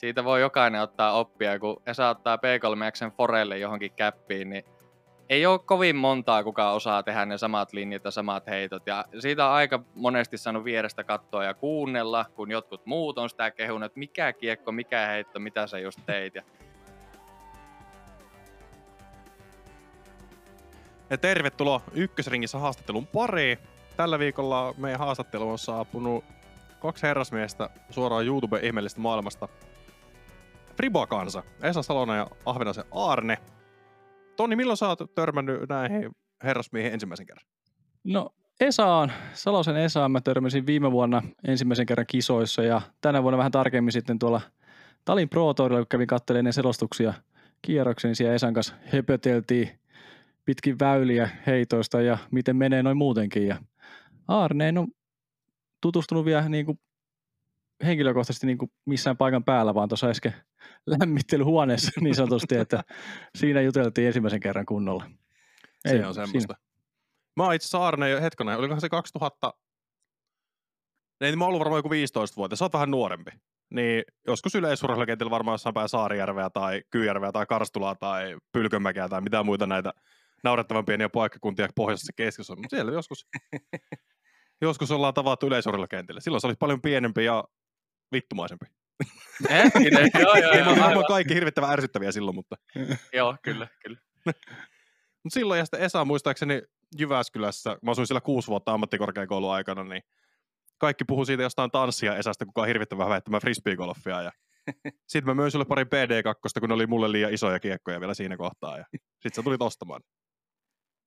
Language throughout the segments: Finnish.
siitä voi jokainen ottaa oppia, kun Esa ottaa P3Xn Forelle johonkin käppiin, niin ei ole kovin montaa, kuka osaa tehdä ne samat linjat ja samat heitot. Ja siitä on aika monesti saanut vierestä katsoa ja kuunnella, kun jotkut muut on sitä kehunut, että mikä kiekko, mikä heitto, mitä sä just teit. Ja Ja tervetuloa Ykkösringissä haastattelun pariin. Tällä viikolla meidän haastattelu on saapunut kaksi herrasmiestä suoraan YouTube-ihmeellisestä maailmasta. Friba-kansa, Esa Salonen ja Ahvenasen Aarne. Toni, milloin sä oot törmännyt näihin herrasmiehiin ensimmäisen kerran? No Esaan, Salosen Esaan mä törmäsin viime vuonna ensimmäisen kerran kisoissa ja tänä vuonna vähän tarkemmin sitten tuolla Talin Pro Tourilla, kun kävin katselemaan ne selostuksia kierroksen, niin siellä Esan kanssa höpöteltiin pitkin väyliä heitoista ja miten menee noin muutenkin. Ja Aarne en ole tutustunut vielä niin kuin henkilökohtaisesti niin kuin missään paikan päällä, vaan tuossa äsken lämmittelyhuoneessa niin sanotusti, että siinä juteltiin ensimmäisen kerran kunnolla. Ei, se on semmoista. Siinä. Mä oon itse asiassa Aarne, hetkonen, olikohan se 2000, ei, mä oon ollut varmaan joku 15 vuotta, sä oot vähän nuorempi. Niin joskus yleisurheilukentillä varmaan jossain päin Saarijärveä tai Kyyjärveä tai Karstulaa tai Pylkönmäkeä tai mitä muita näitä naurettavan pieniä paikkakuntia pohjoisessa keskissä, mutta siellä joskus, joskus ollaan tavattu yleisurheilukentillä. Silloin se oli paljon pienempi ja vittumaisempi. Hetkinen, joo, joo, joo. Kaikki hirvittävän ärsyttäviä silloin, mutta... joo, kyllä, kyllä. Mutta silloin ja sitten Esa muistaakseni Jyväskylässä, mä asuin siellä kuusi vuotta ammattikorkeakoulun aikana, niin kaikki puhuu siitä jostain tanssia Esasta, kuka on hirvittävän vähättämään frisbeegolfia. Ja sitten mä myin sulle pari PD2, kun ne oli mulle liian isoja kiekkoja vielä siinä kohtaa. Ja sitten sä tulit ostamaan.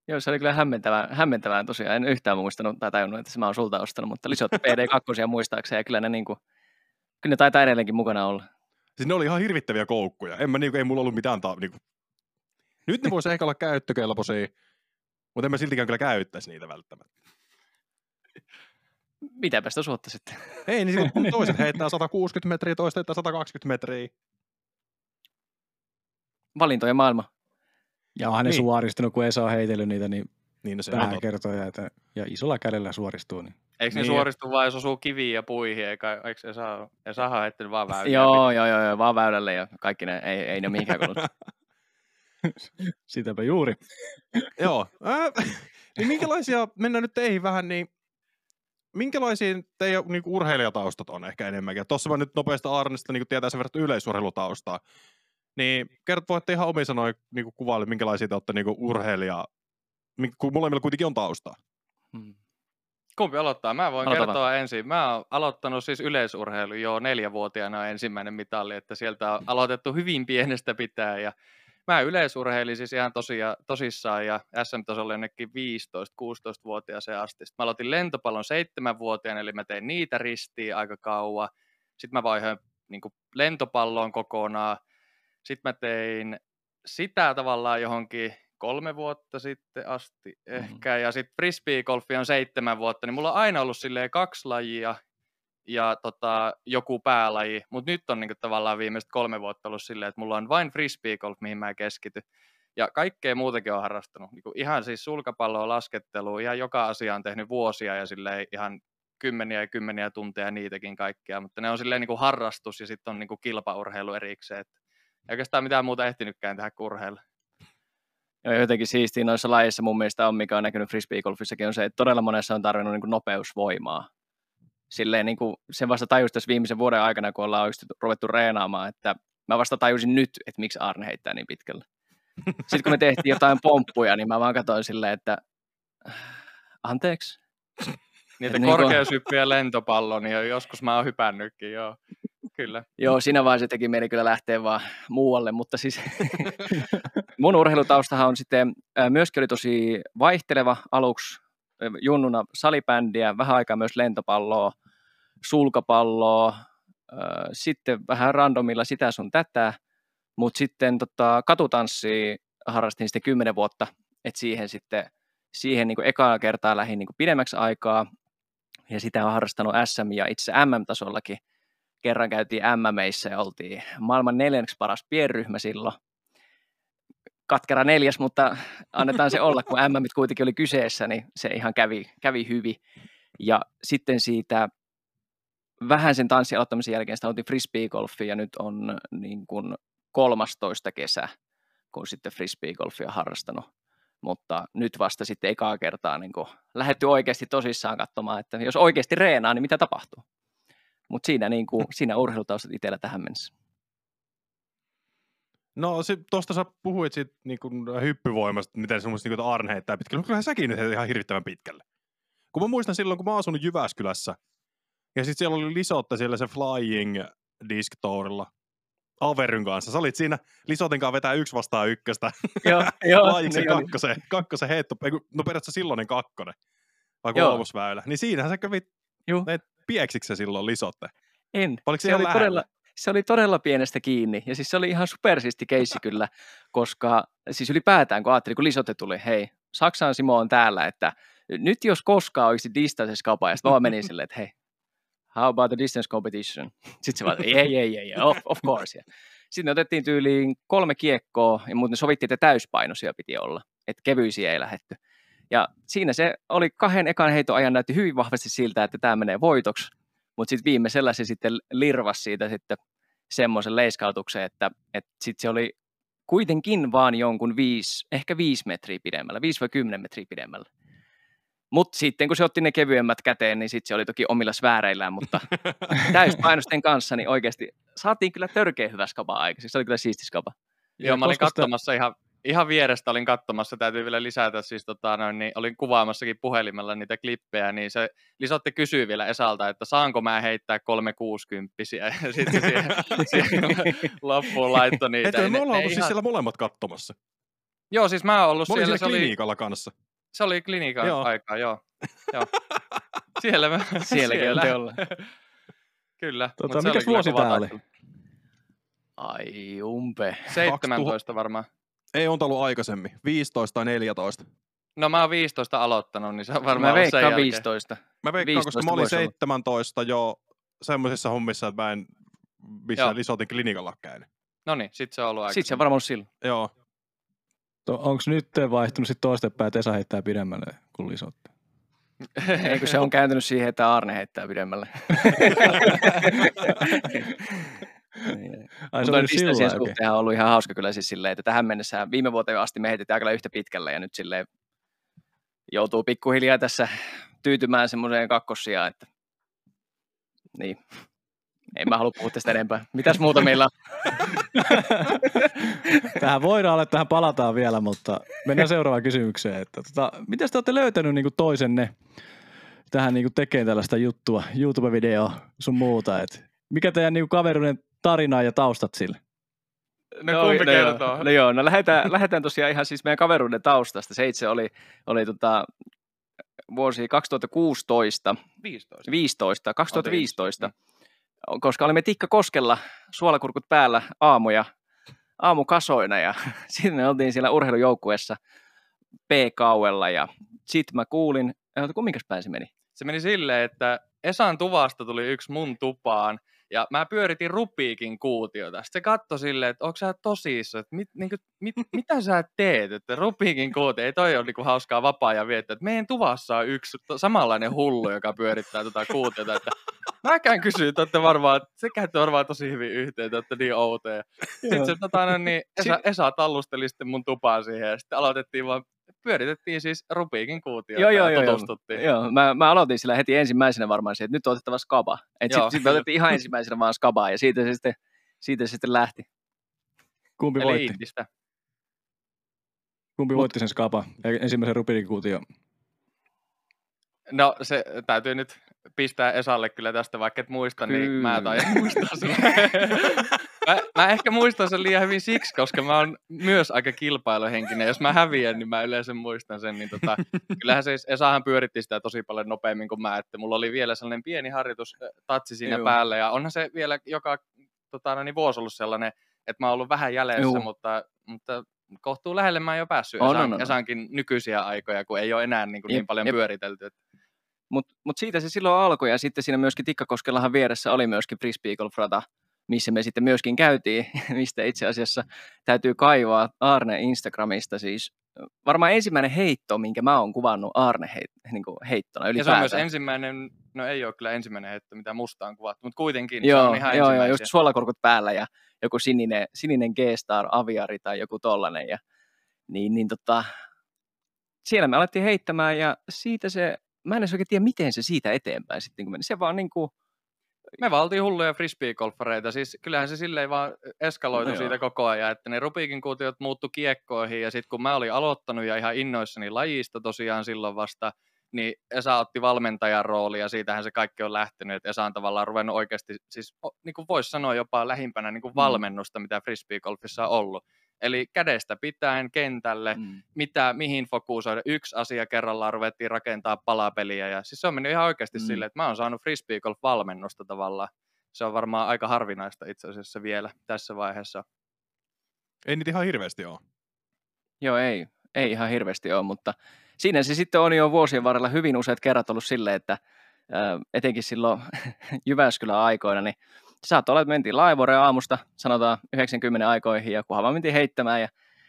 Joo, se oli kyllä hämmentävää, hämmentävää tosiaan. En yhtään muistanut tai tajunnut, että se mä oon sulta ostanut, mutta lisot PD2 muistaakseni ja kyllä ne, niin kuin, kyllä ne taitaa edelleenkin mukana olla. Siis ne oli ihan hirvittäviä koukkuja. En mä, niin kuin, ei mulla ollut mitään ta- niin kuin... Nyt ne voisi ehkä olla käyttökelpoisia, mutta en mä siltikään kyllä käyttäisi niitä välttämättä. Mitäpä sitä suotta sitten? Ei, niin toiset heittää 160 metriä, toiset heittää 120 metriä. Valintojen maailma. Ja onhan niin. ne suoristunut, kun ei saa heitellyt niitä, niin, niin no se vähän kertoja, että, ja isolla kädellä suoristuu. Niin. Eikö ne niin. suoristu vai jos osuu kiviin ja puihin, eikä, eikö ei saa, ei saa heittely vaan väylälle? joo, joo, joo, joo, vaan väylälle ja kaikki ne, ei, ei ne mihinkään kuulu. Sitäpä juuri. joo. Äh, niin minkälaisia, mennään nyt teihin vähän, niin minkälaisia teidän niin urheilijataustat on ehkä enemmänkin? Tuossa mä nyt nopeasta Arnesta niin tietää sen verran yleisurheilutaustaa. Niin kerrot, voitte ihan omin sanoin niin kuvailla, minkälaisia te olette niin urheilija, kun molemmilla kuitenkin on taustaa. Hmm. Kumpi aloittaa? Mä voin Aloita kertoa ensin. Mä oon aloittanut siis yleisurheilu jo neljävuotiaana ensimmäinen mitalli, että sieltä on aloitettu hyvin pienestä pitää ja mä yleisurheilin siis ihan tosia, tosissaan ja SM-tasolla jonnekin 15-16-vuotiaaseen asti. Sitten mä aloitin lentopallon seitsemänvuotiaana, eli mä tein niitä ristiin aika kauan. Sitten mä vaihoin niin lentopalloon kokonaan. Sitten mä tein sitä tavallaan johonkin kolme vuotta sitten asti ehkä, mm-hmm. ja sitten frisbeegolfi on seitsemän vuotta, niin mulla on aina ollut silleen kaksi lajia, ja tota, joku päälaji, mutta nyt on niinku tavallaan viimeiset kolme vuotta ollut silleen, että mulla on vain frisbeegolf, mihin mä keskity. Ja kaikkea muutakin on harrastanut. Niinku ihan siis sulkapalloa, laskettelua, ihan joka asia on tehnyt vuosia ja silleen ihan kymmeniä ja kymmeniä tunteja niitäkin kaikkia, mutta ne on silleen niinku harrastus ja sitten on niinku kilpaurheilu erikseen. Et ei oikeastaan mitään muuta ehtinytkään tehdä kurheilla. Joo, jotenkin siistiä noissa lajeissa mun mielestä on, mikä on näkynyt frisbeegolfissakin, on se, että todella monessa on tarvinnut niin nopeusvoimaa silleen niin kuin sen vasta tajusin tässä viimeisen vuoden aikana, kun ollaan ruvettu reenaamaan, että mä vasta tajusin nyt, että miksi Arne heittää niin pitkälle. Sitten kun me tehtiin jotain pomppuja, niin mä vaan katsoin silleen, että anteeksi. Niitä niin korkeushyppiä lentopallon, niin joskus mä oon hypännytkin, joo. Kyllä. Joo, siinä vaan se teki mieli kyllä lähteä vaan muualle, mutta siis mun urheilutaustahan on sitten, myöskin oli tosi vaihteleva aluksi junnuna salibändiä, vähän aikaa myös lentopalloa, sulkapalloa, sitten vähän randomilla sitä sun tätä, mutta sitten tota, katutanssia harrastin sitten kymmenen vuotta, että siihen sitten siihen niin ekaa kertaa lähdin niin pidemmäksi aikaa, ja sitä on harrastanut SM ja itse MM-tasollakin. Kerran käytiin MMeissä ja oltiin maailman neljänneksi paras pienryhmä silloin. Katkera neljäs, mutta annetaan se olla, kun MM kuitenkin oli kyseessä, niin se ihan kävi, kävi hyvin. Ja sitten siitä vähän sen tanssin aloittamisen jälkeen sitä oltiin frisbeegolfia ja nyt on niin kuin 13 kesä, kun sitten frisbeegolfia harrastanut. Mutta nyt vasta sitten ekaa kertaa niin lähetty oikeasti tosissaan katsomaan, että jos oikeasti reenaa, niin mitä tapahtuu. Mutta siinä, niin kuin, siinä urheilutaustat itsellä tähän mennessä. No tuosta sä puhuit siitä niin kuin hyppyvoimasta, miten semmoista niin Arne heittää pitkälle, mutta kyllähän säkin nyt ihan hirvittävän pitkälle. Kun mä muistan silloin, kun mä asunut Jyväskylässä, ja sitten siellä oli Lisotte siellä se Flying Disc Tourilla, Averyn kanssa. Sä olit siinä Lisotin kanssa vetää yksi vastaan ykköstä. Joo, joo. Laajiksen niin kakkosen, kakkosen heitto, no periaatteessa silloinen kakkonen, vai kolmosväylä. Niin siinähän sä kävit, et pieksikö se silloin Lisotte? En. Oliko se, se oli todella, se oli todella pienestä kiinni. Ja siis se oli ihan supersisti keissi kyllä, koska siis ylipäätään kun ajattelin, kun Lisotte tuli, hei, Saksan Simo on täällä, että nyt jos koskaan olisi distance skapa, ja sitten vaan meni silleen, että hei, how about the distance competition? Sitten se vaan, ei, ei, ei, ei, of, of course. Ja sitten otettiin tyyliin kolme kiekkoa, ja muuten sovittiin, että täyspainoisia piti olla, että kevyisiä ei lähetty. Ja siinä se oli kahden ekan heiton ajan näytti hyvin vahvasti siltä, että tämä menee voitoksi, mutta sitten viimeisellä se sitten lirvas siitä sitten semmoisen leiskautuksen, että, että sitten se oli kuitenkin vaan jonkun viisi, ehkä viisi metriä pidemmällä, viisi vai kymmenen metriä pidemmällä. Mutta sitten kun se otti ne kevyemmät käteen, niin sitten se oli toki omilla sfääreillään, mutta täyspainosten kanssa niin oikeasti saatiin kyllä törkeä hyvä skaba aikaiseksi. Se oli kyllä siisti skaba. Joo, mä olin katsomassa sitä... ihan, ihan vierestä olin katsomassa, täytyy vielä lisätä, siis tota, noin, niin olin kuvaamassakin puhelimella niitä klippejä, niin se Lisotti kysyy vielä Esalta, että saanko mä heittää 360 ja sitten siihen, siihen loppuun laittoi niitä. Että me ollaan ollut siis ihan... siellä molemmat katsomassa. Joo, siis mä oon ollut mä siellä. siellä klinikalla oli... kanssa. Se oli klinikan joo. aikaa, joo. joo. Siellä mä, Sielläkin siellä. teolla. Kyllä. Tota, mikä vuosi tää oli? Ai umpe. 17 2000... varmaan. Ei on ollut aikaisemmin. 15 tai 14. No mä oon 15 aloittanut, niin se on varmaan Mä veikkaan 15. Mä veikkaan, 15 koska mä olin 17 olla. jo semmoisissa hommissa, että mä en missään Lisotin klinikalla käynyt. No niin, sit se on ollut aika. Sitten se on varmaan silloin. Joo. Onko nyt vaihtunut sitten toistepäin, että Esa heittää pidemmälle kuin Lisotti? Eikö se on kääntynyt siihen, että Arne heittää pidemmälle? Ai, Mutta distanssin suhteen on ollut ihan hauska kyllä siis silleen, että tähän mennessä viime vuoteen asti me heitettiin aika yhtä pitkälle ja nyt silleen joutuu pikkuhiljaa tässä tyytymään semmoiseen kakkosia, että niin. En mä halua puhua tästä enempää. Mitäs muuta meillä on? tähän voidaan olla, tähän palataan vielä, mutta mennään seuraavaan kysymykseen. Että, tota, miten te olette löytänyt niin toisenne tähän niin tekemään tällaista juttua, YouTube-video sun muuta? että mikä teidän niin kaveruuden tarina ja taustat sille? No, no kumpi no, kertoo? No, no joo, no lähdetään, lähdetään tosiaan ihan siis meidän kaveruuden taustasta. Se itse oli, oli tota, vuosi 2016. 15. 15, 2015. Otin koska olimme Tikka Koskella suolakurkut päällä aamuja, aamukasoina ja sitten oltiin siellä urheilujoukkueessa P-kauella ja sitten mä kuulin, että kumminkas päin se meni? Se meni silleen, että Esan tuvasta tuli yksi mun tupaan ja mä pyöritin rupiikin kuutiota. Sitten se katsoi silleen, että onko sä tosissa, että mit, niin kuin, mit, mitä sä teet, että rupiikin kuutio, ei toi ole niin kuin hauskaa vapaa-ajan viettää, että meidän tuvassa on yksi samanlainen hullu, joka pyörittää tota kuutiota, että mäkään kysyin, että olette varmaan, se käytte varmaan tosi hyvin yhteen, että olette niin outoja. Sitten se tota, no, niin, Esa, Esa tallusteli sitten mun tupaan siihen ja sitten aloitettiin vaan pyöritettiin siis Rubiikin kuutio joo, joo, joo, tutustuttiin. Joo, mä, mä, aloitin sillä heti ensimmäisenä varmaan se, että nyt on otettava skaba. Sitten sit me otettiin ihan ensimmäisenä vaan skabaa ja siitä se sitten, siitä se sitten lähti. Kumpi Eli voitti? Intistä. Kumpi Mut, voitti sen skaba, ensimmäisen Rubiikin kuutio? No se täytyy nyt pistää Esalle kyllä tästä, vaikka et muista, kyllä. niin mä tai muistaa sen. mä, mä, ehkä muistan sen liian hyvin siksi, koska mä oon myös aika kilpailuhenkinen. Jos mä häviän, niin mä yleensä muistan sen. Niin tota, kyllähän siis Esahan pyöritti sitä tosi paljon nopeammin kuin mä, että mulla oli vielä sellainen pieni harjoitus tatsi siinä Joo. päällä. Ja onhan se vielä joka tota, no niin vuosi ollut sellainen, että mä oon ollut vähän jäljessä, mutta, mutta kohtuu lähelle mä oon jo päässyt on, Esan, on, on. Esankin nykyisiä aikoja, kun ei ole enää niin, kuin niin paljon jep. pyöritelty. Mutta mut siitä se silloin alkoi ja sitten siinä myöskin Tikkakoskellahan vieressä oli myöskin frisbee golf rata, missä me sitten myöskin käytiin, mistä itse asiassa täytyy kaivaa Arne Instagramista siis varmaan ensimmäinen heitto, minkä mä oon kuvannut Arne heit, niin kuin heittona ylipäätään. Ja se on myös ensimmäinen, no ei ole kyllä ensimmäinen heitto, mitä musta on kuvattu, mutta kuitenkin joo, se on ihan Joo, joo, just suolakorkut päällä ja joku sininen, sininen G-Star aviari tai joku tollanen. Ja, niin, niin tota, siellä me alettiin heittämään ja siitä se, mä en edes oikein tiedä, miten se siitä eteenpäin sitten kun meni. Se vaan niin kuin, me valtiin hulluja frisbee-golfareita, siis kyllähän se silleen vaan eskaloitu no siitä joo. koko ajan, että ne Rubikin kuutiot muuttu kiekkoihin ja sitten kun mä olin aloittanut ja ihan innoissani lajista tosiaan silloin vasta, niin Esa otti valmentajan rooli ja siitähän se kaikki on lähtenyt, että Esa on tavallaan ruvennut oikeasti, siis niin kuin voisi sanoa jopa lähimpänä niin kuin mm. valmennusta, mitä frisbee-golfissa on ollut. Eli kädestä pitäen kentälle, mm. mitä, mihin fokusoida. Yksi asia kerrallaan ruvettiin rakentaa palapeliä. Ja siis se on mennyt ihan oikeasti mm. silleen, että mä oon saanut frisbee golf valmennusta tavallaan. Se on varmaan aika harvinaista itse asiassa vielä tässä vaiheessa. Ei niitä ihan hirveästi ole. Joo, ei. Ei ihan hirveästi ole, mutta siinä se sitten on jo vuosien varrella hyvin useat kerrat ollut silleen, että etenkin silloin Jyväskylän aikoina, niin saattoi olla, että mentiin laivuoreen aamusta, sanotaan 90 aikoihin, ja kunhan vaan mentiin heittämään, ja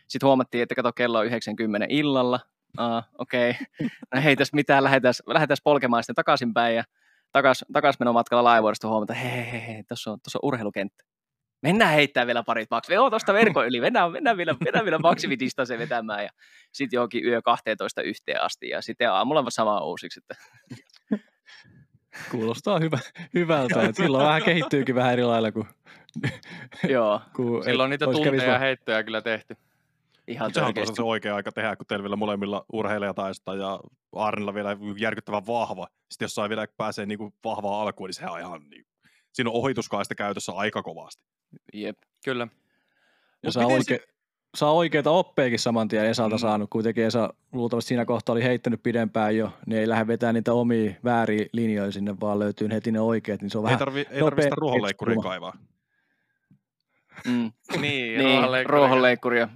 sitten huomattiin, että kato, kello on 90 illalla, uh, okei, okay. no hei tässä mitään, lähdetään, polkemaan sitten takaisinpäin, ja takas, takasmenomatkalla laivuorista huomata, hei, hei, hei, hei tuossa on, tuossa on urheilukenttä. Mennään heittää vielä parit maksi. Joo, tuosta verkon yli. Mennään, mennään vielä, mennään vielä maksimitista se vetämään. Ja sitten johonkin yö 12 yhteen asti. Ja sitten aamulla sama uusiksi. Että. Kuulostaa hyvä, hyvältä, että silloin vähän kehittyykin vähän eri lailla kuin... Joo. Kuin, silloin niitä tunteja ja heittoja kyllä tehty. Ihan se on se oikea aika tehdä, kun teillä vielä molemmilla urheilijataista ja Arnilla vielä järkyttävän vahva. Sitten jos saa vielä pääsee niin kuin vahvaa alkuun, niin sehän on ihan niin, siinä on ohituskaista käytössä aika kovasti. Jep. Kyllä. Ja saa, oike- se... saa oikeita oppeekin saman tien Esalta mm. saanut. Kuitenkin Esa luultavasti siinä kohtaa oli heittänyt pidempään jo, niin ei lähde vetämään niitä omia vääriä linjoja sinne, vaan löytyy heti ne oikeat. Niin se on ei, tarvi, ei tarvitse sitä ruohonleikkuria kaivaa. Mm. niin, niin ruohonleikkuria.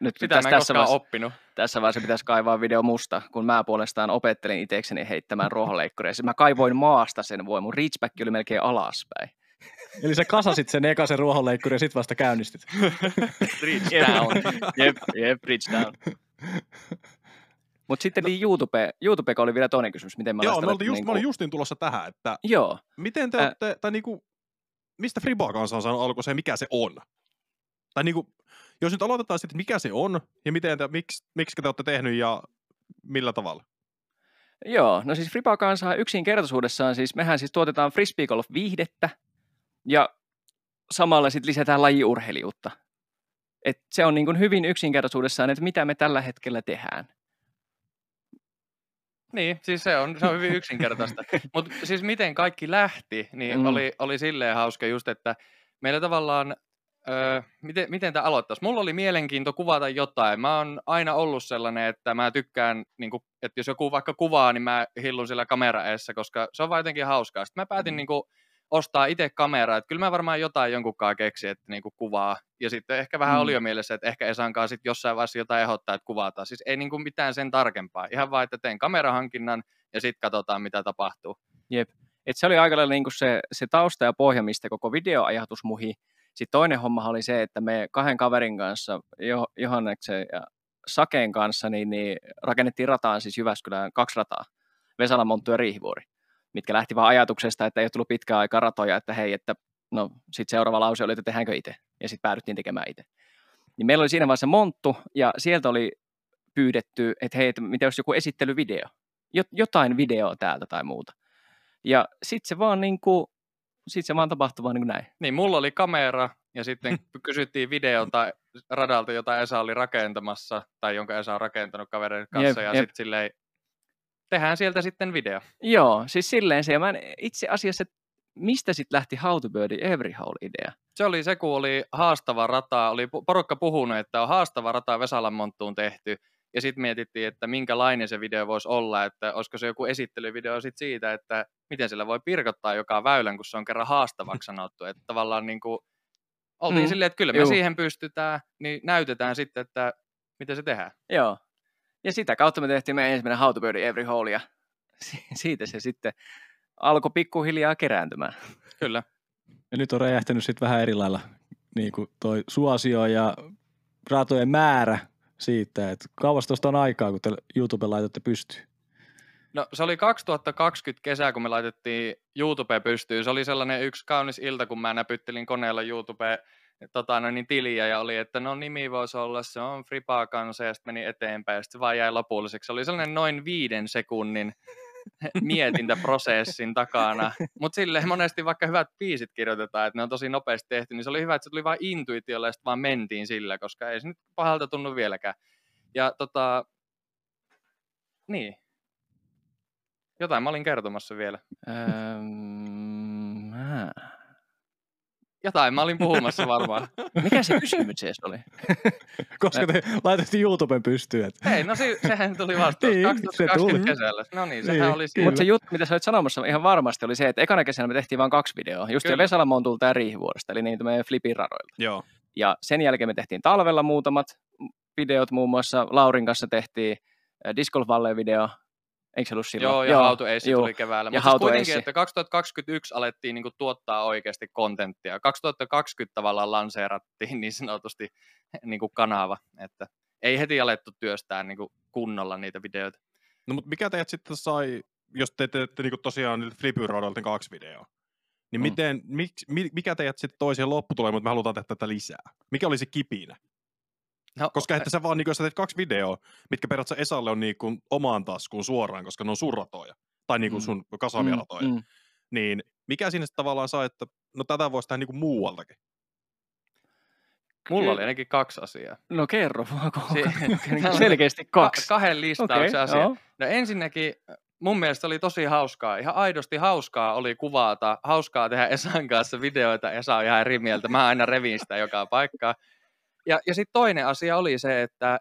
Nyt Sitä tässä, tässä vaiheessa, oppinut. Tässä vaiheessa pitäisi kaivaa video musta, kun mä puolestaan opettelin itsekseni heittämään ruohonleikkuria. Siis mä kaivoin maasta sen voi, mun reachback oli melkein alaspäin. Eli sä kasasit sen ekasen ruohonleikkuri ja sit vasta käynnistit. Reach down. Jep, jep, reach down. Mutta sitten no. niin YouTube, YouTube oli vielä toinen kysymys. Miten mä Joo, me oltiin just, niin kuin... mä olin justiin tulossa tähän, että Joo. miten te olette, tai niinku, mistä Friba kanssa on saanut alku se, mikä se on? Tai niinku, jos nyt aloitetaan sitten, mikä se on, ja miten te, miksi, miksi te olette tehnyt ja millä tavalla? Joo, no siis Friba kanssa yksinkertaisuudessaan, siis mehän siis tuotetaan frisbee golf viihdettä, ja samalla sitten lisätään lajiurheilijuutta. Et se on niin kuin hyvin yksinkertaisuudessaan, että mitä me tällä hetkellä tehdään. Niin, siis se on, se on hyvin yksinkertaista. Mutta siis miten kaikki lähti, niin mm. oli, oli silleen hauska just, että meillä tavallaan, öö, miten, miten tämä aloittaisi? Mulla oli mielenkiinto kuvata jotain. Mä oon aina ollut sellainen, että mä tykkään, niin kuin, että jos joku vaikka kuvaa, niin mä hillun sillä kameraessa, koska se on vaan jotenkin hauskaa. Sitten mä päätin mm. niin kuin, ostaa itse kameraa, että kyllä mä varmaan jotain jonkunkaan keksin, että niinku kuvaa. Ja sitten ehkä vähän mm. oli jo mielessä, että ehkä Esankaan sitten jossain vaiheessa jotain ehdottaa, että kuvataan. Siis ei niinku mitään sen tarkempaa. Ihan vaan, että teen kamerahankinnan ja sitten katsotaan, mitä tapahtuu. Jep. Et se oli aika lailla niinku se, se tausta ja pohja, mistä koko videoajatus muhi. Sitten toinen homma oli se, että me kahden kaverin kanssa, Johanneksen ja Sakeen kanssa, niin, niin rakennettiin rataan siis Jyväskylään kaksi rataa. Vesala, Monttu ja Riihivuori mitkä lähti vaan ajatuksesta, että ei ole tullut pitkään aikaa ratoja, että hei, että no sitten seuraava lause oli, että tehdäänkö itse, ja sitten päädyttiin tekemään itse. Niin meillä oli siinä vaiheessa monttu, ja sieltä oli pyydetty, että hei, että mitä olisi joku esittelyvideo, jotain videoa täältä tai muuta. Ja sitten se vaan niin kuin, sit se vaan tapahtui vaan niin kuin näin. Niin, mulla oli kamera, ja sitten kysyttiin videota radalta, jota Esa oli rakentamassa, tai jonka Esa on rakentanut kaverin kanssa, jep, ja sitten silleen, tehdään sieltä sitten video. Joo, siis silleen se. Ja mä itse asiassa, mistä sitten lähti How to Birdie Every Hole-idea? Se oli se, kun oli haastava rata, oli porukka puhunut, että on haastava rata Vesalan monttuun tehty, ja sitten mietittiin, että minkälainen se video voisi olla, että olisiko se joku esittelyvideo sit siitä, että miten sillä voi pirkottaa joka väylän, kun se on kerran haastavaksi sanottu, että tavallaan niin kuin, oltiin mm. silleen, että kyllä me Juh. siihen pystytään, niin näytetään sitten, että miten se tehdään. Joo, ja sitä kautta me tehtiin meidän ensimmäinen How to Birdie Every Hole, ja siitä se sitten alkoi pikkuhiljaa kerääntymään. Kyllä. Ja nyt on räjähtänyt sitten vähän eri lailla niin kuin toi suosio ja ratojen määrä siitä, että kauas tuosta on aikaa, kun te YouTube laitatte pystyyn. No se oli 2020 kesä, kun me laitettiin YouTube pystyyn. Se oli sellainen yksi kaunis ilta, kun mä näpyttelin koneella YouTube tota, no niin, tiliä ja oli, että no nimi voisi olla, se on Fripa kanssa ja sitten meni eteenpäin ja sitten se vaan jäi lopulliseksi. Se oli sellainen noin viiden sekunnin mietintäprosessin takana. Mutta silleen monesti vaikka hyvät biisit kirjoitetaan, että ne on tosi nopeasti tehty, niin se oli hyvä, että se tuli vain intuitiolla ja sitten vaan mentiin sillä, koska ei se nyt pahalta tunnu vieläkään. Ja tota, niin. Jotain mä olin kertomassa vielä. Ähm, jotain mä olin puhumassa varmaan. Mikä se kysymys edes oli? Koska te laitettiin YouTuben pystyyn. Että... Ei, no se, sehän tuli vastaus niin, 2020 se tuli. kesällä. No niin, sehän niin, oli siinä. Mutta se juttu, mitä sä olit sanomassa ihan varmasti, oli se, että ekana kesänä me tehtiin vain kaksi videoa. Just Kyllä. Vesalamo on tullut tää riihivuodesta, eli niitä meidän Flipin radoilta. Joo. Ja sen jälkeen me tehtiin talvella muutamat videot, muun muassa Laurin kanssa tehtiin Disc Golf video, Eikö se ollut silloin? Joo, ja Joo. Hautu Ace tuli keväällä. Mutta siis kuitenkin, että 2021 alettiin niin kuin, tuottaa oikeasti kontenttia. 2020 tavallaan lanseerattiin niin sanotusti niin kuin kanava, että ei heti alettu työstää niin kuin, kunnolla niitä videoita. No mutta mikä teidät sitten sai, jos te teette niin kuin tosiaan nyt Flipy kaksi videoa, niin mm. miten, mik, mikä teidät sitten toiseen lopputulemaan, mutta me halutaan tehdä tätä lisää? Mikä oli se kipinä? No, koska että sä vaan, niin jos sä teet kaksi videoa, mitkä periaatteessa Esalle on niin kuin omaan taskuun suoraan, koska ne on sun ratoja, tai niin kuin mm. sun kasavia mm, ratoja, mm. niin mikä sinne tavallaan saa, että no tätä voisi tehdä niin kuin muualtakin? Mulla oli ainakin kaksi asiaa. No kerro vaan, si- selkeästi kaksi. Ka- kahden listauksen okay, asia. Joo. No ensinnäkin mun mielestä oli tosi hauskaa, ihan aidosti hauskaa oli kuvata, hauskaa tehdä Esan kanssa videoita, Esa on ihan eri mieltä, mä aina revin sitä joka paikkaa. Ja, ja sitten toinen asia oli se, että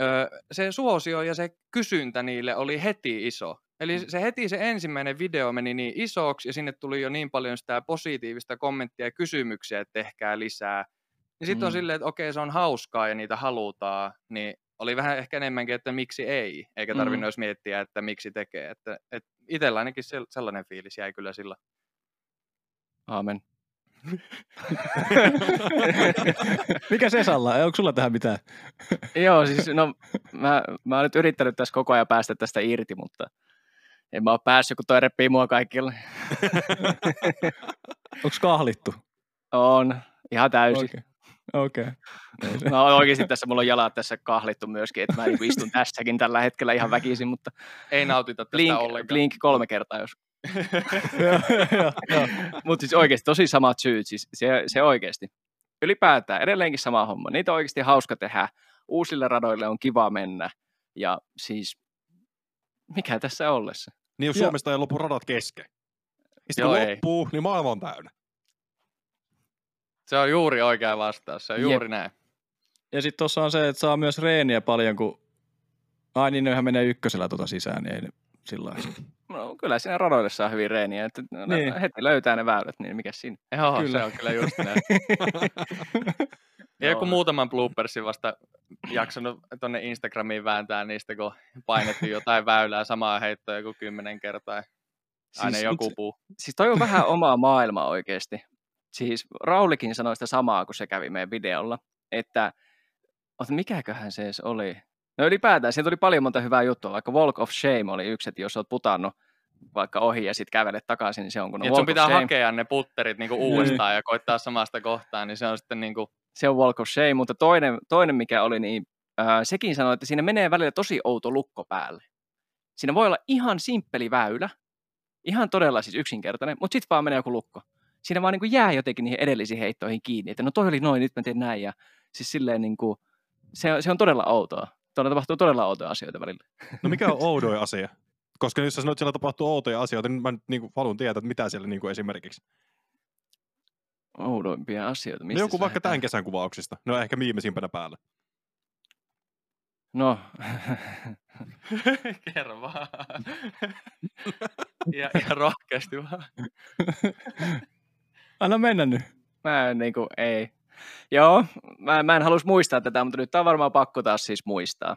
ö, se suosio ja se kysyntä niille oli heti iso. Eli mm. se heti se ensimmäinen video meni niin isoksi ja sinne tuli jo niin paljon sitä positiivista kommenttia ja kysymyksiä, että tehkää lisää. Niin sitten mm. on silleen, että okei se on hauskaa ja niitä halutaan, niin oli vähän ehkä enemmänkin, että miksi ei, eikä tarvinnut mm. edes miettiä, että miksi tekee. Että, että itsellä ainakin sellainen fiilis jäi kyllä sillä. Aamen. Mikä se Salla? Onko sulla tähän mitään? Joo, siis no mä, mä oon nyt yrittänyt tässä koko ajan päästä tästä irti, mutta en mä oo päässyt, kun toi repii mua kaikille. Onko kahlittu? On, ihan täysin. Okei. Okay. Okay. No oikeasti tässä mulla on jalat tässä kahlittu myöskin, että mä niin istun tässäkin tällä hetkellä ihan väkisin, mutta... Ei nautita tästä blink, ollenkaan. Blink kolme kertaa, jos Mutta siis oikeasti tosi samat syyt, siis se, se oikeasti. Ylipäätään edelleenkin sama homma. Niitä on oikeasti hauska tehdä. Uusille radoille on kiva mennä. Ja siis, mikä tässä ollessa? Niin jos Suomesta ei lopu radat kesken. Ja sitten kun ei. loppuu, niin maailma on täynnä. Se on juuri oikea vastaus, se on juuri Jep. näin. Ja sitten tuossa on se, että saa myös reeniä paljon, kun Ai niin, nehän menee ykkösellä tuota sisään, niin ei sillä No, kyllä siinä radoille saa hyvin reeniä, että niin. heti löytää ne väylät, niin mikä siinä? Joo, kyllä. se on kyllä just näin. ja joku muutaman bloopersin vasta jaksanut tuonne Instagramiin vääntää niistä, kun painettiin jotain väylää samaa heittoa joku kymmenen kertaa. Aina siis, joku puu. Siis toi on vähän omaa maailmaa oikeasti. Siis Raulikin sanoi sitä samaa, kun se kävi meidän videolla, että mikäköhän se edes oli? No ylipäätään, siinä tuli paljon monta hyvää juttua, vaikka Walk of Shame oli yksi, että jos olet putannut vaikka ohi ja sitten kävelet takaisin, niin se on kun niin, sun pitää shame. hakea ne putterit niinku niin. uudestaan ja koittaa samasta kohtaa, niin se on sitten niinku... Se on Walk of Shame, mutta toinen, toinen mikä oli, niin äh, sekin sanoi, että siinä menee välillä tosi outo lukko päälle. Siinä voi olla ihan simppeli väylä, ihan todella siis yksinkertainen, mutta sitten vaan menee joku lukko. Siinä vaan niin kuin jää jotenkin niihin edellisiin heittoihin kiinni, että no toi oli noin, nyt mä teen näin ja siis silleen niin kuin, se, se on todella outoa. Tuolla tapahtuu todella outoja asioita välillä. No mikä on oudoja asia? Koska jos sä sanoit, että siellä tapahtuu outoja asioita, niin mä niin kuin, haluan tietää, että mitä siellä niin kuin esimerkiksi. Oudoimpia asioita. Mistä no joku vaikka tämän kesän kuvauksista. No ehkä viimeisimpänä päällä. No. Kerro vaan. ja, ja rohkeasti vaan. Anna mennä nyt. Mä en niin kuin, ei. Joo, mä, mä en halus muistaa tätä, mutta nyt on varmaan pakko taas siis muistaa.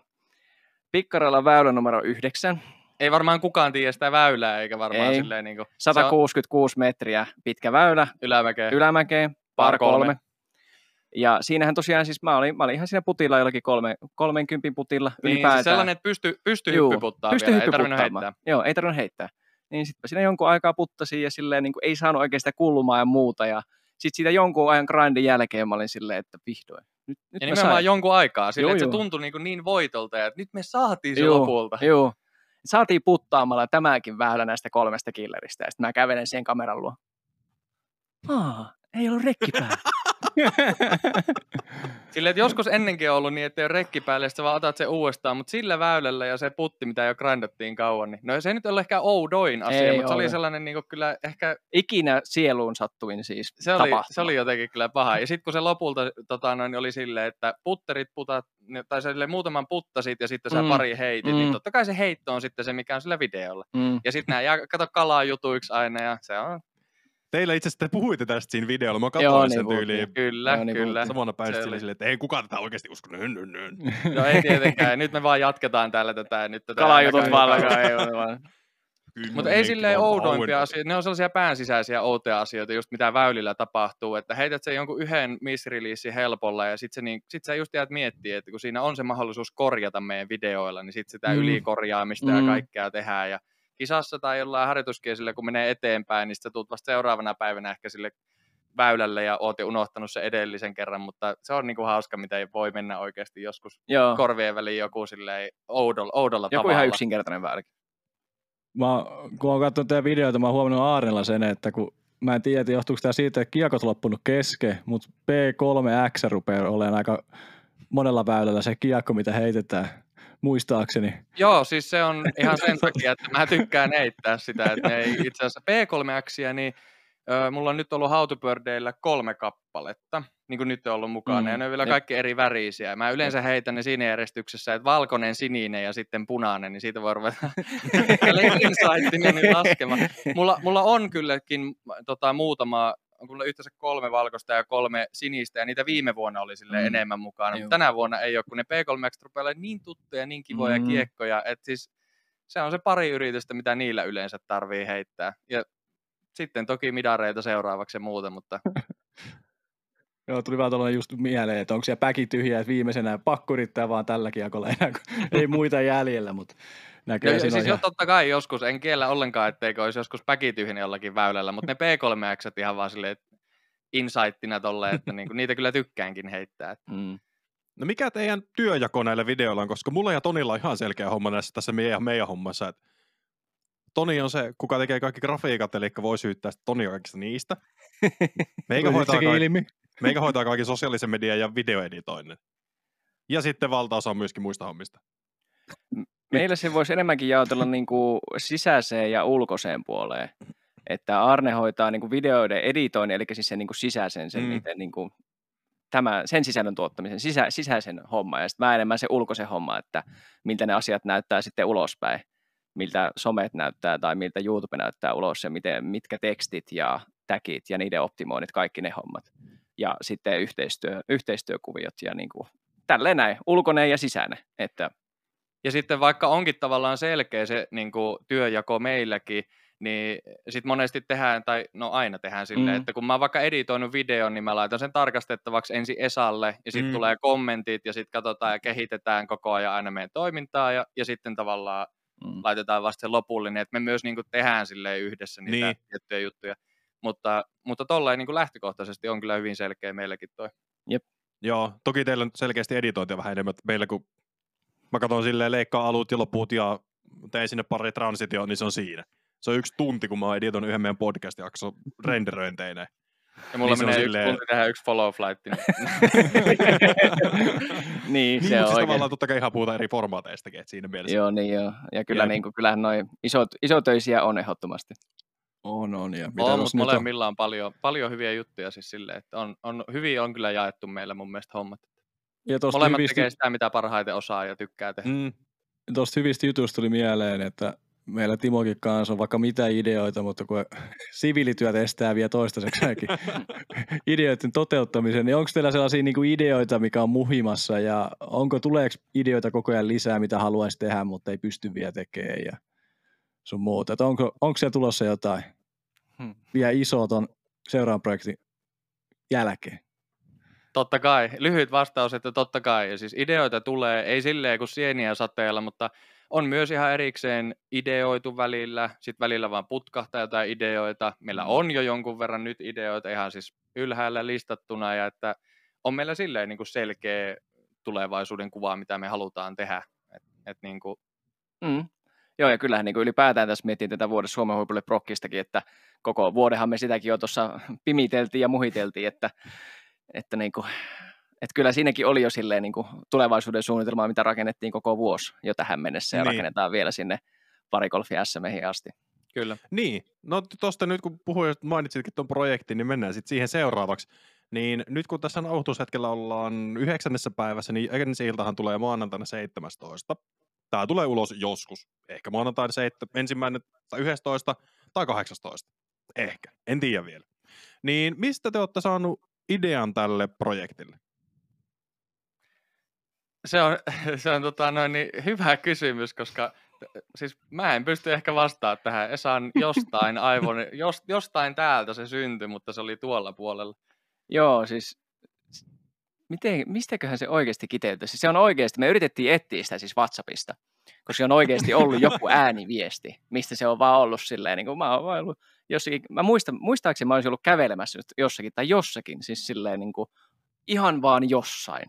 Pikkaralla väylä numero yhdeksän. ei varmaan kukaan tiedä sitä väylää, eikä varmaan Ei. silleen niin kuin, 166 metriä pitkä väylä ylämäkeen. ylämäkeen, Par kolme. kolme. Ja siinähän tosiaan siis mä olin, mä olin ihan siinä putilla jollakin kolme, 30 putilla niin, ylipäätään. siis sellainen, että pysty, pysty Juu, hyppyputtaa pystyi vielä, ei tarvinnut heittää. Joo, ei tarvinnut heittää. Niin sitten siinä jonkun aikaa puttasin ja silleen niin kuin ei saanut oikein sitä kulmaa ja muuta. Ja sitten siitä jonkun ajan grindin jälkeen mä olin silleen, että vihdoin. Nyt, nyt Ja mä nimenomaan sain. jonkun aikaa, sille, Joo, että se joo. tuntui niin, niin voitolta, ja että nyt me saatiin se Joo, lopulta. Joo. Saatiin puttaamalla tämäkin väylä näistä kolmesta killeristä. Ja sitten mä kävelen siihen kameran luo. Aa, ei ollut rekki päällä. Silleen, että joskus ennenkin on ollut niin, että ei ole rekki päälle, sä vaan otat sen uudestaan, mutta sillä väylällä ja se putti, mitä jo grindattiin kauan, niin no se ei nyt ole ehkä oudoin asia, Ei mutta se oli ole. sellainen niin kyllä ehkä, Ikinä sieluun sattuin siis se oli, se oli jotenkin kyllä paha. Ja sitten kun se lopulta tota, noin, oli silleen, että putterit putat, tai silleen muutaman puttasit ja sitten sä Mm, pari heitit, mm. niin mm. totta kai se heitto on sitten se, mikä on sillä videolla. Mm. Ja sitten nämä jää, kato kalaa jutuiksi aina ja se on, Teillä itse asiassa te puhuitte tästä siinä videolla. Mä Joo, katsoin niin sen puhuttiin. tyyliin. kyllä, Joo, niin kyllä. Samana päivänä sille oli. silleen, että ei kukaan tätä oikeasti usko. Nyn, nyn, nyn. No ei tietenkään, nyt me vaan jatketaan täällä tätä. Nyt tätä Kalajutut ainakaan vaan kukaan- alkaa, ei ole vaan. Mutta ei silleen oudoimpia asioita, ne on sellaisia päänsisäisiä outoja asioita, just mitä väylillä tapahtuu, että heität sen jonkun yhden misreleasin helpolla ja sitten niin, sit sä just jäät miettiä, että kun siinä on se mahdollisuus korjata meidän videoilla, niin sitten sitä Mm. ylikorjaamista mm. ja kaikkea tehdään ja kisassa tai jollain harjoituskiesillä, kun menee eteenpäin, niin sitten tuut vasta seuraavana päivänä ehkä sille väylälle ja oot jo unohtanut sen edellisen kerran, mutta se on niinku hauska, mitä ei voi mennä oikeasti joskus Joo, korvien väliin joku silleen oudolla, oudolla joku tavalla. ihan yksinkertainen väyläkin. Mä, kun oon katsonut teidän videoita, mä oon huomannut Aarnella sen, että kun mä en tiedä, johtuuko tämä siitä, että kiekot on loppunut kesken, mutta P3X rupeaa olemaan aika monella väylällä se kiekko, mitä heitetään, muistaakseni. Joo, siis se on ihan sen takia, että mä tykkään heittää sitä, että ne ei itse asiassa P3X, niin ö, mulla on nyt ollut hautupördeillä kolme kappaletta, niin kuin nyt on ollut mukana, Mm, ja ne on vielä kaikki eri värisiä. Mä yleensä heitän ne siinä järjestyksessä, että valkoinen, sininen ja sitten punainen, niin siitä voi ruveta insightina niin laskemaan. Mulla, mulla on kylläkin tota, muutama, on kyllä yhteensä kolme valkoista ja kolme sinistä, ja niitä viime vuonna oli sille Mm. enemmän mukana. Mutta tänä vuonna ei ole, kun ne P3X rupeaa niin tuttuja, niin kivoja Mm. mm. kiekkoja, että siis se on se pari yritystä, mitä niillä yleensä tarvii heittää. Ja sitten toki midareita seuraavaksi ja muuta, mutta Joo, tuli vaan tuollainen just mieleen, että onko siellä päki tyhjä, että viimeisenä pakko yrittää vaan tällä kiekolla enää, kun ei muita jäljellä, mutta näkee siinä siis on jo ihan... totta kai joskus, en kiellä ollenkaan, etteikö olisi joskus päki tyhjä jollakin väylällä, mutta ne P3X ihan vaan silleen, että insightina tolle, että niinku, niitä kyllä tykkäänkin heittää. Mm. No mikä teidän työjako näillä videoilla on, koska mulla ja Tonilla on ihan selkeä homma näissä tässä meidän, meidän hommassa, että Toni on se, kuka tekee kaikki grafiikat, eli voi syyttää Tonia kaikista niistä. Meikä hoitaa, kaikki, ilmi. meikä hoitaa kaikki sosiaalisen median ja videoeditoinnin. Ja sitten valtaosa on myöskin muista hommista. Meillä se voisi enemmänkin jaotella niin kuin sisäiseen ja ulkoiseen puoleen. Että Arne hoitaa niin kuin videoiden editoinnin, eli siis sen niin kuin sisäisen, sen, Mm. itse, niin kuin, tämä, sen sisällön tuottamisen, sisä, sisäisen homma, ja sitten mä enemmän se ulkoisen homma, että miltä ne asiat näyttää sitten ulospäin, miltä somet näyttää tai miltä YouTube näyttää ulos ja miten, mitkä tekstit ja tagit ja niiden optimoinnit, kaikki ne hommat. Ja sitten yhteistyö, yhteistyökuviot ja niin kuin, tälleen näin, ulkoinen ja sisäinen. Että Ja sitten vaikka onkin tavallaan selkeä se niin kuin, työjako meilläkin, niin sitten monesti tehdään, tai no aina tehdään silleen, Mm. että kun mä oon vaikka editoinut videon, niin mä laitan sen tarkastettavaksi ensin Esalle, ja sitten Mm. tulee kommentit, ja sitten katsotaan ja kehitetään koko ajan aina meidän toimintaa, ja, ja sitten tavallaan mm. laitetaan vasta se lopullinen, että me myös niin kuin, tehdään silleen yhdessä niitä Niin. tiettyjä juttuja. Mutta, mutta tolleen niin kuin lähtökohtaisesti on kyllä hyvin selkeä meilläkin toi. Joo, toki teillä on selkeästi editointia vähän enemmän, meillä kun mä katson silleen leikkaa alut ja loput ja tein sinne pari transitioon, niin se on siinä. Se on yksi tunti, kun mä oon editoinut yhden meidän podcast-jakson renderöinteineen. Ja mulla Niin menee yksi silleen- tunti tehdä yksi follow flight. Niin niin, Niin, se mutta on siis tavallaan totta kai ihan puhutaan eri formaateista, että siinä mielessä. Joo, niin joo. Ja kyllä Jep. niin kuin, kyllähän noin isot, isotöisiä on ehdottomasti. On, on. Ja mitä on, jos mutta nyt on, molemmilla on paljon, paljon hyviä juttuja siis silleen, että on, on, hyvin on kyllä jaettu meillä mun mielestä hommat. Ja Molemmat hyvistä, tekee sitä, mitä parhaiten osaa ja tykkää tehdä. Mm, tuosta hyvistä jutuista tuli mieleen, että meillä Timokin kanssa on vaikka mitä ideoita, mutta kun siviilityöt estää vielä toistaiseksi ideoiden toteuttamisen, niin onko teillä sellaisia niin kuin ideoita, mikä on muhimassa ja onko tuleeko ideoita koko ajan lisää, mitä haluaisi tehdä, mutta ei pysty vielä tekemään ja sun muuta. Että onko, onko siellä tulossa jotain hmm. vielä isoa ton seuraavan projektin jälkeen? Totta kai. Lyhyt vastaus, että totta kai. Ja siis ideoita tulee, ei silleen kuin sieniä sateella, mutta on myös ihan erikseen ideoitu välillä, sitten välillä vaan putkahtaa jotain ideoita. Meillä on jo jonkun verran nyt ideoita ihan siis ylhäällä listattuna, ja että on meillä silleen niin kuin selkeä tulevaisuuden kuva, mitä me halutaan tehdä. Et, et niin kuin... mm. Joo, ja kyllähän niin kuin ylipäätään tässä miettii tätä vuoden Suomen huipulle prokkistakin, että koko vuodenhan me sitäkin jo tuossa pimiteltiin ja muhiteltiin, että, että niin kuin, että kyllä siinäkin oli jo silleen niin kuin tulevaisuuden suunnitelmaa, mitä rakennettiin koko vuosi jo tähän mennessä ja niin. rakennetaan vielä sinne parikolfi SMihin asti. Kyllä. Niin, no tuosta nyt kun puhuin, mainitsitkin tuon projektin, niin mennään sitten siihen seuraavaksi. Niin nyt kun tässä nauhoitushetkellä ollaan yhdeksännessä päivässä, niin ensi iltahan tulee maanantaina 17. Tämä tulee ulos joskus. Ehkä maanantaina 7, ensimmäinen tai 11 tai 18. Ehkä. En tiedä vielä. Niin mistä te olette saanut idean tälle projektille? Se on, se on tota, noin, niin hyvä kysymys, koska siis mä en pysty ehkä vastaamaan tähän. Esan jostain aivon, jos, jostain täältä se syntyi, mutta se oli tuolla puolella. Joo, siis miten, mistäköhän se oikeasti kiteytyy? Siis se on oikeasti, me yritettiin etsiä sitä siis WhatsAppista, koska se on oikeasti ollut joku ääniviesti, mistä se on vaan ollut silleen, niin kuin mä oon ollut jossakin, mä muistan, muistaakseni mä olisin ollut kävelemässä jossakin tai jossakin, siis silleen niin kuin, ihan vaan jossain.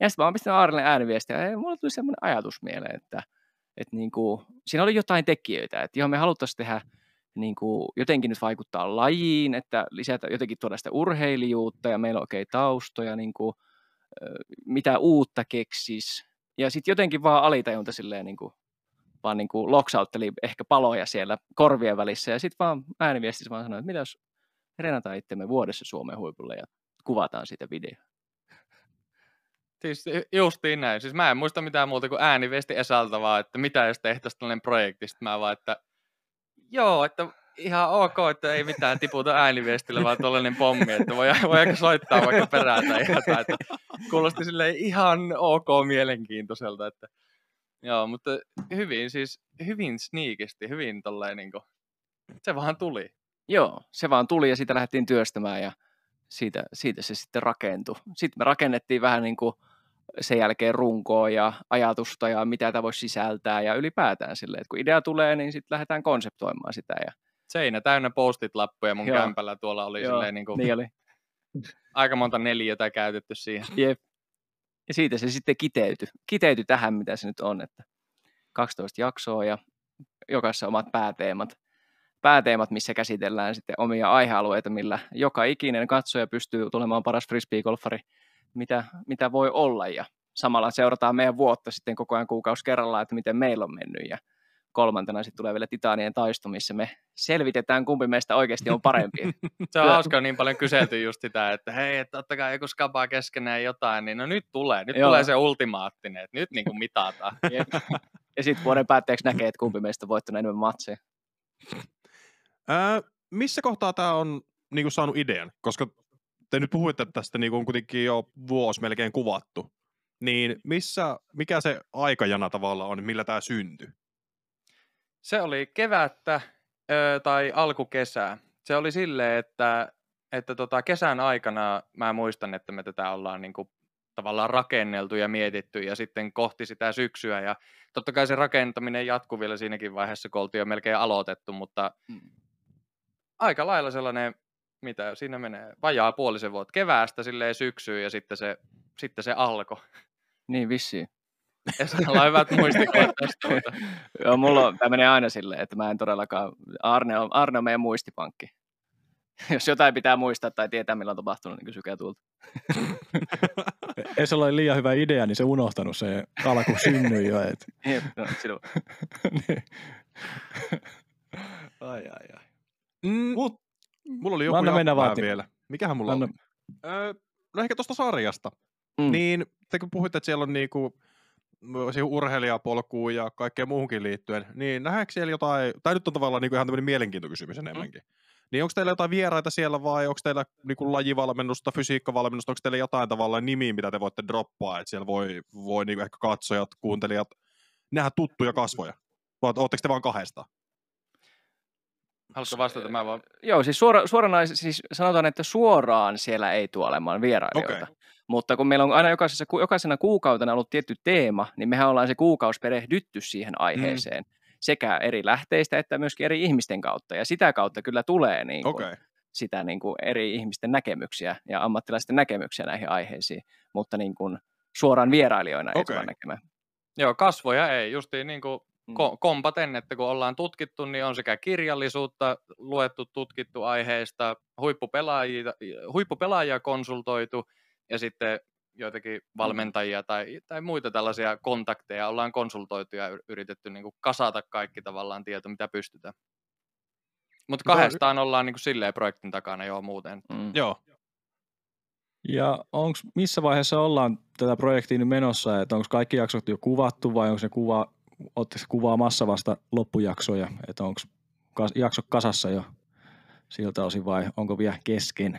Ja sitten mä oon pistänyt Aarille ääniviestiä, ja mulla tuli semmoinen ajatus mieleen, että, että niin kuin, siinä oli jotain tekijöitä, että johon me haluttaisiin tehdä niin kuin, jotenkin nyt vaikuttaa lajiin, että lisätä jotenkin tuoda sitä urheilijuutta ja meillä on okei okay, taustoja, niin kuin, mitä uutta keksis. Ja sitten jotenkin vaan alitajunta silleen niin kuin, vaan niin kuin loksautteli ehkä paloja siellä korvien välissä ja sitten vaan ääniviestissä vaan sanoi, että mitä jos renataan itsemme vuodessa Suomen huipulle ja kuvataan siitä video. Siis justiin näin. Siis mä en muista mitään muuta kuin ääniviesti Esalta vaan, että mitä jos tehtäisiin tällainen projekti. Sitten mä vaan, että joo, että ihan ok, että ei mitään tiputa ääniviestillä, vaan tuollainen pommi, että voi, voi aika soittaa vaikka perään tai jotain. Että kuulosti sille ihan ok mielenkiintoiselta, että joo, mutta hyvin siis, hyvin sniikisti, hyvin tolleen niin kuin, se vaan tuli. Joo, se vaan tuli ja sitä lähdettiin työstämään ja siitä, siitä se sitten rakentui. Sitten me rakennettiin vähän niin kuin sen jälkeen runkoa ja ajatusta ja mitä tämä voisi sisältää ja ylipäätään silleen, että kun idea tulee, niin sitten lähdetään konseptoimaan sitä. Ja... Seinä täynnä postit-lappuja mun Joo. kämpällä tuolla oli Joo, silleen niin kuin... niin oli. aika monta neliötä käytetty siihen. Jep. Ja siitä se sitten kiteytyi, kiteytyi tähän, mitä se nyt on, että 12 jaksoa ja jokaisessa omat pääteemat, pääteemat, missä käsitellään sitten omia aihealueita, millä joka ikinen katsoja pystyy tulemaan paras frisbee-golfari mitä, mitä voi olla ja samalla seurataan meidän vuotta sitten koko ajan kuukausi kerrallaan, että miten meillä on mennyt ja kolmantena sitten tulee vielä Titanien taisto, missä me selvitetään, kumpi meistä oikeasti on parempi. se on hauska niin paljon kyselty just sitä, että hei, että ottakaa joku skapaa keskenään jotain, niin no nyt tulee, nyt Joo. tulee se ultimaattinen, että nyt niin kuin mitataan. ja sitten vuoden päätteeksi näkee, että kumpi meistä on voittanut enemmän matseja. Missä kohtaa tämä on niin kuin saanut idean? Koska te nyt puhuitte tästä niin kuin kuitenkin jo vuosi melkein kuvattu, niin missä, mikä se aikajana tavalla on, millä tämä syntyi? Se oli kevättä ö, tai alkukesää. Se oli silleen, että, että tota, kesän aikana mä muistan, että me tätä ollaan niin kuin, tavallaan rakenneltu ja mietitty ja sitten kohti sitä syksyä. Ja totta kai se rakentaminen jatkuu vielä siinäkin vaiheessa, kun oltiin jo melkein aloitettu, mutta mm. aika lailla sellainen mitä siinä menee, vajaa puolisen vuotta keväästä silleen syksyyn ja sitten se, sitten se alkoi. Niin vissiin. Esalla on hyvät muistikuvat tästä. Joo, mulla on, tämä menee aina silleen, että mä en todellakaan, Arne on, Arne on meidän muistipankki. Jos jotain pitää muistaa tai tietää, milloin on tapahtunut, niin kysykää tuulta. Esalla oli liian hyvä idea, niin se unohtanut se alku synnyi jo. Et. Jep, no, sinun. niin. ai, ai, ai. Mm, Mut Mulla oli joku Anna mennä vaan vielä. Mikähän mulla Anna. on? Öö, no ehkä tuosta sarjasta. Mm. Niin, te kun puhuitte, että siellä on niinku urheilijapolkuun ja kaikkeen muuhunkin liittyen, niin nähdäänkö siellä jotain, tai nyt on tavallaan niinku ihan tämmöinen mielenkiintokysymys mm. enemmänkin. Mm. Niin onko teillä jotain vieraita siellä vai onko teillä niinku lajivalmennusta, fysiikkavalmennusta, onko teillä jotain tavallaan nimiä, mitä te voitte droppaa, että siellä voi, voi niinku ehkä katsojat, kuuntelijat nähdä tuttuja kasvoja? Vai ootteko te vaan kahdesta? Haluatko vastata? Mä vaan... Joo, siis, suora, suoraan, siis sanotaan, että suoraan siellä ei tule olemaan vierailijoita. Okay. Mutta kun meillä on aina jokaisessa, jokaisena kuukautena ollut tietty teema, niin mehän ollaan se kuukausi perehdytty siihen mm. aiheeseen. Mm. Sekä eri lähteistä että myöskin eri ihmisten kautta. Ja sitä kautta kyllä tulee niin kuin, okay. sitä niin kuin eri ihmisten näkemyksiä ja ammattilaisten näkemyksiä näihin aiheisiin. Mutta niin kuin, suoraan vierailijoina okay. ei tule näkemään. Joo, kasvoja ei. Justiin niin kuin mm. kompaten, että kun ollaan tutkittu, niin on sekä kirjallisuutta, luettu, tutkittu aiheista, huippupelaajia, huippupelaajia konsultoitu ja sitten joitakin mm. valmentajia tai, tai muita tällaisia kontakteja ollaan konsultoitu ja yritetty niin kuin kasata kaikki tavallaan tieto, mitä pystytään. Mutta kahdestaan ollaan niin kuin silleen projektin takana jo muuten. Mm. Joo. Ja onko missä vaiheessa ollaan tätä projektia nyt menossa, että onko kaikki jaksot jo kuvattu vai onko se kuva, ootteko kuvaamassa vasta loppujaksoja, että onko jakso kasassa jo siltä osin vai onko vielä kesken?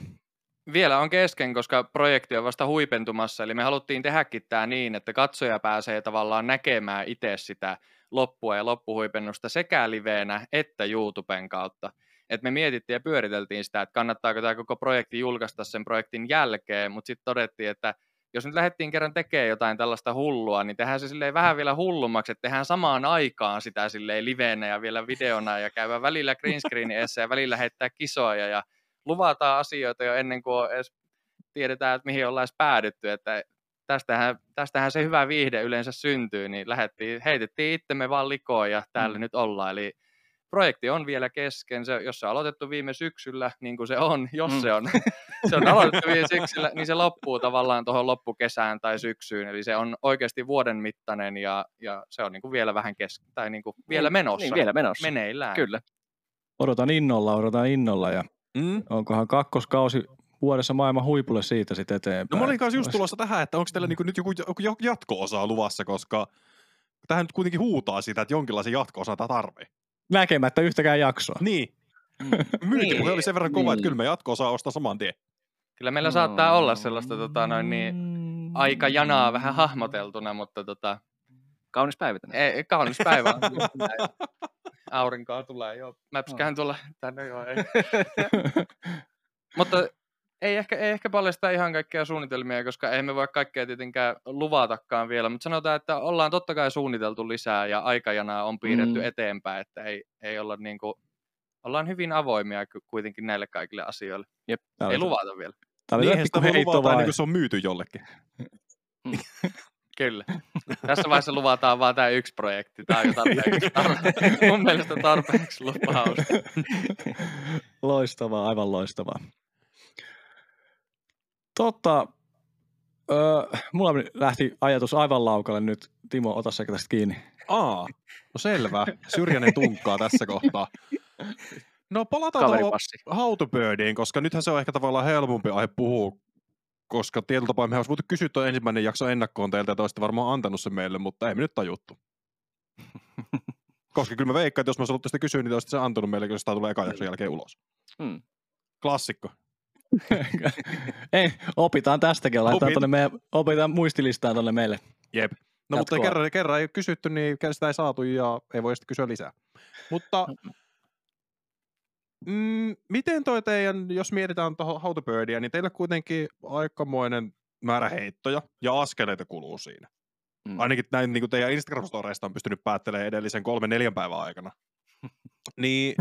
Vielä on kesken, koska projekti on vasta huipentumassa, eli me haluttiin tehdäkin tämä niin, että katsoja pääsee tavallaan näkemään itse sitä loppua ja loppuhuipennusta sekä liveenä että YouTuben kautta että me mietittiin ja pyöriteltiin sitä, että kannattaako tämä koko projekti julkaista sen projektin jälkeen, mutta sitten todettiin, että jos nyt lähdettiin kerran tekemään jotain tällaista hullua, niin tehdään se silleen vähän vielä hullummaksi, että tehdään samaan aikaan sitä silleen liveenä ja vielä videona ja käydään välillä green screenin ja välillä heittää kisoja ja luvataan asioita jo ennen kuin edes tiedetään, että mihin ollaan edes päädytty, että tästähän, tästähän se hyvä viihde yleensä syntyy, niin lähdettiin, heitettiin itsemme vaan likoon ja täällä mm. nyt ollaan, eli projekti on vielä kesken. Se, jos se on aloitettu viime syksyllä, niin kuin se on, jos mm. se on, se on aloitettu viime syksyllä, niin se loppuu tavallaan tuohon loppukesään tai syksyyn. Eli se on oikeasti vuoden mittainen ja, ja se on niin kuin vielä vähän kesken, tai niin kuin vielä menossa. Niin, vielä menossa. Meneillään. Kyllä. Odotan innolla, odotan innolla ja mm. onkohan kakkoskausi vuodessa maailman huipulle siitä sitten eteenpäin. No mä olin kanssa just tulossa tähän, että onko teillä niinku nyt joku, joku jatko-osa luvassa, koska tähän nyt kuitenkin huutaa sitä, että jonkinlaisen jatko-osa tarvii näkemättä yhtäkään jaksoa. Niin. Mm. Myyntipuhe niin. oli sen verran kova, niin. että kyllä me jatko saa ostaa saman tien. Kyllä meillä no. saattaa olla sellaista tota, noin niin, aikajanaa vähän hahmoteltuna, mutta tota... Kaunis päivä tänään. Ei, kaunis päivä. Aurinkoa tulee, joo. Mäpskähän no. tulla tänne, joo. Ei. mutta ei ehkä, ei ehkä paljasta ihan kaikkia suunnitelmia, koska ei me voi kaikkea tietenkään luvatakaan vielä, mutta sanotaan, että ollaan totta kai suunniteltu lisää ja aikajanaa on piirretty mm. eteenpäin, että ei, ei olla niin kuin, ollaan hyvin avoimia kuitenkin näille kaikille asioille. Jep. Ei luvata vielä. Tämä oli niin, sitä voi luvata ennen kuin se on myyty jollekin. Mm. Kyllä. Tässä vaiheessa luvataan vain tämä yksi projekti. Tämä on jo tarpeeksi, tarpeeksi, mun mielestä tarpeeksi lupaus. Loistavaa, aivan loistavaa. Totta, öö, mulla lähti ajatus aivan laukalle nyt. Timo, ota sekä tästä kiinni. Aa, no selvä. Syrjäinen tunkkaa tässä kohtaa. No palataan tuohon How to Birdiin, koska nythän se on ehkä tavallaan helpompi aihe puhua, koska tietyllä tapaa me olisi voitu kysyä tuo ensimmäinen jakso ennakkoon teiltä, ja te varmaan antanut sen meille, mutta ei me nyt tajuttu. koska kyllä mä veikkaan, että jos mä olisin sitä kysyä, niin te olisitte se antanut meille, jos tämä tulee eka jakson jälkeen ulos. Hmm. Klassikko. Ei, opitaan tästäkin, laitetaan Opit. tonne meidän, opitaan muistilistaan tuonne meille. Jep. No Jatkoa. mutta kerran, kerran ei kysytty, niin sitä ei saatu ja ei voi sitten kysyä lisää. Mutta mm, miten toi teidän, jos mietitään tuohon How to Birdia, niin teillä kuitenkin aikamoinen määrä heittoja ja askeleita kuluu siinä. Mm. Ainakin näin niin kuin teidän Instagram-storeista on pystynyt päättelemään edellisen kolme neljän päivän aikana. niin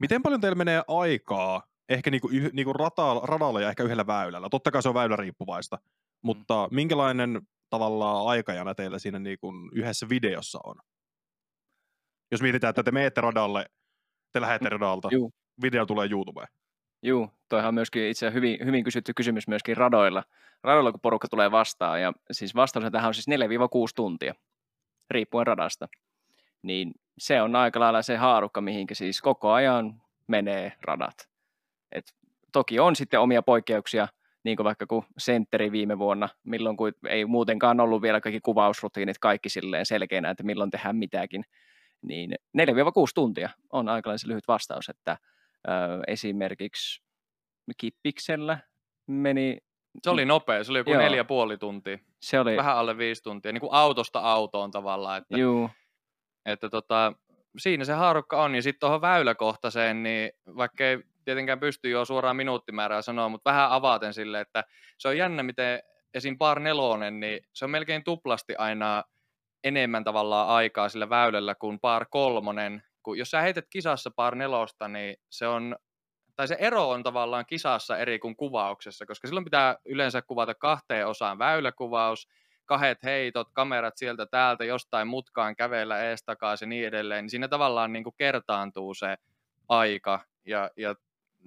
miten paljon teillä menee aikaa ehkä niinku, niinku rata, radalla ja ehkä yhdellä väylällä. Totta kai se on väylä riippuvaista, mm. mutta minkälainen tavallaan aikajana teillä siinä niinku yhdessä videossa on? Jos mietitään, että te menette radalle, te lähdette mm, radalta, Juu. video tulee YouTubeen. Joo, toihan on myöskin itse hyvin, hyvin kysytty kysymys myöskin radoilla. Radoilla, kun porukka tulee vastaan, ja siis vastaus tähän on siis 4-6 tuntia, riippuen radasta. Niin se on aika lailla se haarukka, mihinkä siis koko ajan menee radat. Et toki on sitten omia poikkeuksia, niin kuin vaikka kuin sentteri viime vuonna, milloin kun ei muutenkaan ollut vielä kaikki kuvausrutiinit kaikki silleen selkeänä, että milloin tehdään mitäkin, niin 4-6 tuntia on aikalaisen lyhyt vastaus, että ö, esimerkiksi Kippiksellä meni... Se oli nopea, se oli joku Joo. neljä puoli tuntia. Se oli... Vähän alle viisi tuntia, niin kuin autosta autoon tavallaan. Että, Juu. että tota, siinä se haarukka on. Ja sitten tuohon väyläkohtaiseen, niin vaikka ei tietenkään pysty jo suoraan minuuttimäärää sanoa, mutta vähän avaten sille, että se on jännä, miten esim. par nelonen, niin se on melkein tuplasti aina enemmän tavallaan aikaa sillä väylällä kuin par kolmonen. Kun jos sä heität kisassa par nelosta, niin se on tai se ero on tavallaan kisassa eri kuin kuvauksessa, koska silloin pitää yleensä kuvata kahteen osaan väyläkuvaus, kahdet heitot, kamerat sieltä täältä, jostain mutkaan kävellä ees takaisin ja niin edelleen, niin siinä tavallaan niin kuin kertaantuu se aika ja, ja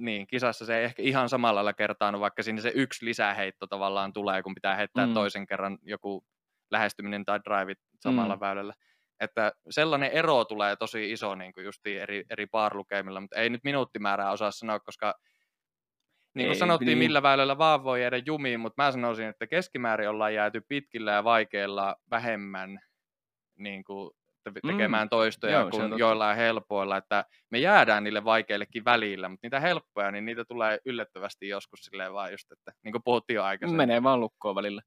niin, kisassa se ei ehkä ihan samalla lailla kertaannu, vaikka siinä se yksi lisäheitto tavallaan tulee, kun pitää heittää mm. toisen kerran joku lähestyminen tai drive samalla mm. väylällä. Että sellainen ero tulee tosi iso niin kuin eri, eri baarlukemilla, mutta ei nyt minuuttimäärää osaa sanoa, koska niin kuin ei, sanottiin, niin. millä väylällä vaan voi jäädä jumiin, mutta mä sanoisin, että keskimäärin ollaan jääty pitkillä ja vaikeilla vähemmän niin kuin tekemään mm. toistoja Joo, kuin joillain helpoilla, että me jäädään niille vaikeillekin välillä, mutta niitä helppoja, niin niitä tulee yllättävästi joskus silleen vaan just, että niin kuin puhuttiin jo aikaisemmin. Menee vaan lukkoon välillä.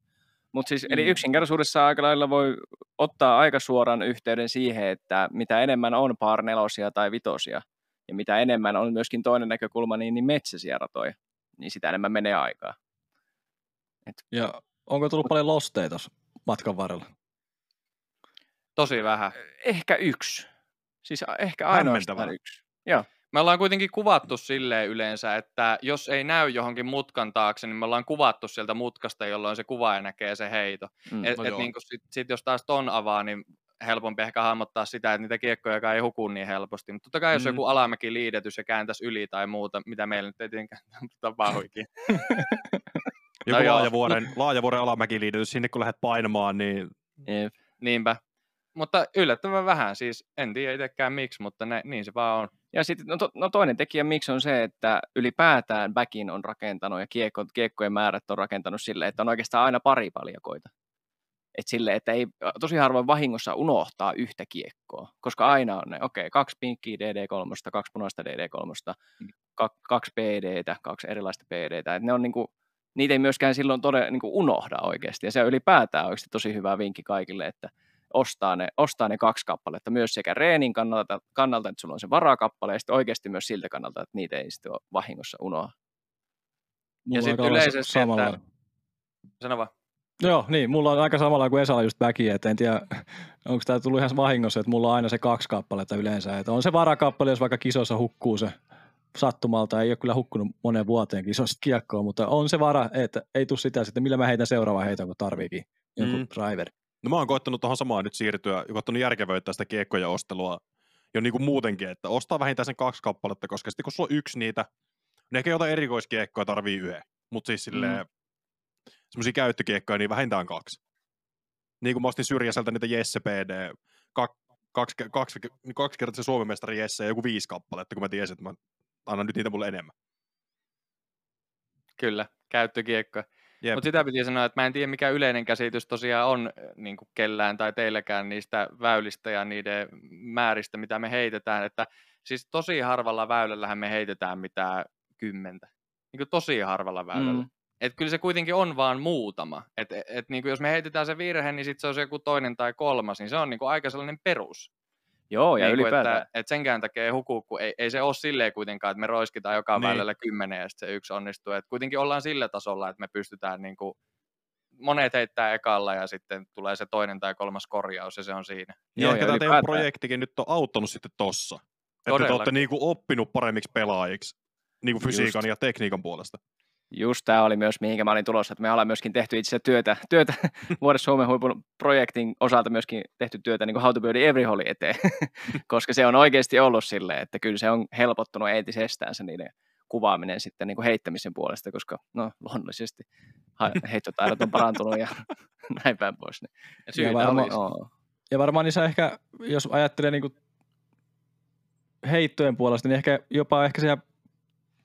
Mutta siis, eli mm. yksinkertaisuudessa aika lailla voi ottaa aika suoran yhteyden siihen, että mitä enemmän on par nelosia tai vitosia, ja mitä enemmän on myöskin toinen näkökulma, niin, niin metsäisiä ratoja, niin sitä enemmän menee aikaa. Et... Ja onko tullut paljon losteita matkan varrella? Tosi vähän. Ehkä yksi. Siis ehkä ainoastaan yksi. Joo. Me ollaan kuitenkin kuvattu silleen yleensä, että jos ei näy johonkin mutkan taakse, niin me ollaan kuvattu sieltä mutkasta, jolloin se kuvaaja näkee se heito. Mm, et, no et niin sit, sit jos taas ton avaa, niin helpompi ehkä hahmottaa sitä, että niitä kiekkoja ei huku niin helposti. Mutta totta kai jos mm. joku alamäki liidetys ja kääntäisi yli tai muuta, mitä meillä nyt ei tietenkään tapahduikin. joku no laajavuoren, laajavuoren alamäki liidetys, sinne kun lähdet painamaan, niin... Niinpä mutta yllättävän vähän, siis en tiedä itsekään miksi, mutta ne, niin se vaan on. Ja sitten no, to, no toinen tekijä miksi on se, että ylipäätään backin on rakentanut ja kiekko, kiekkojen määrät on rakentanut sille, että on oikeastaan aina pari paljakoita. Et sille, että ei tosi harvoin vahingossa unohtaa yhtä kiekkoa, koska aina on ne, okei, okay, kaksi pinkkiä DD3, kaksi punaista DD3, mm. kaksi PDtä, kaksi erilaista PDtä. Et ne on niinku, niitä ei myöskään silloin todella niinku unohda oikeasti. Ja se on ylipäätään oikeasti tosi hyvä vinkki kaikille, että ostaa ne, ostaa ne kaksi kappaletta myös sekä reenin kannalta, kannalta, että sulla on se varakappale, ja sitten oikeasti myös siltä kannalta, että niitä ei sitten ole vahingossa unoa. ja sitten yleisesti, samalla. että... Sano vaan. Joo, niin, mulla on aika samalla kuin Esalla just väki, että en tiedä, onko tämä tullut ihan vahingossa, että mulla on aina se kaksi kappaletta yleensä, että on se varakappale, jos vaikka kisossa hukkuu se sattumalta, ei ole kyllä hukkunut moneen vuoteen kisossa kiekkoa, mutta on se vara, että ei tule sitä sitten, millä mä heitän seuraava heiton, kun tarviikin jonkun mm. driver. No mä oon koettanut tuohon samaan nyt siirtyä, koettanut järkevöittää sitä kiekkoja ostelua jo niin kuin muutenkin, että ostaa vähintään sen kaksi kappaletta, koska sitten kun sulla on yksi niitä, niin ehkä jotain erikoiskiekkoja tarvii yhden, mutta siis silleen, mm. semmoisia käyttökiekkoja, niin vähintään kaksi. Niin kuin mä ostin syrjäseltä niitä Jesse PD, kaksi, kaksi, kaksi, kaksi kertaa se Suomen mestari Jesse ja joku viisi kappaletta, kun mä tiesin, että mä annan nyt niitä mulle enemmän. Kyllä, käyttökiekkoja. Mutta sitä piti sanoa, että mä en tiedä mikä yleinen käsitys tosiaan on niin kuin kellään tai teilläkään niistä väylistä ja niiden määristä, mitä me heitetään. Että siis tosi harvalla väylällähän me heitetään mitään kymmentä. Niin kuin tosi harvalla väylällä. Mm. Et kyllä se kuitenkin on vaan muutama. Et, et, niin kuin jos me heitetään se virhe, niin sitten se on se joku toinen tai kolmas, niin se on niin kuin aika sellainen perus. Joo, ja niin ylipäätään. Että, että senkään takia ei huku, kun ei, ei se ole silleen kuitenkaan, että me roiskitaan joka niin. välillä kymmenen ja sitten se yksi onnistuu. Että kuitenkin ollaan sillä tasolla, että me pystytään niin kuin, monet heittää ekalla ja sitten tulee se toinen tai kolmas korjaus ja se on siinä. Ja, ja ehkä tämä teidän projektikin nyt on auttanut sitten tossa. Että te olette niin kuin oppinut paremmiksi pelaajiksi niin kuin fysiikan Just. ja tekniikan puolesta. Just tämä oli myös, mihinkä mä olin tulossa, että me ollaan myöskin tehty itse työtä, työtä vuodessa Suomen huipun projektin osalta myöskin tehty työtä niin kuin How to Build Every Holly eteen, koska se on oikeasti ollut silleen, että kyllä se on helpottunut entisestään se niiden kuvaaminen sitten niin kuin heittämisen puolesta, koska no luonnollisesti heittotaidot on parantunut ja näin päin pois. Niin. Ja, varma, oh. ja varmaan niissä ehkä, jos ajattelee niin kuin heittojen puolesta, niin ehkä jopa ehkä siellä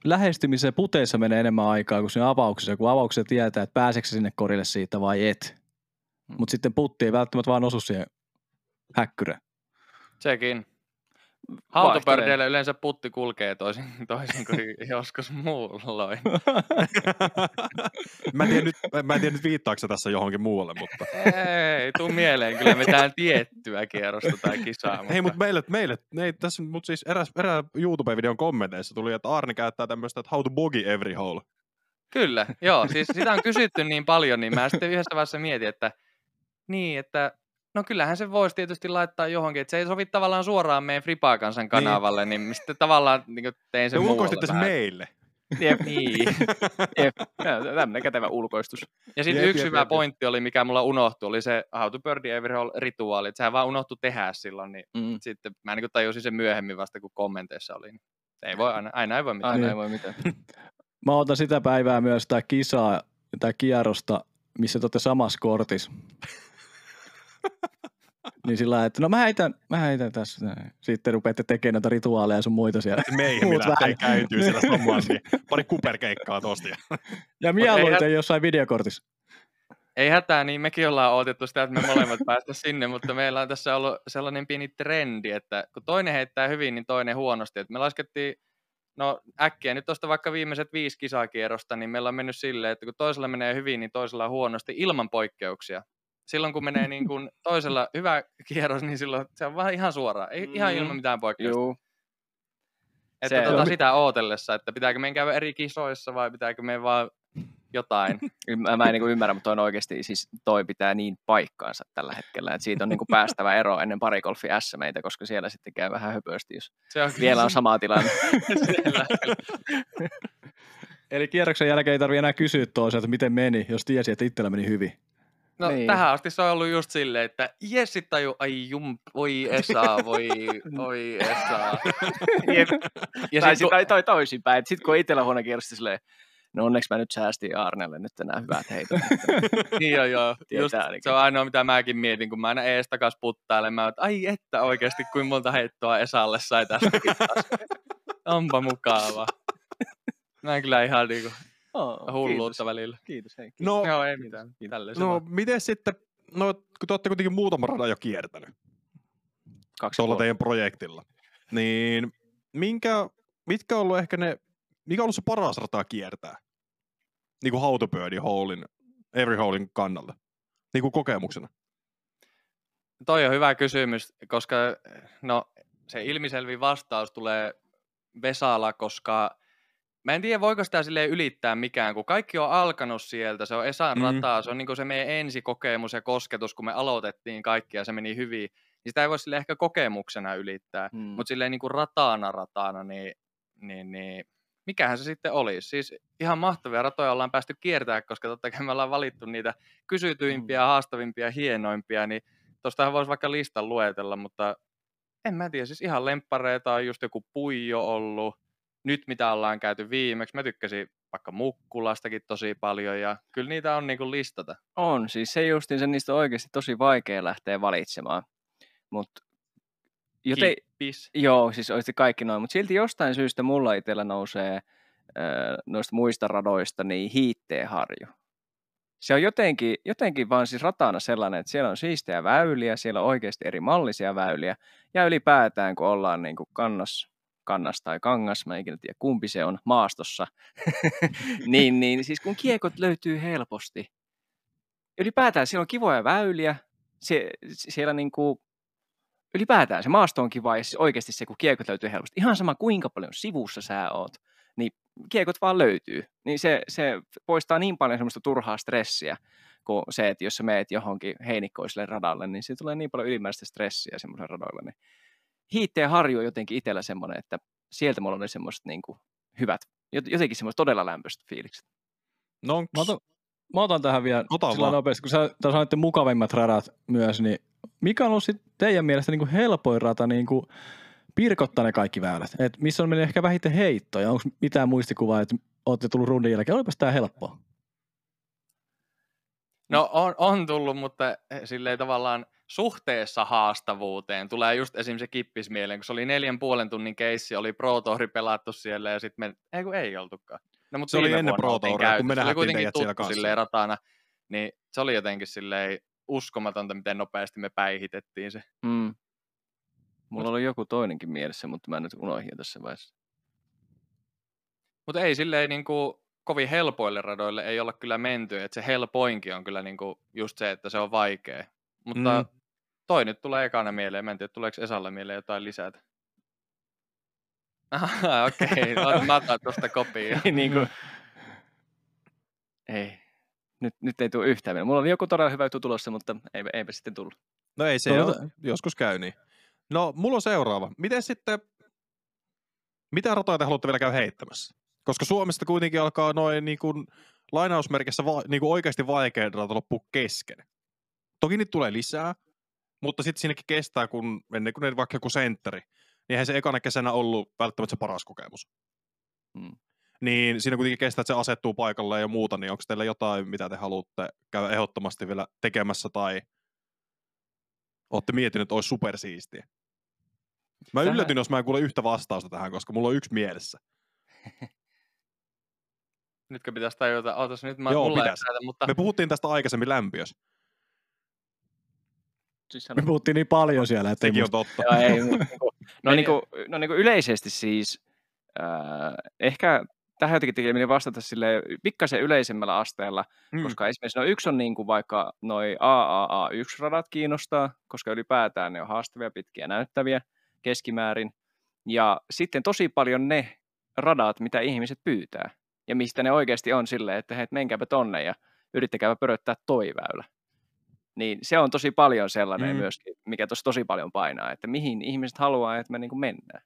lähestymiseen puteissa menee enemmän aikaa kuin siinä avauksessa, kun avauksessa tietää, että pääseekö sinne korille siitä vai et. Hmm. Mutta sitten putti ei välttämättä vaan osu siihen häkkyrään. Sekin. Hautopördeillä yleensä putti kulkee toisin, toisin kuin joskus muulloin. mä, en tiedä nyt, mä en tiedä nyt viittaako tässä johonkin muualle, mutta... Ei, tuu mieleen kyllä mitään tiettyä kierrosta tai kisaa. Mutta... Hei, mutta meille, meille ei, tässä, mutta siis eräs, erä YouTube-videon kommenteissa tuli, että Arni käyttää tämmöistä, että how to bogey every hole. Kyllä, joo. Siis sitä on kysytty niin paljon, niin mä sitten yhdessä vaiheessa mietin, että niin, että No kyllähän se voisi tietysti laittaa johonkin, että se ei sovi tavallaan suoraan meidän Fripaakansan niin. kanavalle, niin, niin sitten tavallaan niin tein sen muualle vähän. meille. Jep. niin. Jep. Tämmöinen kätevä ulkoistus. Ja sitten yksi jep, hyvä jep, pointti oli, mikä mulla unohtui, oli se How to Birdie Every rituaali, että sehän vaan unohtui tehdä silloin, niin mm. sitten mä niin tajusin sen myöhemmin vasta, kun kommenteissa oli. Niin ei voi aina, aina ei voi mitään. Aina ei voi mitään. mä otan sitä päivää myös tämä kisaa, tämä kierrosta, missä te olette samassa kortissa niin sillä lailla, että no mä heitän, mä heitän tässä. Sitten rupeatte tekemään noita rituaaleja ja sun muita siellä. Meihin minä ei käyntyy siellä samaan, niin pari kuperkeikkaa tosta. Ja mieluiten jossain videokortissa. Ei hätää, niin mekin ollaan odotettu sitä, että me molemmat päästä sinne, mutta meillä on tässä ollut sellainen pieni trendi, että kun toinen heittää hyvin, niin toinen huonosti. Että me laskettiin, no äkkiä nyt tuosta vaikka viimeiset viisi kisakierrosta, niin meillä on mennyt silleen, että kun toisella menee hyvin, niin toisella huonosti ilman poikkeuksia silloin kun menee niin kuin toisella hyvä kierros, niin silloin se on vähän ihan suoraan, ei, mm. ihan ilman mitään poikkeusta. Juu. Että tuota, sitä ootellessa, että pitääkö meidän käydä eri kisoissa vai pitääkö meidän vaan jotain. Mä, mä en niin ymmärrä, mutta on oikeasti, siis toi pitää niin paikkaansa tällä hetkellä, että siitä on niin kuin päästävä ero ennen parikolfi S meitä, koska siellä sitten käy vähän höpösti, jos se on vielä on sama tilanne. Eli kierroksen jälkeen ei tarvitse enää kysyä toiselta, miten meni, jos tiesi, että itsellä meni hyvin. No niin. tähän asti se on ollut just silleen, että jes sit taju, ai jum, voi Esa, voi, voi Esa. ja tai sit, kun... toi toisinpäin, että sit kun itsellä huono kierrosti silleen, no onneksi mä nyt säästin Arnelle nyt nämä hyvät heitot. niin joo, joo. Just, se on ainoa, mitä mäkin mietin, kun mä aina ees takas puttailen. Mä että ai että oikeasti, kuin monta heittoa Esalle sai tästäkin taas. Onpa mukava. Mä en kyllä ihan niinku Oh, hulluutta kiitos. välillä. Kiitos hei. No, Joo, ei mitään. no, miten sitten, no kun te olette kuitenkin muutama radan jo kiertänyt. Kaksi Tuolla teidän projektilla. Niin minkä, mitkä on ollut ehkä ne, mikä on ollut se paras rata kiertää? Niin kuin How to Birdie Holein, Every Holein kannalta. Niin kuin kokemuksena. Toi on hyvä kysymys, koska no, se ilmiselvi vastaus tulee Vesala, koska Mä en tiedä, voiko sitä sille ylittää mikään, kun kaikki on alkanut sieltä, se on Esan mm. rataa, se on niin se meidän ensikokemus ja kosketus, kun me aloitettiin kaikki ja se meni hyvin, niin sitä ei voi sille ehkä kokemuksena ylittää, mm. mutta silleen niin kuin rataana rataana, niin, niin, niin mikähän se sitten olisi. Siis ihan mahtavia ratoja ollaan päästy kiertämään, koska totta kai me ollaan valittu niitä kysytyimpiä, mm. haastavimpia, hienoimpia, niin tuostahan voisi vaikka listan luetella, mutta en mä tiedä, siis ihan lemppareita on just joku Puijo ollut, nyt mitä ollaan käyty viimeksi, mä tykkäsin vaikka Mukkulastakin tosi paljon ja kyllä niitä on niinku listata. On, siis se justiin, sen niistä on oikeasti tosi vaikea lähteä valitsemaan. Mutta joten, Joo, siis oikeasti kaikki noin, mutta silti jostain syystä mulla itsellä nousee äh, noista muista radoista niin hiitteenharju. Se on jotenkin, jotenkin vaan siis ratana sellainen, että siellä on siistejä väyliä, siellä on oikeasti eri mallisia väyliä, ja ylipäätään kun ollaan niin kuin kannas kannas tai kangas, mä en ikinä tiedä kumpi se on maastossa, niin, niin siis kun kiekot löytyy helposti, ylipäätään siellä on kivoja väyliä, se, siellä niin kuin, ylipäätään se maasto on kiva ja siis oikeasti se, kun kiekot löytyy helposti, ihan sama kuinka paljon sivussa sä oot, niin kiekot vaan löytyy, niin se, se poistaa niin paljon semmoista turhaa stressiä, kuin se, että jos sä meet johonkin heinikkoiselle radalle, niin siitä tulee niin paljon ylimääräistä stressiä semmoiselle radalle, niin hiitteen harju on jotenkin itsellä semmoinen, että sieltä mulla oli semmoista niin kuin hyvät, jotenkin semmoista todella lämpöistä fiilikset. No, mä, otan, mä otan tähän vielä Ota sillä nopeasti, kun sä sanoitte mukavimmat radat myös, niin mikä on ollut sit teidän mielestä niin kuin helpoin rata niin kuin pirkottaa ne kaikki väylät? Et missä on mennyt ehkä vähiten heittoja? Onko mitään muistikuvaa, että olette tullut rundin jälkeen? Olipas tämä helppoa? No on, on tullut, mutta silleen tavallaan – suhteessa haastavuuteen tulee just esimerkiksi se kippis mieleen, kun se oli neljän puolen tunnin keissi, oli Pro Touri pelattu siellä ja sitten me, ei kun ei oltukaan. No, mutta se oli ennen Pro Touria, kun me oli kuitenkin tuttu siellä silleen ratana, niin se oli jotenkin silleen uskomatonta, miten nopeasti me päihitettiin se. Mm. Mulla oli joku toinenkin mielessä, mutta mä nyt unohdin tässä vaiheessa. Mutta ei silleen niin kuin, kovin helpoille radoille ei olla kyllä menty, että se helpoinkin on kyllä niin kuin, just se, että se on vaikea. Mutta mm. Toi nyt tulee ekana mieleen, mä en tiedä, tuleeko Esalle mieleen jotain lisätä. Okei, okay. mä otan tuosta kopia. niin kuin... Ei. Nyt, nyt ei tule yhtään mieleen. Mulla oli joku todella hyvä juttu tulossa, mutta ei, eipä sitten tullut. No ei se, Tuota... joskus käy niin. No, mulla on seuraava. Miten sitten, mitä ratoja te haluatte vielä käydä heittämässä? Koska Suomesta kuitenkin alkaa noin niin kuin, lainausmerkissä va, niin kuin oikeasti vaikea rata loppua kesken. Toki niitä tulee lisää, mutta sitten siinäkin kestää, kun ennen kuin ne vaikka joku sentteri, niin eihän se ekana kesänä ollut välttämättä se paras kokemus. Hmm. Niin siinä kuitenkin kestää, että se asettuu paikalle ja muuta, niin onko teillä jotain, mitä te haluatte käydä ehdottomasti vielä tekemässä tai olette miettineet, että olisi supersiistiä? Mä Tähän... yllätyn, jos mä en kuule yhtä vastausta tähän, koska mulla on yksi mielessä. Nytkö pitäisi tajuta? Ootas nyt, mä, Joo, pitäisi. Mutta... Me puhuttiin tästä aikaisemmin lämpiössä. Siis Me puhuttiin niin paljon siellä, että Sekin on totta. Joo, ei, niinku, no, niin kuin, no niin kuin yleisesti siis, äh, ehkä tähän jotenkin tekee vastata sille pikkasen yleisemmällä asteella, mm. koska esimerkiksi no yksi on niin kuin vaikka noi AAA1-radat kiinnostaa, koska ylipäätään ne on haastavia, pitkiä näyttäviä keskimäärin. Ja sitten tosi paljon ne radat, mitä ihmiset pyytää ja mistä ne oikeasti on silleen, että hei, menkääpä tonne ja yrittäkääpä pöröttää toi väylä. Niin se on tosi paljon sellainen mm. myöskin, mikä tuossa tosi paljon painaa, että mihin ihmiset haluaa, että me niin kuin mennään.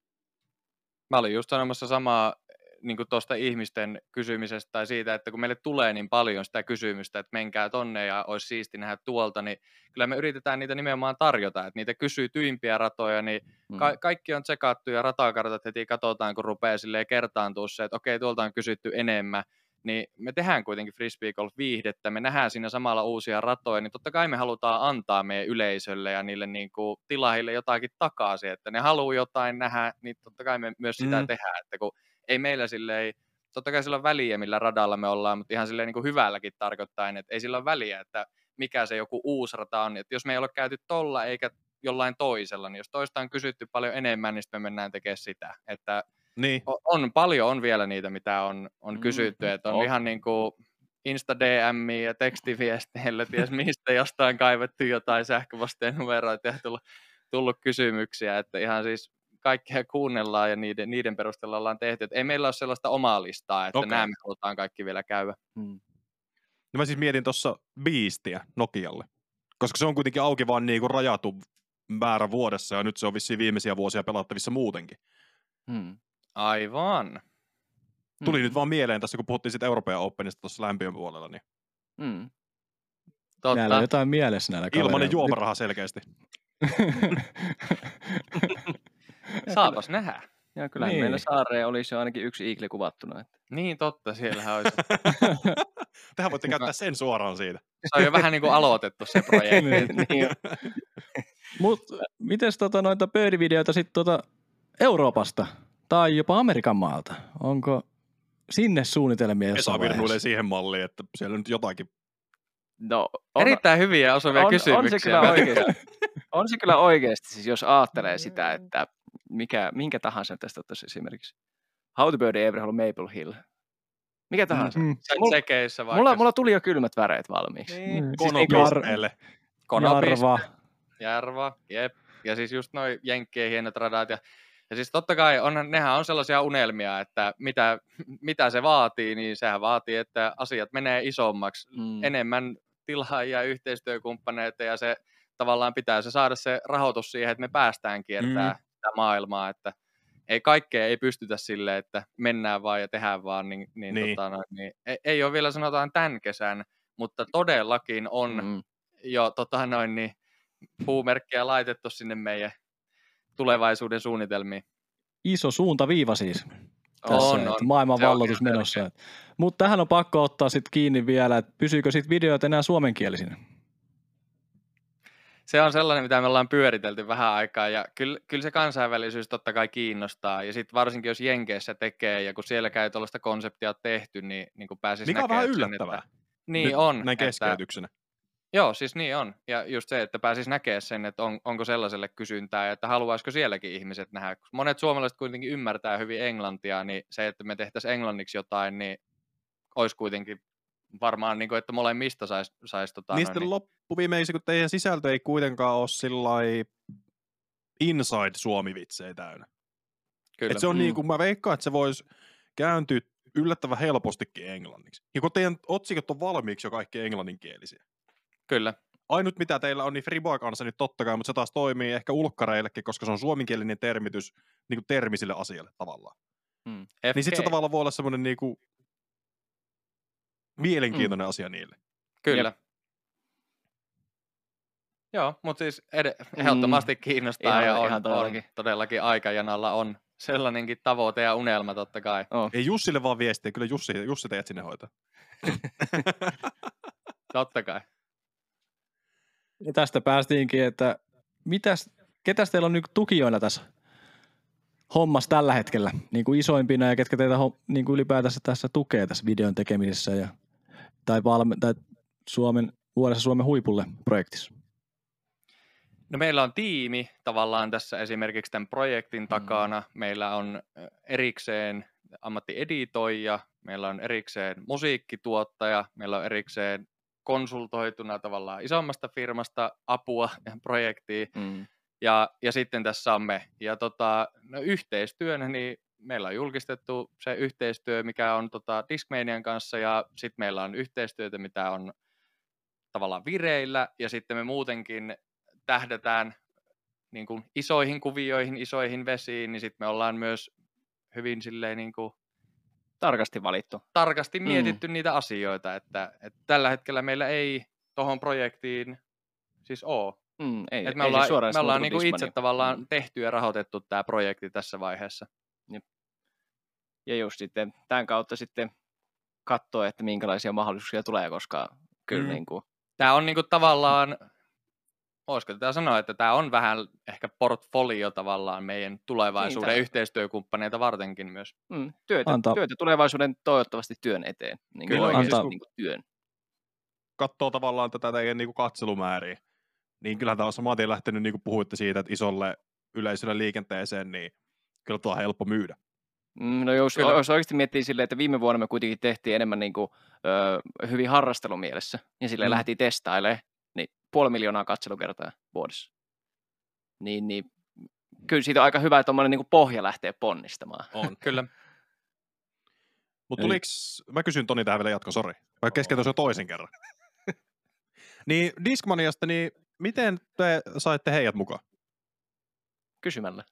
Mä olin just sanomassa samaa niin tuosta ihmisten kysymisestä tai siitä, että kun meille tulee niin paljon sitä kysymystä, että menkää tonne ja olisi siisti nähdä tuolta, niin kyllä me yritetään niitä nimenomaan tarjota, että niitä kysyy tyimpiä ratoja, niin ka- mm. kaikki on tsekattu ja ratakartat heti katsotaan, kun rupeaa silleen kertaantua se, että okei, tuolta on kysytty enemmän, niin me tehdään kuitenkin frisbee golf viihdettä, me nähdään siinä samalla uusia ratoja, niin totta kai me halutaan antaa meidän yleisölle ja niille niin kuin tilahille jotakin takaisin, että ne haluaa jotain nähdä, niin totta kai me myös sitä mm. tehdään, että kun ei meillä silleen, totta kai sillä on väliä, millä radalla me ollaan, mutta ihan silleen niin kuin hyvälläkin tarkoittain, että ei sillä ole väliä, että mikä se joku uusi rata on. Että jos me ei ole käyty tolla eikä jollain toisella, niin jos toista on kysytty paljon enemmän, niin sitten me mennään tekemään sitä. Että niin. on, paljon on vielä niitä, mitä on, on mm, kysytty, että on oh. ihan niin kuin Insta DM ja tekstiviesteillä, ties mistä jostain kaivettu jotain sähköposteen numeroita ja tullut, tullut kysymyksiä, että ihan siis kaikkea kuunnellaan ja niiden, niiden perusteella ollaan tehty. Et ei meillä ole sellaista omaa listaa, että okay. nämä me halutaan kaikki vielä käydä. Hmm. No mä siis mietin tuossa biistiä Nokialle, koska se on kuitenkin auki vaan niin kuin rajatu määrä vuodessa ja nyt se on vissiin viimeisiä vuosia pelattavissa muutenkin. Hmm. Aivan. Tuli hmm. nyt vaan mieleen tässä, kun puhuttiin sitten Euroopan Openista tuossa lämpiön puolella. Niin... Hmm. Totta. Näillä on jotain mielessä näillä Ilmanen juomaraha selkeästi. Saapas nähdä. Ja kyllä niin. meillä saareen olisi jo ainakin yksi iikli kuvattuna. Että. Niin totta, siellähän olisi. Tähän voitte käyttää sen suoraan siitä. Se on jo vähän niin kuin aloitettu se projekti. niin. niin. Mutta miten tota, noita pöydivideoita sitten tota Euroopasta tai jopa Amerikan maalta? Onko sinne suunnitelmia jossain Esa virnuilee siihen malliin, että siellä on nyt jotakin. No, on, Erittäin hyviä osuvia on, kysymyksiä. On se kyllä oikeasti. on se kyllä oikeasti, siis jos ajattelee sitä, että mikä, minkä tahansa tästä ottaisi esimerkiksi. How to Bird Every Maple Hill. Mikä tahansa. Mm-hmm. Mulla, mulla, mulla, tuli jo kylmät väreet valmiiksi. Niin. Mm. Siis Konopisteelle. Jarva. Jarva, jep. Ja siis just noin jenkkien hienot radat. Ja, ja siis totta kai on, nehän on sellaisia unelmia, että mitä, mitä se vaatii, niin sehän vaatii, että asiat menee isommaksi. Mm. Enemmän tilaajia, yhteistyökumppaneita ja se tavallaan pitää se saada se rahoitus siihen, että me päästään kiertämään mm sitä maailmaa, että ei kaikkea ei pystytä sille, että mennään vaan ja tehdään vaan, niin, niin, niin. Tota, niin ei, ei ole vielä sanotaan tämän kesän, mutta todellakin on mm. jo tota, noin, niin, puumerkkiä laitettu sinne meidän tulevaisuuden suunnitelmiin. Iso suuntaviiva siis. Tässä, on, on. Maailman valloitus menossa. Mutta tähän on pakko ottaa sitten kiinni vielä, että pysyykö sitten videot enää suomenkielisinä? se on sellainen, mitä me ollaan pyöritelty vähän aikaa, ja kyllä, kyllä se kansainvälisyys totta kai kiinnostaa, ja sitten varsinkin jos Jenkeissä tekee, ja kun siellä käy tuollaista konseptia tehty, niin, niin kuin pääsisi Mikä on vähän yllättävää. Että, niin Nyt on. Näin keskeytyksenä. Joo, siis niin on. Ja just se, että pääsis näkemään sen, että on, onko sellaiselle kysyntää, että haluaisiko sielläkin ihmiset nähdä. Monet suomalaiset kuitenkin ymmärtää hyvin englantia, niin se, että me tehtäisiin englanniksi jotain, niin olisi kuitenkin varmaan, niin kuin, että molemmista saisi sais, tota, Niistä niin... loppuviimeisi, kun teidän sisältö ei kuitenkaan ole sillä inside Suomi-vitsejä täynnä. Kyllä. Et se on mm. niin kuin, mä veikkaan, että se voisi kääntyä yllättävän helpostikin englanniksi. Ja kun teidän otsikot on valmiiksi jo kaikki englanninkielisiä. Kyllä. Ainut mitä teillä on, niin Friboa kanssa nyt totta kai, mutta se taas toimii ehkä ulkkareillekin, koska se on suomenkielinen termitys niin kuin termisille asialle tavallaan. Hmm. Niin sitten se tavallaan voi olla semmoinen niin kuin mielenkiintoinen hmm. asia niille. Kyllä. Jep. Joo, mutta siis ed- ehdottomasti kiinnostaa mm, ja on, ihan todellakin. on todellakin aikajanalla on sellainenkin tavoite ja unelma totta kai. Oh. Ei Jussille vaan viestiä, kyllä Jussi, Jussi teidät sinne hoitaa. totta kai. Ja tästä päästiinkin, että mitäs, ketäs teillä on nyt tukijoina tässä hommassa tällä hetkellä, niin kuin isoimpina ja ketkä teitä niin kuin ylipäätänsä tässä tukee tässä videon tekemisessä ja, tai, valme, tai Suomen, vuodessa Suomen huipulle projektissa? No meillä on tiimi tavallaan tässä esimerkiksi tämän projektin takana. Mm. Meillä on erikseen ammattieditoija, meillä on erikseen musiikkituottaja, meillä on erikseen konsultoituna tavallaan isommasta firmasta apua ja projektiin. Mm. Ja, ja sitten tässä on me. Ja tota, no yhteistyönä, niin meillä on julkistettu se yhteistyö, mikä on tota Discmanian kanssa, ja sitten meillä on yhteistyötä, mitä on tavallaan vireillä, ja sitten me muutenkin tähdätään niin kuin isoihin kuvioihin, isoihin vesiin, niin sitten me ollaan myös hyvin silleen niin kuin tarkasti valittu. Tarkasti mm. mietitty mm. niitä asioita, että, että tällä hetkellä meillä ei tuohon projektiin siis ole. Mm, ei, Et me ei ollaan, siis me ollaan niin kuin itse tavallaan mm. tehty ja rahoitettu tämä projekti tässä vaiheessa. Jep. Ja just sitten tämän kautta sitten katsoa, että minkälaisia mahdollisuuksia tulee, koska kyllä mm. niin kuin... Tämä on niin kuin tavallaan Olisiko tätä sanoa, että tämä on vähän ehkä portfolio tavallaan meidän tulevaisuuden niin, yhteistyökumppaneita vartenkin myös. Mm, työtä, Antaa. työtä tulevaisuuden toivottavasti työn eteen. Niin Kyllä, antaa. Niin työn. Katsoo tavallaan tätä teidän niin kuin katselumääriä. Niin kyllähän tämä on saman tien lähtenyt, niin kuin puhuitte siitä, että isolle yleisölle liikenteeseen, niin kyllä tuo on helppo myydä. Mm, no jos, jos oikeasti miettii silleen, että viime vuonna me kuitenkin tehtiin enemmän niin kuin, ö, hyvin harrastelumielessä, ja sille mm. lähdettiin testailemaan puoli miljoonaa katselukertaa vuodessa. Niin, niin kyllä siitä on aika hyvä, että niin pohja lähtee ponnistamaan. On, kyllä. Mutta tuliks, mä kysyn Toni tähän vielä jatko, sori. Mä keskeytän jo toisen kerran. niin Discmaniasta, niin miten te saitte heidät mukaan? Kysymällä.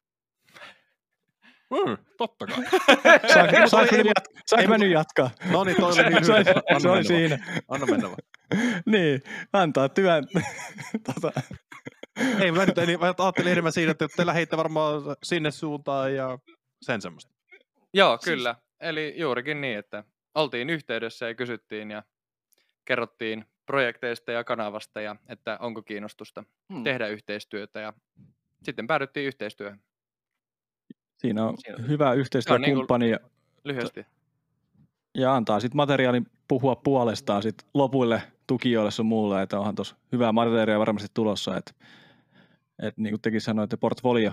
Mm, totta kai. Saanko mä nyt jatkaa? No niin, toi oli niin hyvä. Se oli siinä. Anna mennä vaan. niin, antaa työn. tota. Ei, mä nyt en, mä ajattelin enemmän siinä, että te lähditte varmaan sinne suuntaan ja sen semmoista. Joo, siis... kyllä. Eli juurikin niin, että oltiin yhteydessä ja kysyttiin ja kerrottiin projekteista ja kanavasta ja että onko kiinnostusta hmm. tehdä yhteistyötä ja sitten päädyttiin yhteistyöhön. Siinä on Siinä. hyvä yhteistyökumppani. Niin lyhyesti. Ja antaa sitten materiaalin puhua puolestaan sit lopuille tukijoille sun muulle, että onhan tuossa hyvää materiaalia varmasti tulossa, että et niin kuin tekin sanoitte, portfolio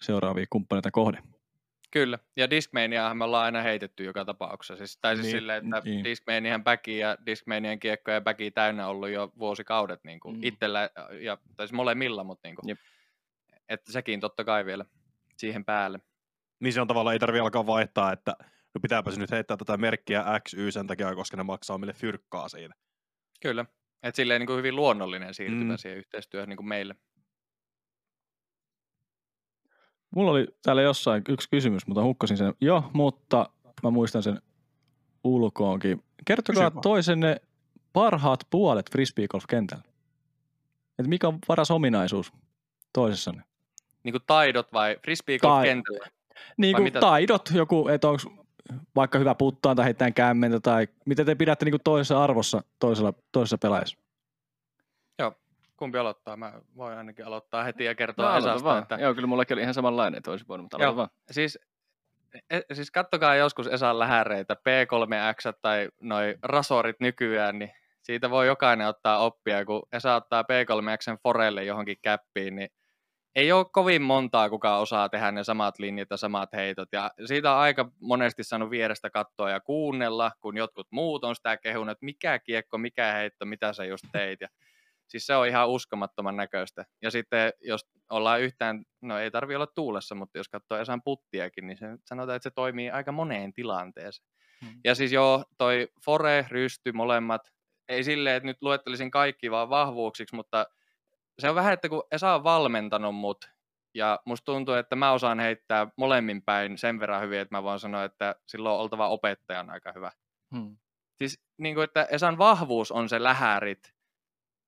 seuraavia kumppaneita kohde. Kyllä, ja Discmaniahan me ollaan aina heitetty joka tapauksessa. Siis, tai siis niin, silleen, että niin. Discmanian backi ja Discmanian kiekko ja backi täynnä ollut jo vuosikaudet niin kuin mm. itsellä, ja, tai siis molemmilla, mutta niin kuin, että sekin totta kai vielä siihen päälle. Niin se on tavallaan, ei tarvitse alkaa vaihtaa, että no pitääpä se nyt heittää tätä merkkiä XY sen takia, koska ne maksaa meille fyrkkaa siinä. Kyllä, että silleen niin kuin hyvin luonnollinen siirtymä mm. siihen yhteistyöhön niin kuin meille. Mulla oli täällä jossain yksi kysymys, mutta hukkasin sen jo, mutta mä muistan sen ulkoonkin. Kertokaa Kysy toisenne parhaat puolet frisbeegolf-kentällä. Et mikä on paras ominaisuus toisessanne? Niin kuin taidot vai frisbeegolf-kentällä? Niin kuin taidot, joku, että onko vaikka hyvä puttaa tai heittää kämmentä tai miten te pidätte niin kuin toisessa arvossa toisella, toisessa pelaajassa? Joo, kumpi aloittaa? Mä voin ainakin aloittaa heti ja kertoa no, Esasta. Vaan. Että... Joo, kyllä mullakin oli ihan samanlainen, että olisi voinut, mutta Joo, vaan. Siis, e, siis kattokaa joskus Esan lähäreitä, P3X tai noi rasorit nykyään, niin siitä voi jokainen ottaa oppia, kun Esa ottaa P3Xn Forelle johonkin käppiin, niin ei ole kovin montaa, kuka osaa tehdä ne samat linjat ja samat heitot. Ja siitä on aika monesti saanut vierestä katsoa ja kuunnella, kun jotkut muut on sitä kehunut, että mikä kiekko, mikä heitto, mitä sä just teit. Ja siis se on ihan uskomattoman näköistä. Ja sitten jos ollaan yhtään, no ei tarvi olla tuulessa, mutta jos katsoo Esan puttiakin, niin se sanotaan, että se toimii aika moneen tilanteeseen. Hmm. Ja siis joo, toi Fore, Rysty, molemmat, ei silleen, että nyt luettelisin kaikki vaan vahvuuksiksi, mutta se on vähän, että kun Esa on valmentanut mut, ja musta tuntuu, että mä osaan heittää molemmin päin sen verran hyvin, että mä voin sanoa, että silloin on oltava opettajan aika hyvä. Hmm. Siis niin kuin, että Esan vahvuus on se lähärit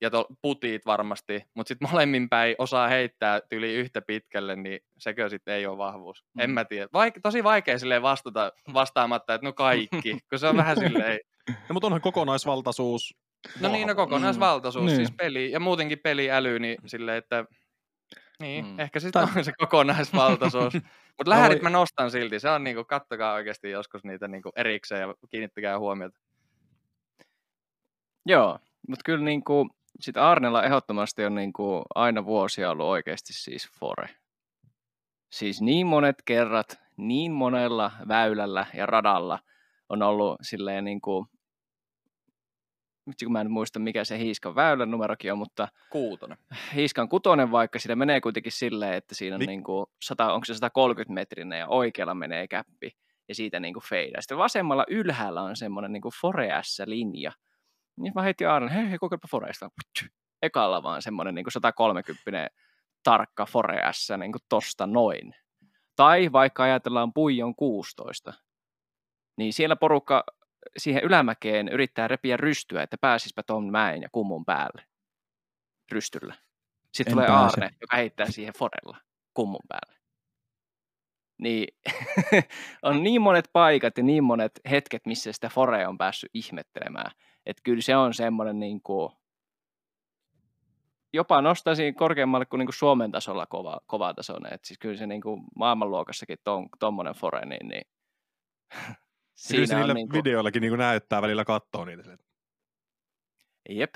ja to, putit varmasti, mutta sitten molemmin päin osaa heittää yli yhtä pitkälle, niin sekö sitten ei ole vahvuus. Hmm. En mä tiedä. Vaik- tosi vaikea silleen vastata, vastaamatta, että no kaikki, kun se on vähän silleen... No, mutta onhan kokonaisvaltaisuus No niin, no kokonaisvaltaisuus, mm. siis peli ja muutenkin peliäly, niin silleen, että niin, mm. ehkä sitten on se kokonaisvaltaisuus. Mutta lähdet mä nostan silti, se on niinku, kattokaa oikeasti joskus niitä niinku erikseen ja kiinnittäkää huomiota. Joo, mutta kyllä niinku, sit Arnella ehdottomasti on niinku aina vuosia ollut oikeasti siis fore. Siis niin monet kerrat, niin monella väylällä ja radalla on ollut silleen niinku vitsi kun mä en muista mikä se Hiiskan väylän numerokin on, mutta Kuutonen. Hiiskan kutonen, vaikka sitä menee kuitenkin silleen, että siinä on, niin kuin 100, onko se 130 metrinen ja oikealla menee käppi ja siitä niin kuin feidää. Sitten vasemmalla ylhäällä on semmoinen niin Foreassa-linja. Niin mä heitin Aaron, hei, hei kokeilepa Foreasta. Ekalla vaan semmoinen niin 130 tarkka Foreassa niin kuin tosta noin. Tai vaikka ajatellaan Puijon 16, niin siellä porukka siihen ylämäkeen yrittää repiä rystyä, että pääsispä tuon mäen ja kummun päälle rystyllä. Sitten en tulee pääse. Aarne, joka heittää siihen forella kummun päälle. Niin on niin monet paikat ja niin monet hetket, missä sitä fore on päässyt ihmettelemään. Että kyllä se on semmoinen niin kuin, jopa nostaisin korkeammalle kuin, niin kuin Suomen tasolla kova, kova tasoinen. Että siis kyllä se niin kuin maailmanluokassakin tuommoinen ton, fore, niin, niin Siinä kyllä niillä niin kuin... videoillakin niin kuin näyttää välillä katsoa niitä. Jep.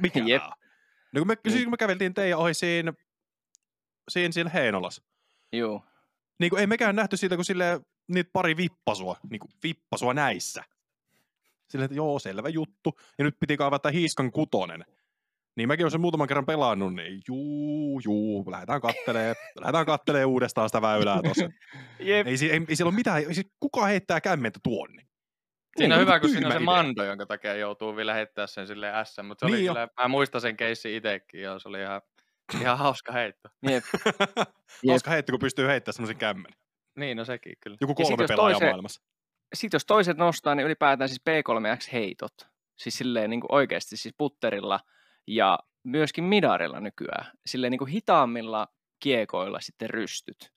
Mikä Jep. No kun me, niin. siis, kun me käveltiin teidän ohi siinä, siinä, siinä Heinolas. Joo. Niin kuin ei mekään nähty siitä, kun sille niitä pari vippasua, niin kuin vippasua näissä. Silleen, että joo, selvä juttu. Ja nyt piti kaivata hiiskan kutonen. Niin mäkin olen sen muutaman kerran pelannut, niin juu, juu, lähdetään kattelee, lähdetään kattelee uudestaan sitä väylää tuossa. Ei, ei, ei, ei, siellä ole mitään, ei, kuka heittää kämmentä tuonne? Siinä on hyvä, kun siinä on se idea. Mando, jonka takia joutuu vielä heittää sen sille S, mutta se niin oli kyllä, mä muistan sen keissi itsekin, ja se oli ihan, ihan hauska heitto. Jep. hauska heitto, kun pystyy heittämään semmoisen kämmen. Niin, no sekin kyllä. Joku kolme pelaajaa toise, maailmassa. Sitten jos toiset nostaa, niin ylipäätään siis P3X-heitot. Siis silleen niin kuin oikeasti siis putterilla – ja myöskin midarilla nykyään, silleen niin kuin hitaammilla kiekoilla sitten rystyt.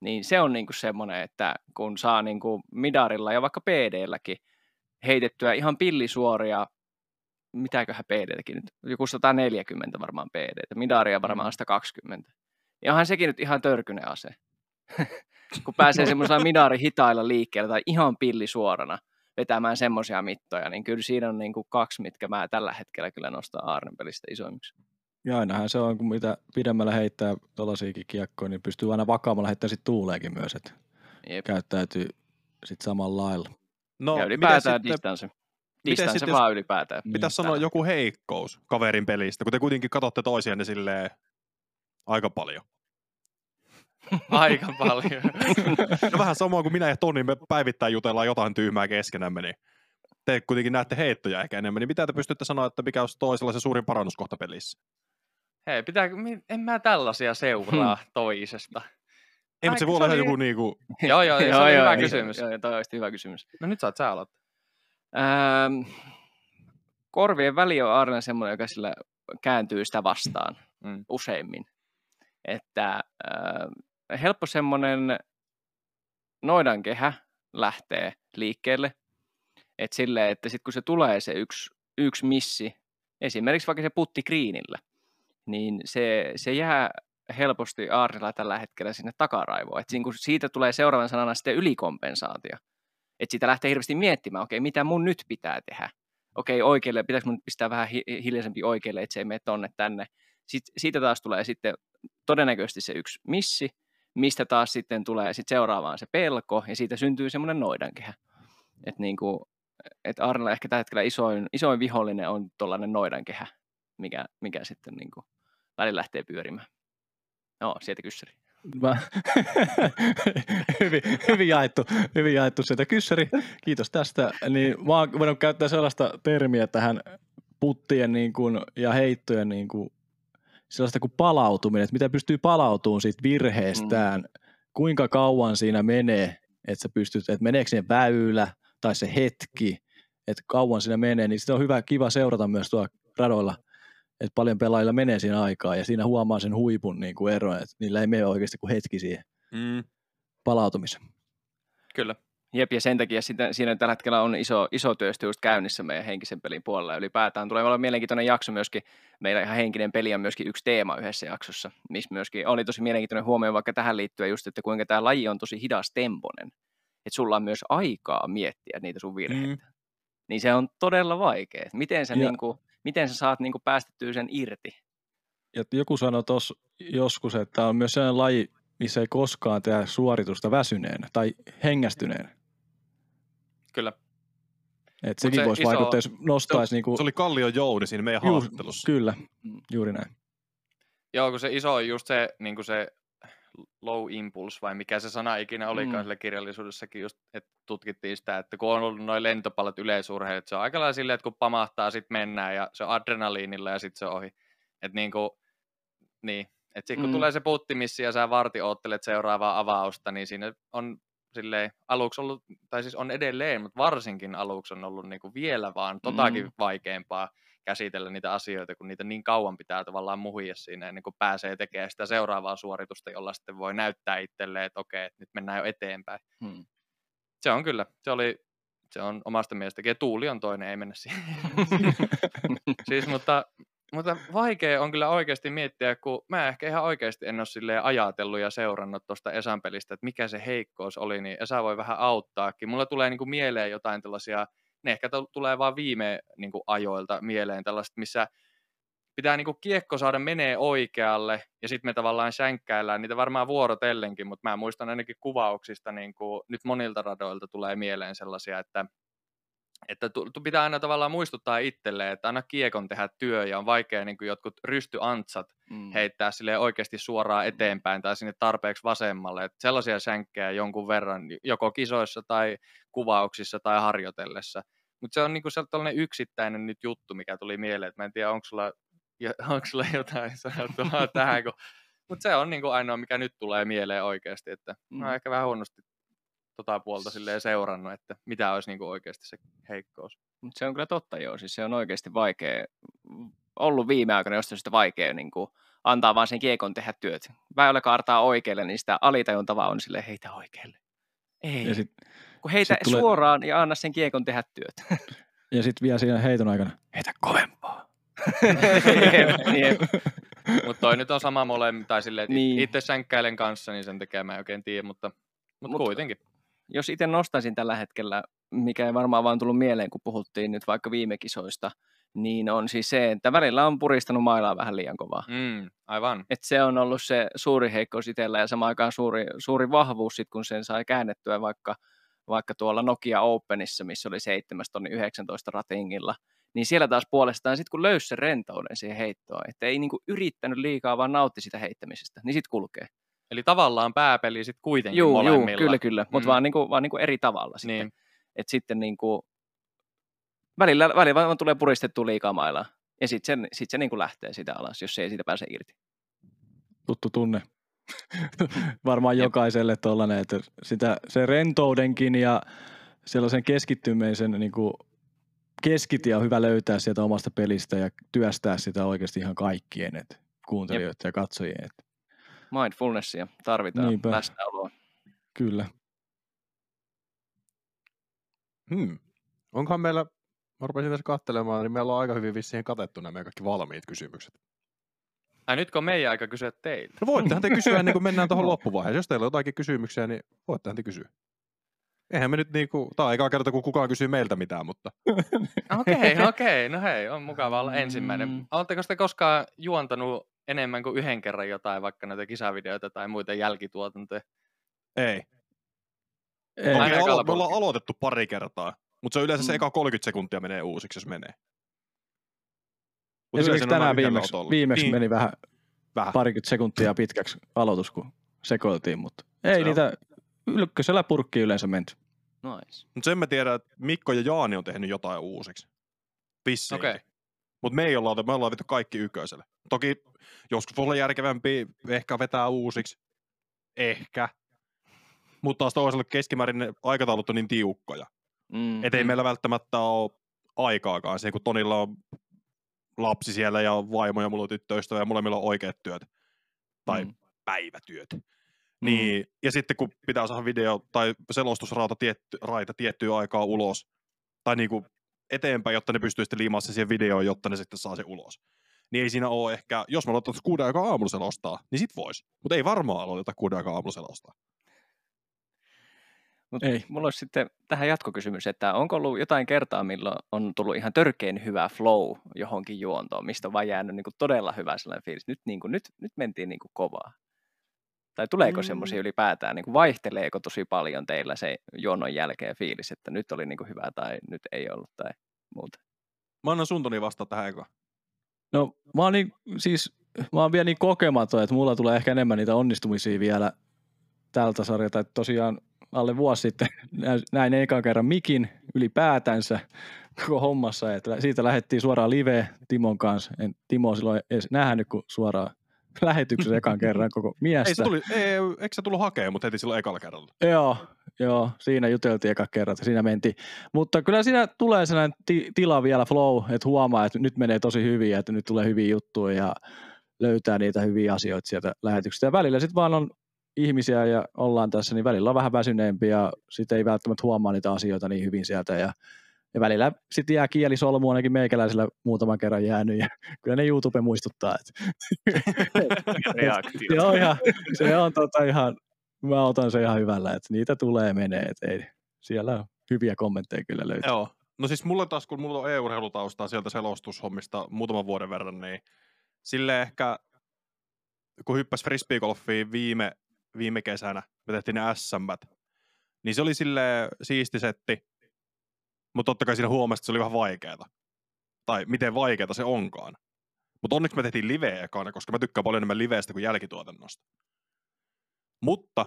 Niin se on niin kuin semmoinen, että kun saa niin kuin midarilla ja vaikka PDlläkin heitettyä ihan pillisuoria, mitäköhän PD-kin nyt, joku 140 varmaan PD, midaria varmaan 120. Mm. Ja onhan sekin nyt ihan törkynen ase. kun pääsee semmoisella midari hitailla liikkeellä tai ihan pillisuorana, vetämään semmoisia mittoja, niin kyllä siinä on niin kuin kaksi, mitkä mä tällä hetkellä kyllä nostan Aarnen pelistä isoimmiksi. Ja ainahan se on, kun mitä pidemmällä heittää tuollaisiakin kiekkoja, niin pystyy aina vakaamalla heittämään sitten tuuleekin myös, että Jep. käyttäytyy sitten samalla lailla. No, ja ylipäätään distanssi. Distanssi vaan jos, ylipäätään. Pitäisi sanoa joku heikkous kaverin pelistä, kun te kuitenkin katsotte toisianne silleen aika paljon. Aika paljon. no vähän samoin kuin minä ja Toni, me päivittäin jutellaan jotain tyhmää keskenämme, niin te kuitenkin näette heittoja ehkä enemmän, niin mitä te pystytte sanoa, että mikä olisi toisella se suurin parannuskohta pelissä? Hei, pitää, en mä tällaisia seuraa hmm. toisesta. Ei, mutta se voi olla joku niinku... joo, joo, se on hyvä kysymys. Joo, toi on hyvä kysymys. No nyt saat sä aloittaa. Ähm, korvien väli on Arne semmoinen, joka sillä kääntyy sitä vastaan mm. useimmin. Että äh, helppo semmoinen noidankehä lähtee liikkeelle. Että silleen, että sitten kun se tulee se yksi, yksi missi, esimerkiksi vaikka se putti kriinillä, niin se, se jää helposti Aarilla tällä hetkellä sinne takaraivoon. Että siitä tulee seuraavan sanana sitten ylikompensaatio. Että siitä lähtee hirveästi miettimään, okei, okay, mitä mun nyt pitää tehdä. okei oikealle, pitäisikö mun pistää vähän hi- hiljaisempi oikealle, että se ei mene tonne tänne. Sitten, siitä taas tulee sitten todennäköisesti se yksi missi, mistä taas sitten tulee sit seuraavaan se pelko, ja siitä syntyy semmoinen noidankehä. Että niin kuin, et Arnella ehkä tällä hetkellä isoin, isoin vihollinen on tuollainen noidankehä, mikä, mikä sitten niin kuin välillä lähtee pyörimään. No, sieltä kyssäri. Mä... hyvin, hyvin, jaettu, hyvin jaettu sieltä kyssäri. Kiitos tästä. Niin mä oon käyttää sellaista termiä tähän puttien niin kuin, ja heittojen niin kuin, sellaista kuin palautuminen, että mitä pystyy palautumaan siitä virheestään, mm. kuinka kauan siinä menee, että sä pystyt, että meneekö sinne väylä tai se hetki, että kauan siinä menee, niin sitä on hyvä, kiva seurata myös tuolla radoilla – että paljon pelaajilla menee siinä aikaa ja siinä huomaa sen huipun niin kuin eron, että niillä ei mene oikeasti kuin hetki siihen mm. palautumiseen. Kyllä. Jep, ja sen takia sitä, siinä tällä hetkellä on iso, iso työstö just käynnissä meidän henkisen pelin puolella. Ylipäätään tulee olla mielenkiintoinen jakso myöskin. Meillä ihan henkinen peli on myöskin yksi teema yhdessä jaksossa, missä myöskin oli tosi mielenkiintoinen huomio vaikka tähän liittyen just, että kuinka tämä laji on tosi hidas temponen. Että sulla on myös aikaa miettiä niitä sun virheitä. Mm. Niin se on todella vaikea. Miten sä ja... niin kuin, miten sä saat niin kuin päästettyä sen irti? Ja joku sanoi tuossa joskus, että on myös sellainen laji, missä ei koskaan tehdä suoritusta väsyneen tai hengästyneen. Kyllä. Et sekin se voisi iso... vaikuttaa, jos nostaisi... Se, niinku... se oli Kallio Jouni siinä meidän Juur, haastattelussa. Kyllä, juuri näin. Joo, kun se iso on just se, niin kuin se low impulse, vai mikä se sana ikinä olikaan mm. sille kirjallisuudessakin, just, että tutkittiin sitä, että kun on ollut noin lentopallot yleisurheilut, se on aika lailla silleen, että kun pamahtaa, sitten mennään, ja se on adrenaliinilla, ja sitten se on ohi. Että niin kuin, niin, että sitten kun mm. tulee se puttimissi, ja sä varti oottelet seuraavaa avausta, niin siinä on silleen, aluksi ollut, tai siis on edelleen, mutta varsinkin aluksi on ollut niin kuin vielä vaan totakin mm. vaikeampaa käsitellä niitä asioita, kun niitä niin kauan pitää tavallaan muhia siinä ennen kuin pääsee tekemään sitä seuraavaa suoritusta, jolla sitten voi näyttää itselleen, että okei, että nyt mennään jo eteenpäin. Hmm. Se on kyllä, se oli, se on omasta mielestäkin, ja tuuli on toinen, ei mennä siihen. siis, mutta, mutta vaikea on kyllä oikeasti miettiä, kun mä ehkä ihan oikeasti en ole ajatellut ja seurannut tuosta Esan pelistä, että mikä se heikkous oli, niin Esa voi vähän auttaakin. Mulla tulee niin kuin mieleen jotain tällaisia ne ehkä tulee vaan viime niin kuin, ajoilta mieleen tällaista, missä pitää niin kuin, kiekko saada menee oikealle, ja sitten me tavallaan sänkkäillään niitä varmaan vuorotellenkin, mutta mä muistan ainakin kuvauksista, niin kuin, nyt monilta radoilta tulee mieleen sellaisia, että että pitää aina tavallaan muistuttaa itselleen, että aina kiekon tehdä työ ja on vaikea niin kuin jotkut rystyantsat mm. heittää sille oikeasti suoraan eteenpäin tai sinne tarpeeksi vasemmalle. Että sellaisia sänkkejä jonkun verran joko kisoissa tai kuvauksissa tai harjoitellessa. Mutta se on niin kuin sellainen yksittäinen nyt juttu, mikä tuli mieleen, mä en tiedä, onko sulla, onko sulla jotain sanottavaa tähän, kun mutta se on niin kuin ainoa, mikä nyt tulee mieleen oikeasti, että mm. mä ehkä vähän huonosti tota puolta silleen seurannut, että mitä olisi niinku oikeasti se heikkous. Mut se on kyllä totta joo, siis se on oikeasti vaikea, ollut viime aikoina jostain sitä vaikea niin kuin antaa vaan sen kiekon tehdä työt. Väylä kaartaa oikealle, niin sitä alitajuntavaa on sille heitä oikealle. Ei, ja sit, kun heitä sit tulee... suoraan ja anna sen kiekon tehdä työt. Ja sitten vielä siinä heiton aikana, heitä kovempaa. mutta toi nyt on sama molemmin, tai silleen, niin. itse sänkkäilen kanssa, niin sen tekee mä en oikein tiedä, mutta, mutta Mut, kuitenkin jos itse nostaisin tällä hetkellä, mikä ei varmaan vaan tullut mieleen, kun puhuttiin nyt vaikka viime kisoista, niin on siis se, että välillä on puristanut mailaa vähän liian kovaa. Mm, aivan. Et se on ollut se suuri heikkous itsellä ja samaan aikaan suuri, suuri vahvuus, sit, kun sen sai käännettyä vaikka, vaikka tuolla Nokia Openissa, missä oli 7 tonni 19 ratingilla, niin siellä taas puolestaan sitten kun löysi sen rentouden siihen heittoon, että ei niinku yrittänyt liikaa, vaan nautti sitä heittämisestä, niin sitten kulkee. Eli tavallaan pääpeli sitten kuitenkin juu, molemmilla. Juu, kyllä, kyllä, mutta mm. vaan, niinku, vaan niinku eri tavalla sitten. Niin. Et sitten niinku, välillä, välillä vaan tulee puristettua liikaa mailaa. Ja sitten se, sit se niinku lähtee sitä alas, jos se ei siitä pääse irti. Tuttu tunne. Varmaan jokaiselle tuollainen, että sitä, se rentoudenkin ja sellaisen keskittymisen niin kuin keskitie on hyvä löytää sieltä omasta pelistä ja työstää sitä oikeasti ihan kaikkien, että kuuntelijoiden ja katsojien. Että mindfulnessia tarvitaan Niinpä. läsnäoloa. Kyllä. Hmm. Onkohan meillä, mä rupesin tässä katselemaan, niin meillä on aika hyvin vissiin katettu nämä kaikki valmiit kysymykset. Ai nyt kun meidän aika kysyä teiltä. No voittehan te kysyä ennen kuin mennään tuohon loppuvaiheeseen. Jos teillä on jotakin kysymyksiä, niin voittehan te kysyä. eihän me nyt niinku, tää on eikä kerta, kun kukaan kysyy meiltä mitään, mutta... Okei, okay, okei. Okay. No hei, on mukava olla ensimmäinen. Mm. Oletteko te koskaan juontanut enemmän kuin yhden kerran jotain, vaikka näitä kisavideoita tai muita jälkituotantoja? Ei. Ei. Toki alo- me ollaan aloitettu pari kertaa, mutta se yleensä mm. se eka 30 sekuntia menee uusiksi, jos menee. Mut Esimerkiksi tänään viimeksi, viimeksi niin. meni vähän, vähän parikymmentä sekuntia pitkäksi aloitus, kun sekoiltiin, mutta ei se niitä ylkkösellä purkki yleensä menty. Nice. Mutta sen mä tiedän, että Mikko ja Jaani on tehnyt jotain uusiksi. Vissiin. Okei. Okay. Mutta me ei olla, me ollaan vittu kaikki ykköselle. Toki joskus voi olla järkevämpi ehkä vetää uusiksi. Ehkä. Mutta taas toisaalta keskimäärin ne aikataulut on niin tiukkoja. Mm, että ei mm. meillä välttämättä ole aikaakaan siihen, kun Tonilla on lapsi siellä ja vaimo ja mulla on tyttöystävä ja molemmilla on oikeat työt. Tai mm. päivätyöt. Niin, mm. Ja sitten kun pitää saada video tai selostusraita tietty, raita tiettyä aikaa ulos, tai niinku eteenpäin, jotta ne pystyy sitten liimaan se siihen videoon, jotta ne sitten saa se ulos. Niin ei siinä ole ehkä, jos me aloitettaisiin kuuden aikaa aamulla selostaa, niin sit vois. Mutta ei varmaan aloiteta kuuden aikaa aamulla selostaa. Mut ei. Mulla olisi sitten tähän jatkokysymys, että onko ollut jotain kertaa, milloin on tullut ihan törkein hyvä flow johonkin juontoon, mistä on vaan jäänyt niin kuin todella hyvä sellainen fiilis. Nyt, niin kuin, nyt, nyt mentiin niin kuin kovaa. Tai tuleeko mm. semmoisia ylipäätään, niin kuin vaihteleeko tosi paljon teillä se juonnon jälkeen fiilis, että nyt oli niin kuin hyvä tai nyt ei ollut tai muuta? Mä annan Suntoni vastaa tähän eka. No mä oon, niin, siis, mä oon vielä niin kokematon, että mulla tulee ehkä enemmän niitä onnistumisia vielä tältä sarjalta. Että tosiaan alle vuosi sitten näin ekan kerran mikin ylipäätänsä koko hommassa. Että siitä lähdettiin suoraan live Timon kanssa. En Timo silloin edes nähnyt, kun suoraan lähetyksessä ekan kerran koko miestä. Ei se tuli, ei, eikö se tullut hakemaan, mutta heti silloin ekalla kerralla? Joo, joo, siinä juteltiin eka kerran, että siinä mentiin. Mutta kyllä siinä tulee sellainen ti- tila vielä flow, että huomaa, että nyt menee tosi hyvin, että nyt tulee hyviä juttuja ja löytää niitä hyviä asioita sieltä lähetyksestä. Ja välillä sitten vaan on ihmisiä ja ollaan tässä, niin välillä on vähän väsyneempi ja sitten ei välttämättä huomaa niitä asioita niin hyvin sieltä ja ja välillä sitten jää kieli solmu ainakin meikäläisellä muutaman kerran jäänyt ja kyllä ne YouTube muistuttaa. Että se on ihan, se on tota ihan, mä otan se ihan hyvällä, että niitä tulee menee, että ei, siellä on hyviä kommentteja kyllä löytyy. Joo, no siis mulle taas, kun mulla on EU-urheilutaustaa sieltä selostushommista muutaman vuoden verran, niin sille ehkä, kun hyppäsi frisbeegolfiin viime, viime kesänä, me tehtiin ne SM, niin se oli sille siisti setti, mutta totta kai siinä huomasi, että se oli vähän vaikeaa. Tai miten vaikeaa se onkaan. Mutta onneksi me tehtiin liveä ekana, koska mä tykkään paljon enemmän liveestä kuin jälkituotannosta. Mutta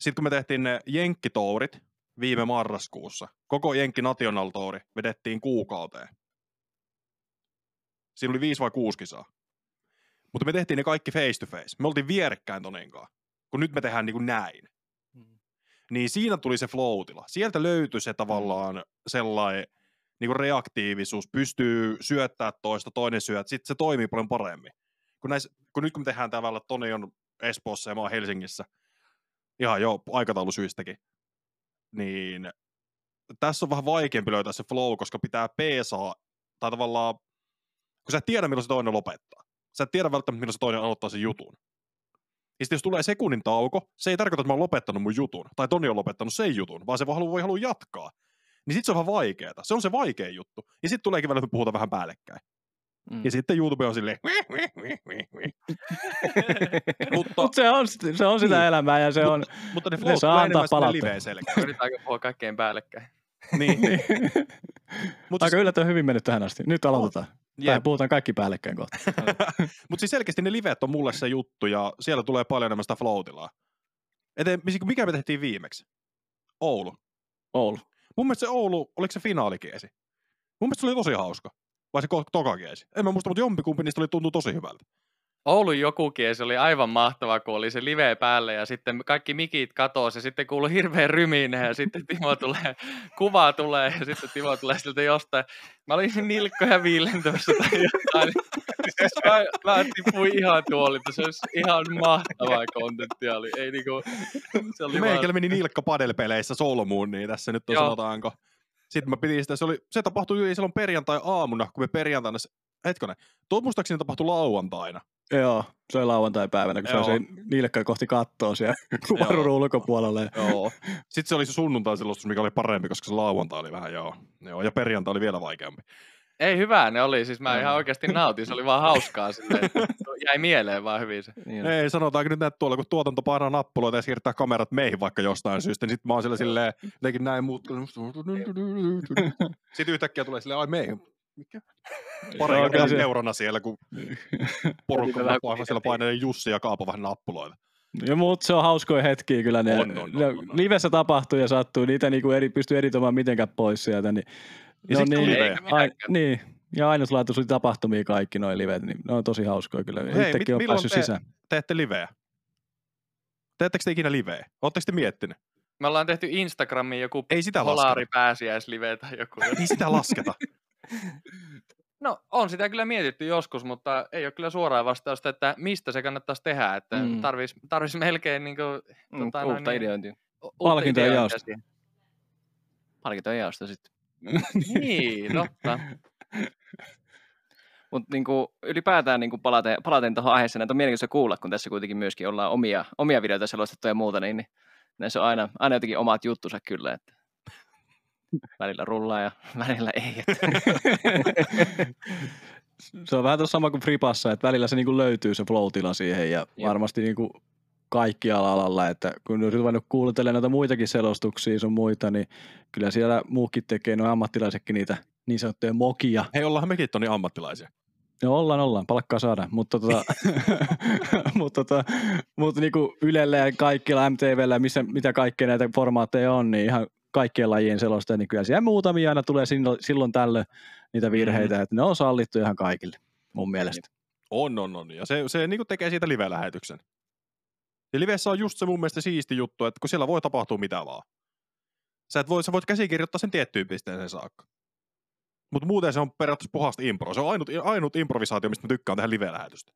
sitten kun me tehtiin ne jenkkitourit viime marraskuussa, koko Jenkki National Touri vedettiin kuukauteen. Siinä oli viisi vai kuusi kisaa. Mutta me tehtiin ne kaikki face to face. Me oltiin vierekkäin Toninkaan, kun nyt me tehdään niin kuin näin niin siinä tuli se flow Sieltä löytyi se tavallaan sellainen niin reaktiivisuus, pystyy syöttää toista, toinen syöt, sitten se toimii paljon paremmin. Kun, näis, kun nyt kun me tehdään täällä, Toni on Espoossa ja mä oon Helsingissä, ihan jo aikataulusyistäkin, niin tässä on vähän vaikeampi löytää se flow, koska pitää peesaa, tai tavallaan, kun sä et tiedä, milloin se toinen lopettaa. Sä et tiedä välttämättä, milloin se toinen aloittaa sen jutun. Ja sitten jos tulee sekunnin tauko, se ei tarkoita, että mä oon lopettanut mun jutun, tai Toni on lopettanut sen jutun, vaan se voi, voi halua jatkaa. Niin sitten se on vähän vaikeaa. Se on se vaikea juttu. Ja sitten tuleekin välillä, että puhutaan vähän päällekkäin. Mm. Ja sitten YouTube on silleen... mutta Mut se, on, se on sitä niin. elämää ja se on... Mutta ne flow saa antaa palautetta. liveen selkeä. Yritetäänkö puhua kaikkein päällekkäin? niin. Mut Aika siis... yllättävän hyvin mennyt tähän asti. Nyt aloitetaan. Tai puhutaan kaikki päällekkäin kohta. Mutta siis selkeästi ne livet on mulle se juttu ja siellä tulee paljon enemmän sitä floatilaa. Eteen, mikä me tehtiin viimeksi? Oulu. Oulu. Mun mielestä se Oulu, oliko se finaalikiesi? Mun mielestä se oli tosi hauska. Vai se tokakiesi? En mä muista, mutta jompikumpi niistä oli tuntuu tosi hyvältä. Oulun jokukin, se oli aivan mahtava, kun oli se live päälle ja sitten kaikki mikit katosi ja sitten kuului hirveän ryminen ja sitten Timo tulee, kuva tulee ja sitten Timo tulee siltä jostain. Mä olin nilkkoja viilentämässä tai jotain. Siis mä, mä tipuin ihan tuolilta, se olisi ihan mahtavaa kontenttia. Oli. Ei niinku, se oli Meikällä vaan... meni nilkka padelpeleissä solmuun, niin tässä nyt on Joo. sanotaanko. Sitten mä pidin sitä, se, oli, se tapahtui silloin perjantai-aamuna, kun me perjantaina, hetkonen, tuo muistaakseni tapahtui lauantaina. Joo, se oli lauantai-päivänä, kun Joo. se oli nilkka kohti kattoa siellä kuvarun ulkopuolella. Joo. Sitten se oli se sunnuntai selostus, mikä oli parempi, koska se lauantai oli vähän joo. joo ja perjantai oli vielä vaikeampi. Ei hyvää ne oli, siis mä ihan oikeasti nautin, se oli vaan hauskaa silleen, jäi mieleen vaan hyvin se. Niin. Ei, sanotaanko nyt näin tuolla, kun tuotanto painaa nappuloita ja siirtää kamerat meihin vaikka jostain syystä, niin sitten mä oon siellä silleen, jotenkin näin muut. Sitten yhtäkkiä tulee silleen, ai meihin. Mikä? Pari se... eurona siellä, kun porukka painaa siellä painelee Jussi ja Kaapo vähän nappuloita. Ja mutta se on hauskoja hetkiä kyllä. Ne, on, on, on, on, on. Livessä tapahtuu ja sattuu. Niitä niinku eri, pystyy eritomaan mitenkään pois sieltä. Niin ja no niin, ai, niin, ja ainutlaatuisia tapahtumia kaikki noin livet, niin ne on tosi hauskoja kyllä. Hei, Itsekin on päässyt te, sisään. teette liveä? Teettekö te ikinä liveä? Oletteko te miettinyt? Me ollaan tehty Instagramiin joku Ei sitä pääsiäislive tai joku. Ei sitä lasketa. No on sitä kyllä mietitty joskus, mutta ei ole kyllä suoraa vastausta, että mistä se kannattaisi tehdä. Että mm. tarvitsisi tarvis melkein niin kuin, mm, tota, uutta niin, ideointia. Palkintojen jaosta. Palkintojen jaosta sitten niin, totta. Mutta niinku, ylipäätään niinku palaten, palaten tuohon aiheeseen, että on mielenkiintoista kuulla, kun tässä kuitenkin myöskin ollaan omia, omia videoita selostettu ja muuta, niin, niin näissä on aina, aina jotenkin omat juttunsa kyllä, että välillä rullaa ja välillä ei. se on vähän tuossa sama kuin Fripassa, että välillä se niinku löytyy se flow siihen ja Jep. varmasti niinku kaikkialla alalla, että kun on ruvennut kuuntelemaan noita muitakin selostuksia sun muita, niin kyllä siellä muukin tekee, noin ammattilaisetkin niitä niin sanottuja mokia. Hei, ollaan mekin toni ammattilaisia. No ollaan, ollaan, palkkaa saada, mutta, tota, mutta, tota, mutta niin kuin Ylellä ja kaikilla MTVllä, missä, mitä kaikkea näitä formaatteja on, niin ihan kaikkien lajien selosta, niin kyllä siellä muutamia aina tulee silloin tällöin niitä virheitä, mm. että ne on sallittu ihan kaikille, mun mielestä. On, on, on. Ja se, se niin kuin tekee siitä live-lähetyksen. Ja livessä on just se mun mielestä siisti juttu, että kun siellä voi tapahtua mitä vaan. Sä, et voi, sä voit käsikirjoittaa sen tiettyyn pisteeseen saakka. Mutta muuten se on periaatteessa puhasta impro. Se on ainut, ainut improvisaatio, mistä mä tykkään tehdä live-lähetystä.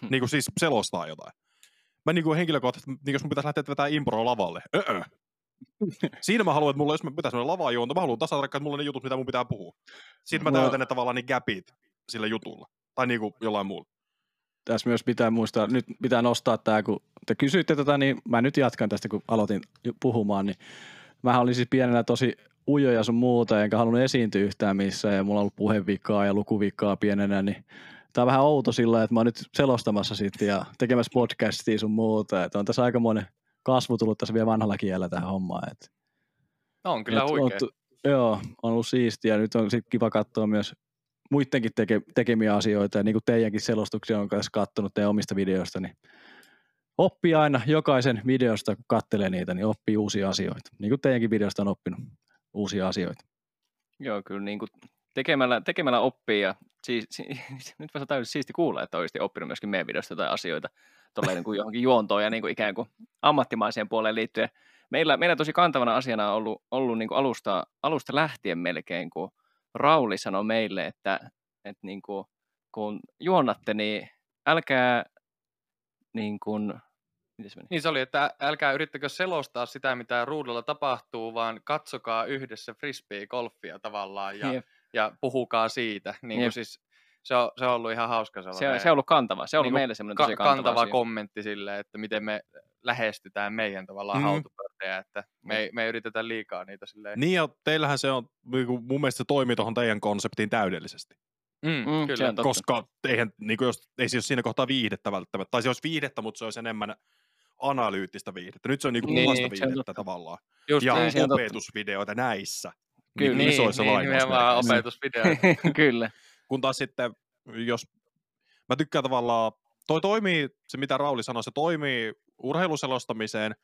Hmm. Niin kuin siis selostaa jotain. Mä niin kuin henkilökohtaisesti, niin jos mun pitäisi lähteä vetämään impro lavalle, öö. Siinä mä haluan, että mulla, jos mä pitäisi lavaa juonta, mä haluan tasatarkkaan, että mulla on ne jutut, mitä mun pitää puhua. Sitten mä täytän ne tavallaan niin gapit sillä jutulla. Tai niin kuin jollain muulla tässä myös pitää muistaa, nyt pitää nostaa tämä, kun te kysyitte tätä, niin mä nyt jatkan tästä, kun aloitin puhumaan, niin mä olin siis pienenä tosi ujoja sun muuta, enkä halunnut esiintyä yhtään missään, ja mulla on ollut puhevikaa ja lukuvikaa pienenä, niin tämä on vähän outo sillä, että mä oon nyt selostamassa sitten ja tekemässä podcastia sun muuta, että on tässä aikamoinen kasvu tullut tässä vielä vanhalla kielellä tähän hommaan. Että, on kyllä et, huikea. On, joo, on ollut siistiä. Nyt on sitten kiva katsoa myös muidenkin teke, tekemiä asioita, ja niin kuin teidänkin selostuksia on kanssa katsonut teidän omista videoista, niin oppii aina jokaisen videosta, kun katselee niitä, niin oppii uusia asioita. Niin kuin teidänkin videosta on oppinut uusia asioita. Joo, kyllä niin kuin tekemällä, tekemällä oppii ja siis, siis, nyt vasta täysin siisti kuulla, että olisit oppinut myöskin meidän videosta tai asioita niin kuin johonkin juontoon ja niin kuin ikään kuin ammattimaiseen puoleen liittyen. Meillä, meillä tosi kantavana asiana on ollut, ollut niin kuin alusta, alusta lähtien melkein, kun Rauli sanoi meille, että, että niin kuin, kun juonnatte, niin älkää niin kuin, se Niin se oli, että älkää yrittäkö selostaa sitä, mitä ruudulla tapahtuu, vaan katsokaa yhdessä frisbee-golfia tavallaan ja, ja puhukaa siitä. Niin kuin siis, se, on, se on ollut ihan hauska sellainen. Se, se on ollut kantava. Se on ollut niin meille semmoinen tosi kantava, kantava kommentti sille, että miten me lähestytään meidän tavallaan mm. hautupörtejä, että me ei, me ei yritetä liikaa niitä silleen. Niin ja teillähän se on, niinku, mun mielestä se toimii tuohon teidän konseptiin täydellisesti. Mm, mm, kyllä. Koska eihän, niin kuin jos, ei se ole siinä kohtaa viihdettä välttämättä, tai se olisi viihdettä, mutta se olisi enemmän analyyttistä viihdettä. Nyt se on niinku niin, puhasta viihdettä tavallaan. Just ja niin, opetusvideoita totta. näissä. Kyllä, niin, isoissa niin, niin, vaan opetusvideoita. Kyllä. Kun taas sitten, jos mä tykkään tavallaan, toi toimii, se mitä Rauli sanoi, se toimii urheiluselostamiseen,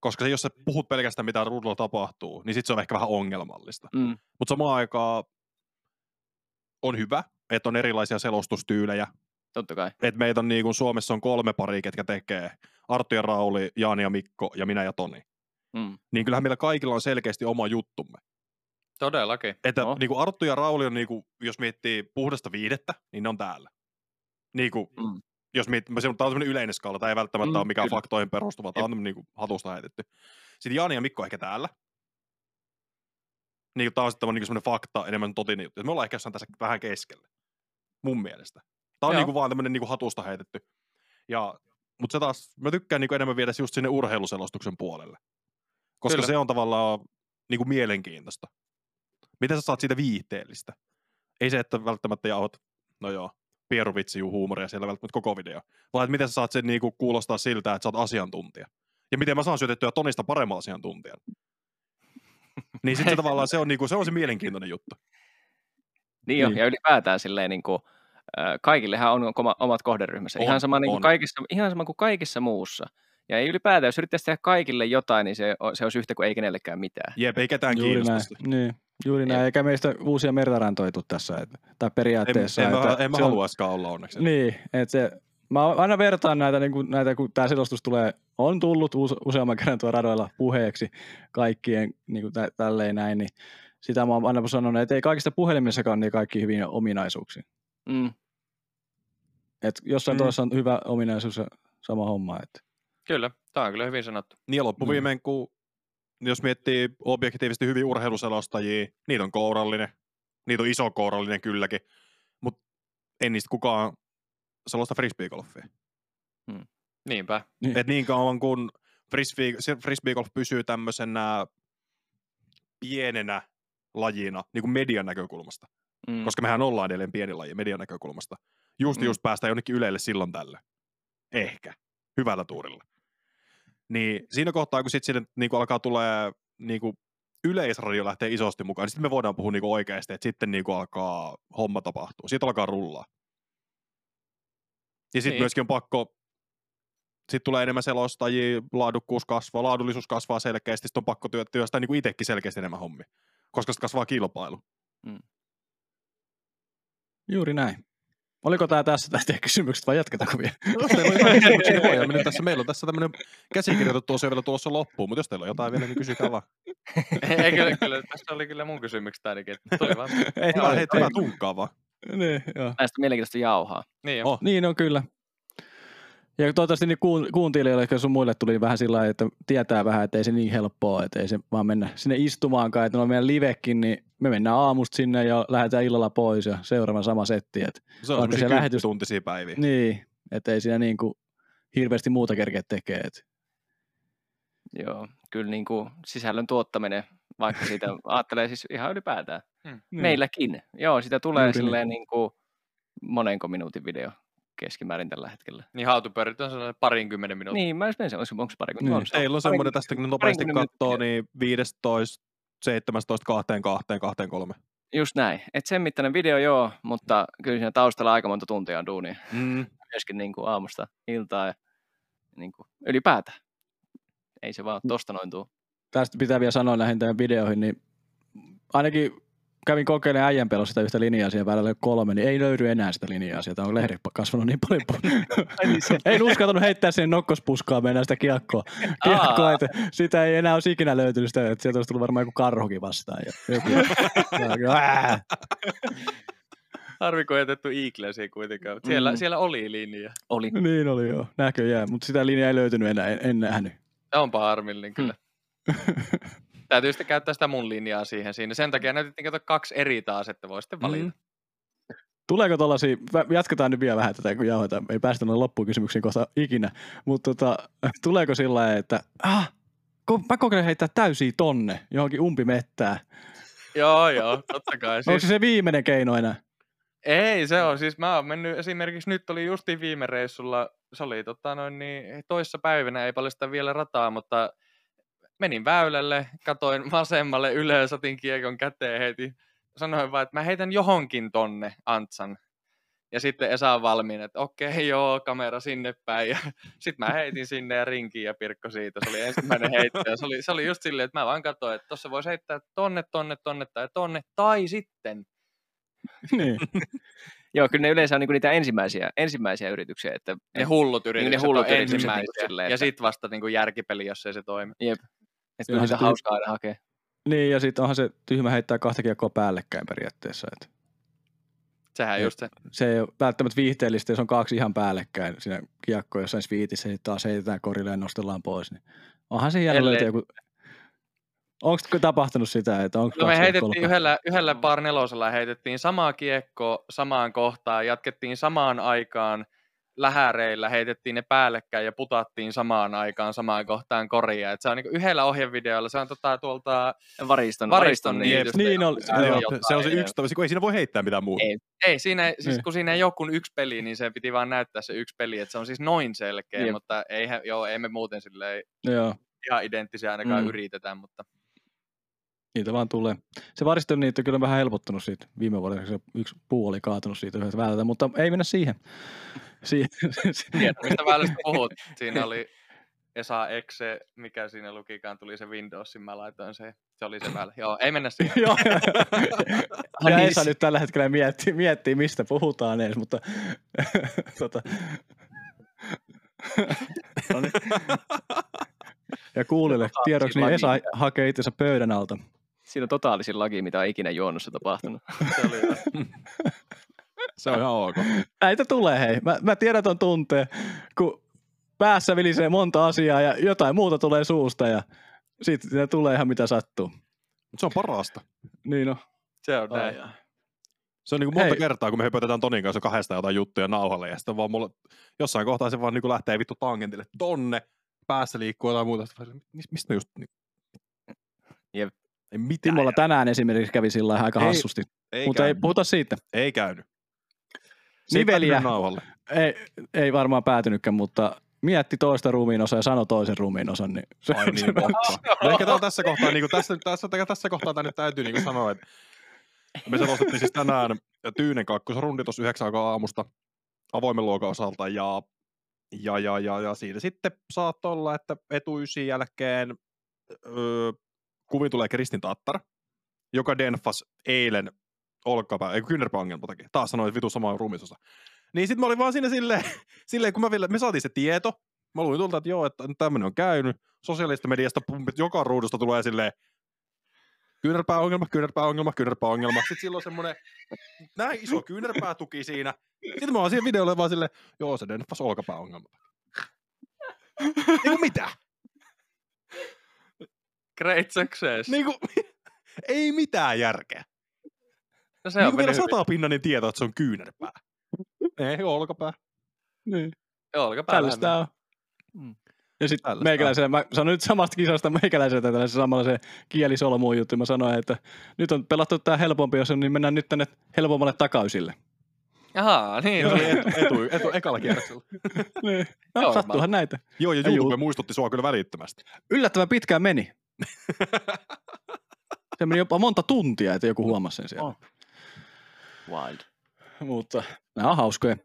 koska se, jos sä puhut pelkästään mitä ruudulla tapahtuu, niin sitten se on ehkä vähän ongelmallista. Mm. Mutta samaan aikaan on hyvä, että on erilaisia selostustyylejä. Totta kai. Että meitä on niin kuin Suomessa on kolme paria, ketkä tekee. Arttu ja Rauli, Jaani ja Mikko ja minä ja Toni. Mm. Niin kyllähän meillä kaikilla on selkeästi oma juttumme. Todellakin. Että no. niin kuin Arttu ja Rauli on, niin kuin, jos miettii puhdasta viidettä, niin ne on täällä. Niin kuin, mm jos mit, tämä on tämmöinen yleinen skaala, tämä ei välttämättä mm, ole mikään kyllä. faktoihin perustuva, tämä on tämmöinen niin hatusta heitetty. Sitten Jani ja Mikko ehkä täällä. Niin, tämä on sitten niin semmoinen fakta, enemmän totinen juttu. Me ollaan ehkä jossain tässä vähän keskellä, mun mielestä. Tämä on niin kuin vaan tämmöinen niin kuin hatusta heitetty. Ja, mutta se taas, mä tykkään niin enemmän viedä just sinne urheiluselostuksen puolelle. Koska Kyllä. se on tavallaan niin kuin mielenkiintoista. Miten sä saat siitä viihteellistä? Ei se, että välttämättä jauhot, no joo, pieruvitsi huumoria siellä välttämättä koko video. Vaan että miten sä saat sen niin kuin kuulostaa siltä, että sä oot asiantuntija. Ja miten mä saan syötettyä Tonista paremman asiantuntijan. niin sitten tavallaan se on, niin kuin, se on se mielenkiintoinen juttu. Niin jo, niin. ja ylipäätään silleen niin kuin, kaikillehan on omat kohderyhmässä. On, ihan, sama, niin kuin kaikissa, ihan sama kuin kaikissa muussa. Ja ei ylipäätään, jos yrittäisi tehdä kaikille jotain, niin se, se olisi yhtä kuin ei kenellekään mitään. Jep, ei ketään kiinnosta. Niin. Juuri näin, eikä meistä uusia mertarantoja tässä, että, tai periaatteessa. En, en, että mä, en mä haluaisikaan olla onneksi. Niin, että se, mä aina vertaan näitä, niin kuin, näitä kun tämä selostus tulee, on tullut use, useamman kerran tuolla radoilla puheeksi kaikkien niin kuin tä, tälleen näin, niin sitä mä oon aina sanonut, että ei kaikista puhelimissakaan niin kaikki hyviä ominaisuuksia. Mm. Et jossain mm. toisessa on hyvä ominaisuus ja sama homma. Että. Kyllä, tämä on kyllä hyvin sanottu. Niin loppuviimein, mm. kun jos miettii objektiivisesti hyvin urheiluselostajia, niitä on kourallinen, niitä on iso kourallinen kylläkin, mutta ei niistä kukaan selosta frisbeegolfia. Hmm. Niinpä. Niin. Et niin kauan kun frisbee, frisbeegolf pysyy tämmöisenä pienenä lajina, niin kuin median näkökulmasta, mm. koska mehän ollaan edelleen pieni laji median näkökulmasta. Just mm. just päästään jonnekin Ylelle silloin tällä. Ehkä. Hyvällä tuurilla. Niin siinä kohtaa, kun sitten sinne niin alkaa tulee niin kuin yleisradio lähtee isosti mukaan, niin sitten me voidaan puhua niin kuin oikeasti, että sitten niin kuin alkaa homma tapahtua. Siitä alkaa rullaa. Ja sitten niin. myöskin on pakko, sitten tulee enemmän selostajia, laadukkuus kasvaa, laadullisuus kasvaa selkeästi, sitten on pakko työstää niin kuin itsekin selkeästi enemmän hommi, koska sitten kasvaa kilpailu. Mm. Juuri näin. Oliko tämä tässä tästä kysymykset vai jatketaanko vielä? No, niin tässä, meillä on tässä tämmöinen käsikirjoitettu osio vielä tuossa loppuun, mutta jos teillä on jotain vielä, niin kysykää vaan. ei, kyllä, kyllä, tässä oli kyllä mun kysymykset ainakin. Tuli vaan. Ei, joo, hei, hyvä tunkkaa vaan. Niin, joo. Näistä mielenkiintoista jauhaa. Niin, oh. niin on kyllä. Ja toivottavasti niin kuun, kuuntelijoille ja sun muille tuli vähän sillä että tietää vähän, että ei se niin helppoa, että ei se vaan mennä sinne istumaankaan, että on meidän livekin, niin me mennään aamusta sinne ja lähdetään illalla pois ja seuraava sama setti. Että se on se lähetys... tuntisia päiviä. Niin, että ei siinä niin kuin hirveästi muuta kerkeä tekee. Että... Joo, kyllä niin kuin sisällön tuottaminen, vaikka siitä ajattelee siis ihan ylipäätään. Hmm. Meilläkin. Joo, sitä tulee Juuri silleen niin. niin kuin monenko minuutin video keskimäärin tällä hetkellä. Niin hautupörit on sellainen parinkymmenen minuutin. Niin, mä olisin onko, onko parinkymmenen? Niin. Teillä on semmoinen tästä, kun nopeasti katsoo, niin 15, 17, 2, 2, 2, 3. Just näin. Et sen mittainen video joo, mutta kyllä siinä taustalla aika monta tuntia on duunia. Mm. Myöskin niin kuin aamusta iltaa ja niin kuin ylipäätään. Ei se vaan tosta noin tuu. Tästä pitää vielä sanoa näihin teidän videoihin, niin ainakin kävin kokeilemaan äijän pelossa sitä yhtä linjaa siihen välillä kolme, niin ei löydy enää sitä linjaa sieltä. On lehdet kasvanut niin paljon. Niin ei uskaltanut heittää siihen nokkospuskaan mennä sitä kiekkoa. kiekkoa että sitä ei enää olisi ikinä löytynyt sitä, että sieltä olisi tullut varmaan joku karhukin vastaan. Ja joku, ja, Harvi kun jätetty Eaglesiin kuitenkaan. Siellä, mm. siellä oli linja. Oli. Niin oli joo, näköjään. Mutta sitä linjaa ei löytynyt enää, en, en nähnyt. Onpa harmillinen kyllä. Täytyy sitten käyttää sitä mun linjaa siihen siinä. Sen takia näytettiin kato kaksi eri taas, että voi sitten valita. Mm. Tuleeko tuollaisia, jatketaan nyt vielä vähän tätä, kun jauhetaan, ei päästä noin loppuun kysymyksiin kohta ikinä, mutta tota, tuleeko sillä lailla, että ah, mä kokeilen heittää täysiä tonne johonkin umpimettää. joo, joo, totta kai. Siis... Onko se se viimeinen keino enää? Ei, se on. Siis mä oon mennyt esimerkiksi, nyt oli justiin viime reissulla, se oli tota noin niin, toissa päivänä, ei paljon sitä vielä rataa, mutta menin väylälle, katoin vasemmalle ylös, otin kiekon käteen heti. Sanoin vaan, että mä heitän johonkin tonne Antsan. Ja sitten Esa on valmiin, että okei, joo, kamera sinne päin. Ja sitten mä heitin sinne ja rinkin ja Pirkko siitä. Se oli ensimmäinen heitto. Ja se oli, se oli just silleen, että mä vaan katsoin, että tuossa voisi heittää tonne, tonne, tonne tai tonne. Tai sitten. niin. Joo, kyllä ne yleensä on niinku niitä ensimmäisiä, ensimmäisiä yrityksiä. Että ne hullut yritykset, niin ne hullut yritykset ensimmäisiä. Niin silleen, ja sitten vasta niinku järkipeli, jos ei se toimi. Jep. Että onhan se hauskaa aina hakea. Niin, ja sitten onhan se tyhmä heittää kahta kiekkoa päällekkäin periaatteessa. Että Sehän just se. Se ei ole välttämättä viihteellistä, jos on kaksi ihan päällekkäin siinä kiekko jossain sviitissä, ja taas heitetään korille ja nostellaan pois. Niin onhan se jälleen löytää joku... Onko tapahtunut sitä, että onko no me heitettiin yhdellä, yhdellä par nelosella heitettiin samaa kiekkoa samaan kohtaan, jatkettiin samaan aikaan lähäreillä heitettiin ne päällekkäin ja putattiin samaan aikaan samaan kohtaan koria. Et se on niin yhdellä ohjevideolla, se on tota, tuolta Variston, variston niin, niin oli. Se on se yksi, kun ei siinä voi heittää mitään muuta. Ei, ei siinä, siis niin. kun siinä ei ole kuin yksi peli, niin se piti vaan näyttää se yksi peli, että se on siis noin selkeä, Jep. mutta eihän, joo, ei me muuten silleen joo. ihan identtisiä ainakaan mm. yritetään, mutta Niitä vaan tulee. Se variston niitä kyllä vähän helpottunut siitä viime vuonna, se yksi puu oli kaatunut siitä yhdestä väältä, mutta ei mennä siihen. siihen. Tiedät, mistä välistä puhut? Siinä oli Esa Exe, mikä siinä lukikaan, tuli se Windowsin, mä laitoin se, se oli se väli. Joo, ei mennä siihen. Joo, ja Esa nyt tällä hetkellä miettii, miettii mistä puhutaan edes, mutta tota. no niin. Ja kuulille tiedoksi, niin Esa hakee itsensä pöydän alta. Siinä on totaalisin laki, mitä on ikinä juonnossa tapahtunut. se, oli se on ihan ok. Näitä tulee, hei. Mä, mä tiedän ton tunteen, kun päässä vilisee monta asiaa ja jotain muuta tulee suusta ja sitten tulee ihan mitä sattuu. Mut se on parasta. Niin on. Se on näin. Se on niin kuin monta Hei. kertaa, kun me höpötetään Tonin kanssa kahdesta jotain juttuja nauhalle, ja sitten vaan mulla jossain kohtaa se vaan niin kuin lähtee vittu tangentille tonne, päässä liikkuu jotain muuta. Mistä me just... Niin... Jep. Ei mitään. Timolla tänään esimerkiksi kävi sillä aika ei, hassusti. Ei Mutta käynyt. ei puhuta siitä. Ei käynyt. Niveliä. ei, ei varmaan päätynytkään, mutta mietti toista ruumiin osaa ja sanoi toisen ruumiin osan. Niin se, Ai niin, no ehkä tämä tässä kohtaa, niin kuin, tässä, tässä, tässä kohtaa tämä nyt täytyy niin kuin sanoa, että me selostettiin siis tänään Tyynen kakkosrundi tuossa yhdeksän aikaa aamusta avoimen luokan osalta ja, ja, ja, ja, ja siinä sitten saattoi olla, että etuysin jälkeen öö, kuvin tulee Kristin Tattar, joka denfas eilen olkapää, ei kyynärpäongelma takia. Taas sanoin, että vitu sama ruumisosa. Niin sitten mä olin vaan siinä silleen, silleen kun mä vielä, me saatiin se tieto, mä luin tulta, että joo, että tämmöinen on käynyt. Sosiaalista mediasta pumpit joka ruudusta tulee silleen, kyynärpääongelma, kyynärpääongelma, kyynärpääongelma. Sitten silloin semmoinen näin iso kyynärpäätuki siinä. Sitten mä oon siinä videolle vaan silleen, joo se denfas olkapääongelma. Eiku mitä? Great success. Niin kuin, ei mitään järkeä. No se niin on vielä satapinnainen tieto, että se on kyynärpää. Ei, olkapää. Niin. Olkapää. Tällaista on. Mm. Ja sitten meikäläisenä, mä sanon nyt samasta kisasta meikäläisenä tällaisen samalla se kielisolmuun juttu. Mä sanoin, että nyt on pelattu tää helpompi, jos on, niin mennään nyt tänne helpommalle takaisille. Ahaa, niin. Joo, etu, etu, etu, ekalla kierroksella. niin. No, sattuuhan näitä. Joo, ja YouTube Juu. muistutti sua kyllä välittömästi. Yllättävän pitkään meni. se meni jopa monta tuntia, että joku huomasi sen siellä. Oh. Wild. Mutta nämä on hauskoja.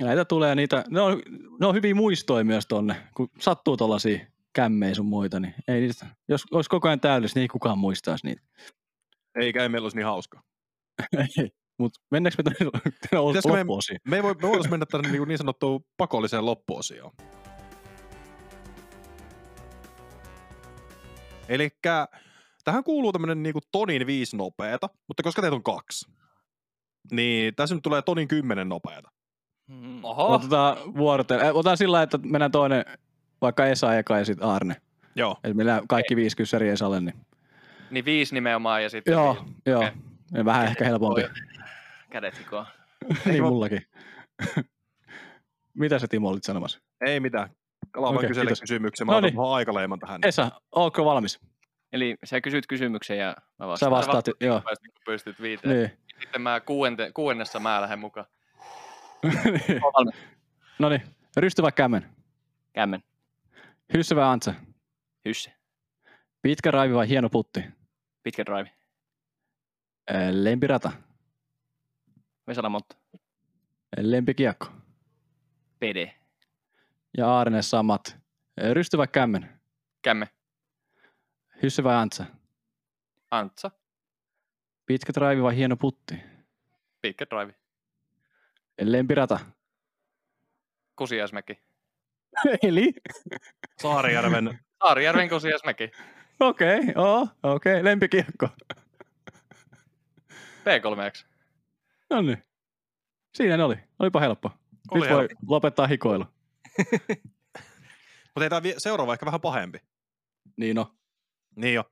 Näitä tulee niitä, ne on, ne on hyviä muistoja myös tonne, kun sattuu tuollaisia kämmejä sun muita, niin ei niitä, jos olisi koko ajan täydellistä, niin ei kukaan muistaisi niitä. Eikä ei meillä olisi niin hauska. Mutta mennäänkö me tuonne loppuosiin? Me, me, voi, me voitaisiin mennä tänne niin, niin sanottuun pakolliseen loppuosioon. Eli tähän kuuluu tämmöinen niin tonin viisi nopeeta, mutta koska teitä on kaksi, niin tässä nyt tulee tonin kymmenen nopeeta. Mm. Oho. Otetaan vuorotellen. Otetaan sillä että mennään toinen, vaikka Esa eka ja sitten Arne. Joo. Eli meillä kaikki viisi kyssäriä Esalle. Niin... niin viisi nimenomaan ja sitten... Joo, viisi. joo. Okay. Vähän Kädet ehkä helpompi. Kädet hikoa. niin mullakin. Mitä sä Timo olit sanomassa? Ei mitään. Kalaan okay, kysele kysymyksen. Mä no niin. aikaleiman tähän. Esa, ootko valmis? Eli sä kysyt kysymyksen ja mä vastaan. Sä vastaat, sä joo. Kun pystyt viiteen. Niin. Sitten mä kuuente, kuuennessa mä lähden mukaan. no niin, rysty vai kämmen? Kämmen. Hysse vai Antse? Hysse. Pitkä raivi vai hieno putti? Pitkä raivi. Lempirata? Vesala Montta. Lempikiekko? PD. Ja Aarne samat. Rysty vai kämmen? Kämme. Hysse vai Antsa? Antsa. Pitkä drive vai hieno putti? Pitkä drive. Lempirata. Kusiasmäki. Eli? Saarijärven. Saarijärven Kusiasmäki. Okei, okay, oh, okei. Okay. Lempikiekko. P3X. No niin. Siinä ne oli. Olipa helppo. Oli Nyt helppo. voi lopettaa hikoilu. Mutta ei seuraava ehkä vähän pahempi. Niin on. Niin jo.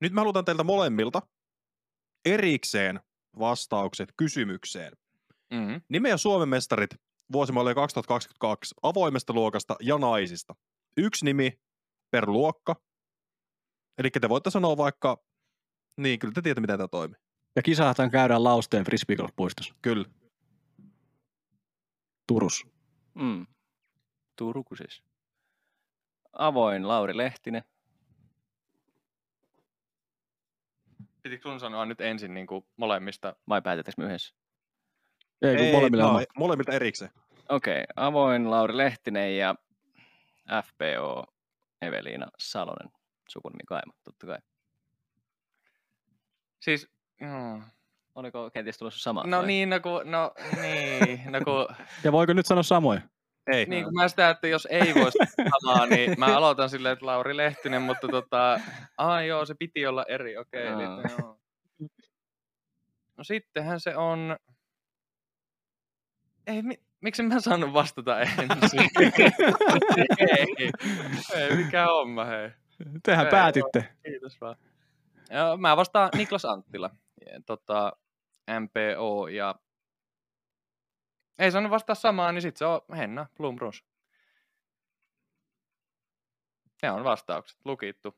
Nyt mä halutaan teiltä molemmilta erikseen vastaukset kysymykseen. Mm-hmm. Nime ja Suomen mestarit vuosimallia 2022 avoimesta luokasta ja naisista. Yksi nimi per luokka. Eli te voitte sanoa vaikka, niin kyllä te tiedätte, miten tämä toimii. Ja kisahtaan käydään Lausteen frisbeegolf-puistossa. Kyllä. Turus. Mm. Turku siis. Avoin Lauri Lehtinen. Pitikö sun sanoa nyt ensin niin kuin molemmista? Vai päätetäänkö me yhdessä? Ei, kun molemmilla no, molemmilta erikseen. Okei, okay. avoin Lauri Lehtinen ja FPO Eveliina Salonen. Sukunimi Kaima, totta kai. Siis, mm, Oliko kenties tulossa sama? no vai? niin, no kun, no niin, no kun, Ja voiko nyt sanoa samoin? Ei. niin kun mä sitä, että jos ei voisi samaa, niin mä aloitan silleen, että Lauri Lehtinen, mutta tota, ai joo, se piti olla eri, okei, okay, Aa. eli, joo. No sittenhän se on, ei, mi, miksi mä saanut vastata ensin? ei, ei, mikä homma, hei. Tehän Ei, päätitte. Kiitos vaan. Ja mä vastaan Niklas Anttila, ja tota, MPO ja ei saanut vastaa samaa, niin sit se on Henna Blumbrus. Se on vastaukset, lukittu.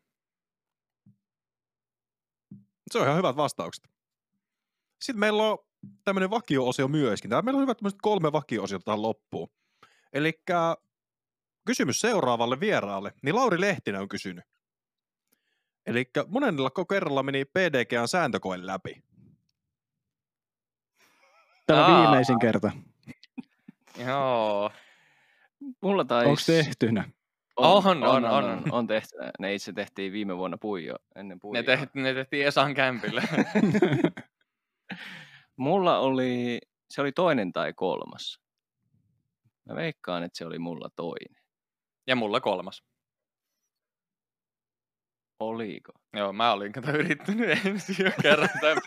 Se on ihan hyvät vastaukset. Sitten meillä on tämmöinen vakio-osio myöskin. Täällä meillä on hyvät tämmöiset kolme vakio-osiota tähän loppuun. Eli kysymys seuraavalle vieraalle, niin Lauri Lehtinen on kysynyt. Eli monella kerralla meni PDGn sääntökoe läpi. Tämä Aa. viimeisin kerta. Joo. Mulla taisi... Onko tehtynä? On, on, on, on. on, on tehty. Ne itse tehtiin viime vuonna puijo, ennen Ne, puijoa. tehti, ne tehtiin Esan kämpille. Mulla oli, se oli toinen tai kolmas. Mä veikkaan, että se oli mulla toinen. ja mulla kolmas. Oliko? Joo, mä olin kato yrittänyt ensin jo kerran tämän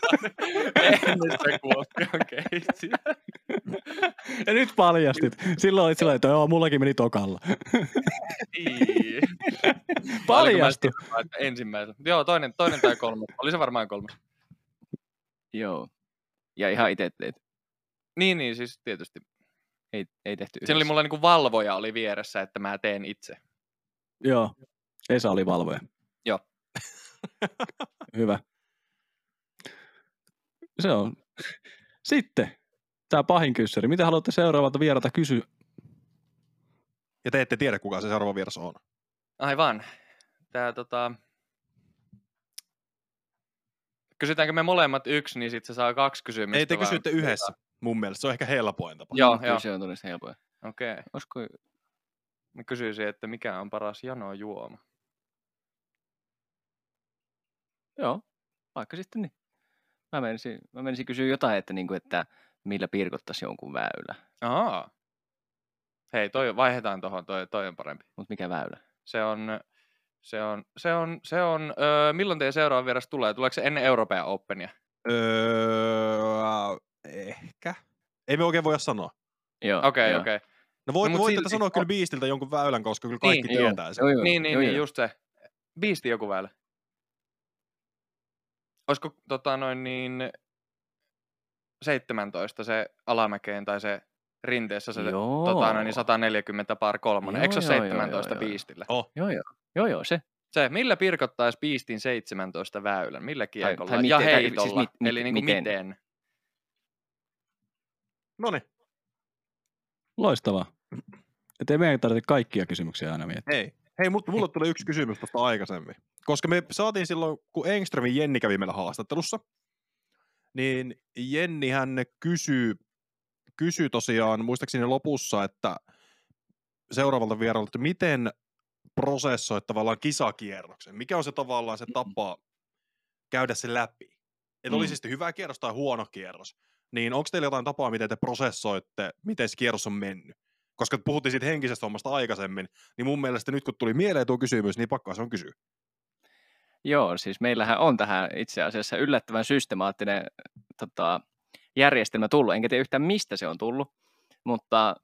ennen sitä kuopion keitsiä. Ja nyt paljastit. Silloin olit sillä, että joo, mullakin meni tokalla. Niin. Että Ensimmäisellä. Joo, toinen, toinen tai kolmas. Oli se varmaan kolmas. Joo. Ja ihan itse teit. Niin, niin, siis tietysti. Ei, ei tehty Siinä oli mulla niinku valvoja oli vieressä, että mä teen itse. Joo. Esa oli valvoja. Joo. Hyvä. Se on. Sitten tämä pahin kyssäri. Mitä haluatte seuraavalta vieralta kysyä? Ja te ette tiedä, kuka se seuraava vieras on. Aivan. Tää tota... Kysytäänkö me molemmat yksi, niin sit se saa kaksi kysymystä. Ei te vai- kysytte yhdessä. Mun mielestä se on ehkä helpoin tapa. Joo, joo. se on todennäköisesti helpoa. Okei. Okay. Olisiko... Mä kysyisin, että mikä on paras janojuoma. Joo, vaikka sitten niin. Mä menisin, mä menisin kysyä jotain, että, niin kuin, että millä pirkottaisi jonkun väylä. Aa. Hei, toi, vaihdetaan tohon, toi, toi on parempi. Mutta mikä väylä? Se on, se on, se on, se on, öö, milloin teidän seuraava vieras tulee? Tuleeko se ennen Euroopan Openia? Öö, ehkä. Ei me oikein voida sanoa. Joo, Okei, joo. okei. No voit, No, voitte silti- sanoa kyllä biistiltä jonkun väylän, koska kyllä kaikki Niin, niin, joo. tietää sen. Joo, joo, Niin, niin, joo, niin, joo. just se. Biisti joku väylä. Olisiko tota noin niin 17 se alamäkeen tai se rinteessä se Joo. tota noin niin 140 par kolmonen. Joo, Eikö se joo, ole joo, 17 joo, joo. biistillä? Oh. Joo, joo. Joo, joo, se. Se, millä pirkottaisi biistin 17 väylän? Millä kiekolla? tai ja miten- tai siis heitolla. mit- mit- Eli niin kuin miten? miten? No niin, Loistavaa. Että ei meidän tarvitse kaikkia kysymyksiä aina miettiä. ei. Hei, mutta mulle tuli yksi kysymys tuosta aikaisemmin. Koska me saatiin silloin, kun Engströmin Jenni kävi meillä haastattelussa, niin Jenni hän kysyy, kysyy tosiaan, muistaakseni lopussa, että seuraavalta vieralta, että miten prosessoit tavallaan kisakierroksen? Mikä on se tavallaan se tapa käydä se läpi? Että oli Mm. sitten hyvä kierros tai huono kierros. Niin onko teillä jotain tapaa, miten te prosessoitte, miten se kierros on mennyt? Koska puhuttiin siitä henkisestä hommasta aikaisemmin, niin mun mielestä nyt kun tuli mieleen tuo kysymys, niin pakkaa se on kysyä. Joo, siis meillähän on tähän itse asiassa yllättävän systemaattinen tota, järjestelmä tullut. Enkä tiedä yhtään mistä se on tullut, mutta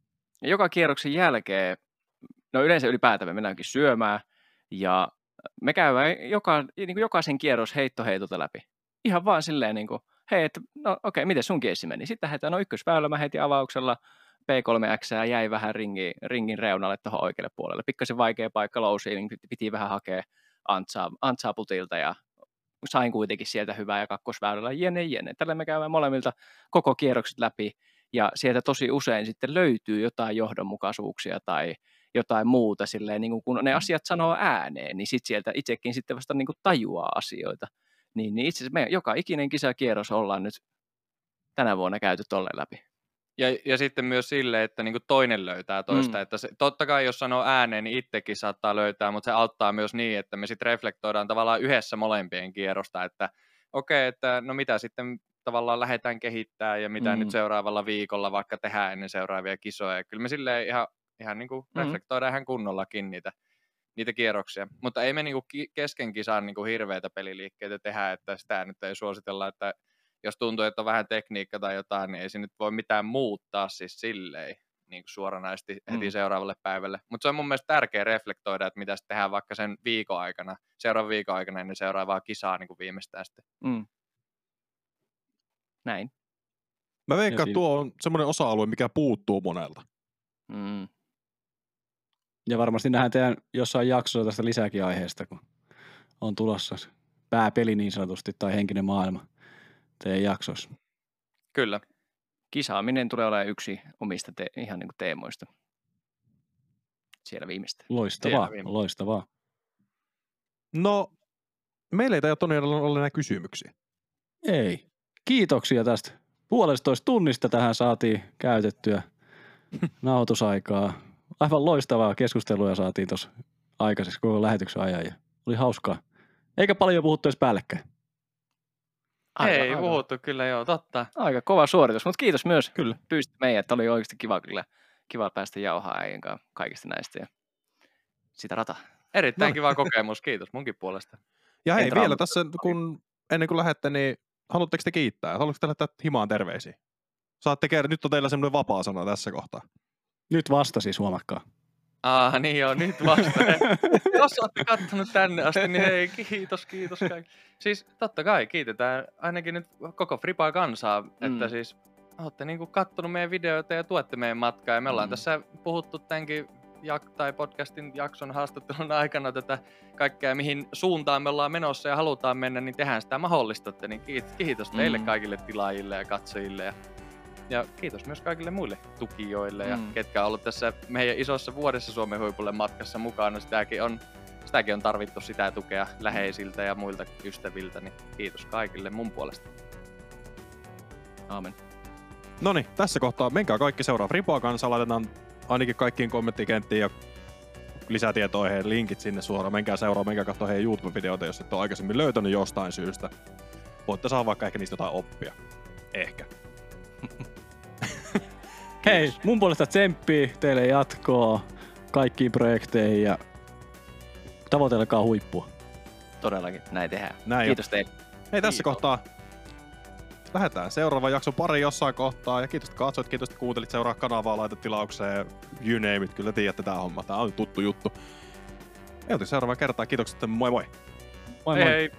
joka kierroksen jälkeen, no yleensä ylipäätään me mennäänkin syömään ja me käydään joka, niin kuin jokaisen kierros heitto heitolta läpi. Ihan vaan silleen niin kuin, hei, että no okei, miten sun keissi meni? Sitten lähdetään, no ykkösväylä mä heitin avauksella, P3X jäi vähän ringi, ringin reunalle tuohon oikealle puolelle. Pikkasen vaikea paikka low ceiling, piti vähän hakea antsaa, antsaa putilta ja sain kuitenkin sieltä hyvää ja kakkosväylällä jene jene. Tällä me käymme molemmilta koko kierrokset läpi ja sieltä tosi usein sitten löytyy jotain johdonmukaisuuksia tai jotain muuta silleen, niin kun ne mm. asiat sanoo ääneen, niin sit sieltä itsekin sitten vasta niin tajuaa asioita. Niin, niin itse asiassa me joka ikinen kisakierros ollaan nyt tänä vuonna käyty tolle läpi. Ja, ja sitten myös sille, että niin toinen löytää toista. Mm. Että se, totta kai jos sanoo ääneen, niin itsekin saattaa löytää, mutta se auttaa myös niin, että me sitten reflektoidaan tavallaan yhdessä molempien kierrosta, että okei, okay, että no mitä sitten tavallaan lähdetään kehittää ja mitä mm. nyt seuraavalla viikolla vaikka tehdään ennen seuraavia kisoja. Kyllä me silleen ihan, ihan niin kuin mm. reflektoidaan ihan kunnollakin niitä, niitä kierroksia. Mutta ei me niin kuin kesken kisaan niin kuin hirveitä peliliikkeitä tehdä, että sitä nyt ei suositella, että jos tuntuu, että on vähän tekniikka tai jotain, niin ei se nyt voi mitään muuttaa siis silleen niin kuin suoranaisesti heti mm. seuraavalle päivälle. Mutta se on mun mielestä tärkeä reflektoida, että mitä tehdään vaikka sen viikon aikana, seuraavan viikon aikana ennen seuraavaa kisaa niin kuin viimeistään sitten. Mm. Näin. Mä veikkaan, että tuo on semmoinen osa-alue, mikä puuttuu monelta. Mm. Ja varmasti nähdään teidän jossain jaksossa tästä lisääkin aiheesta, kun on tulossa pääpeli niin sanotusti tai henkinen maailma teidän jaksoissa. Kyllä. Kisaaminen tulee olemaan yksi omista te- ihan niin kuin teemoista siellä viimeistä. Loistavaa, siellä loistavaa. No, meillä ei Toni ole enää kysymyksiä. Ei. Kiitoksia tästä. Puolestoista tunnista tähän saatiin käytettyä nauhoitusaikaa. Aivan loistavaa keskustelua saatiin tuossa aikaiseksi koko lähetyksen ajan ja oli hauskaa. Eikä paljon puhuttu edes päällekkäin. Aivan, Ei aivan. puhuttu kyllä, joo, totta. Aika kova suoritus, mutta kiitos myös kyllä pyysit meidät. Oli oikeasti kiva kyllä, kiva päästä jauhaa äijän kaikista näistä ja sitä rata. Erittäin no. kiva kokemus, kiitos munkin puolesta. Ja hei, Entra vielä tässä, kun ennen kuin lähette, niin haluatteko te kiittää? Haluatteko te lähettää himaan terveisiä? Saatte kerran, nyt on teillä semmoinen vapaa sana tässä kohtaa. Nyt vasta siis huomakkaa. Ah, niin joo, nyt vasta. Jos olette kattonut tänne asti, niin hei, kiitos, kiitos kaikki. Siis totta kai kiitetään ainakin nyt koko Fripaa kansaa, mm. että siis olette niinku kattonut meidän videoita ja tuette meidän matkaa. Ja me ollaan mm. tässä puhuttu tämänkin jak- tai podcastin jakson haastattelun aikana tätä kaikkea, mihin suuntaan me ollaan menossa ja halutaan mennä, niin tehdään sitä mahdollistatte. Niin kiitos teille mm. kaikille tilaajille ja katsojille. Ja ja kiitos myös kaikille muille tukijoille mm. ja ketkä on ollut tässä meidän isossa vuodessa Suomen huipulle matkassa mukana. Sitäkin on, sitäkin on tarvittu sitä tukea läheisiltä ja muilta ystäviltä, niin kiitos kaikille mun puolesta. Aamen. No niin, tässä kohtaa menkää kaikki seuraa Fripoa kanssa, laitetaan ainakin kaikkiin kommenttikenttiin ja lisätietoihin linkit sinne suoraan. Menkää seuraa, menkää katsoa heidän YouTube-videoita, jos et ole aikaisemmin löytänyt jostain syystä. Voitte saada vaikka ehkä niistä jotain oppia. Ehkä. Hei, mun puolesta tsemppi teille jatkoa kaikkiin projekteihin ja tavoitelkaa huippua. Todellakin, näin tehdään. Näin Kiitos jo. teille. Hei, tässä Kiitos. kohtaa lähdetään seuraava jakso pari jossain kohtaa. Ja kiitos, että katsoit, kiitos, että kuuntelit. Seuraa kanavaa, laitat tilaukseen. You name it. Kyllä tiedätte tää homma. Tää on tuttu juttu. Ei seuraava kertaa. Kiitokset. Moi moi. Moi moi. Hei. hei.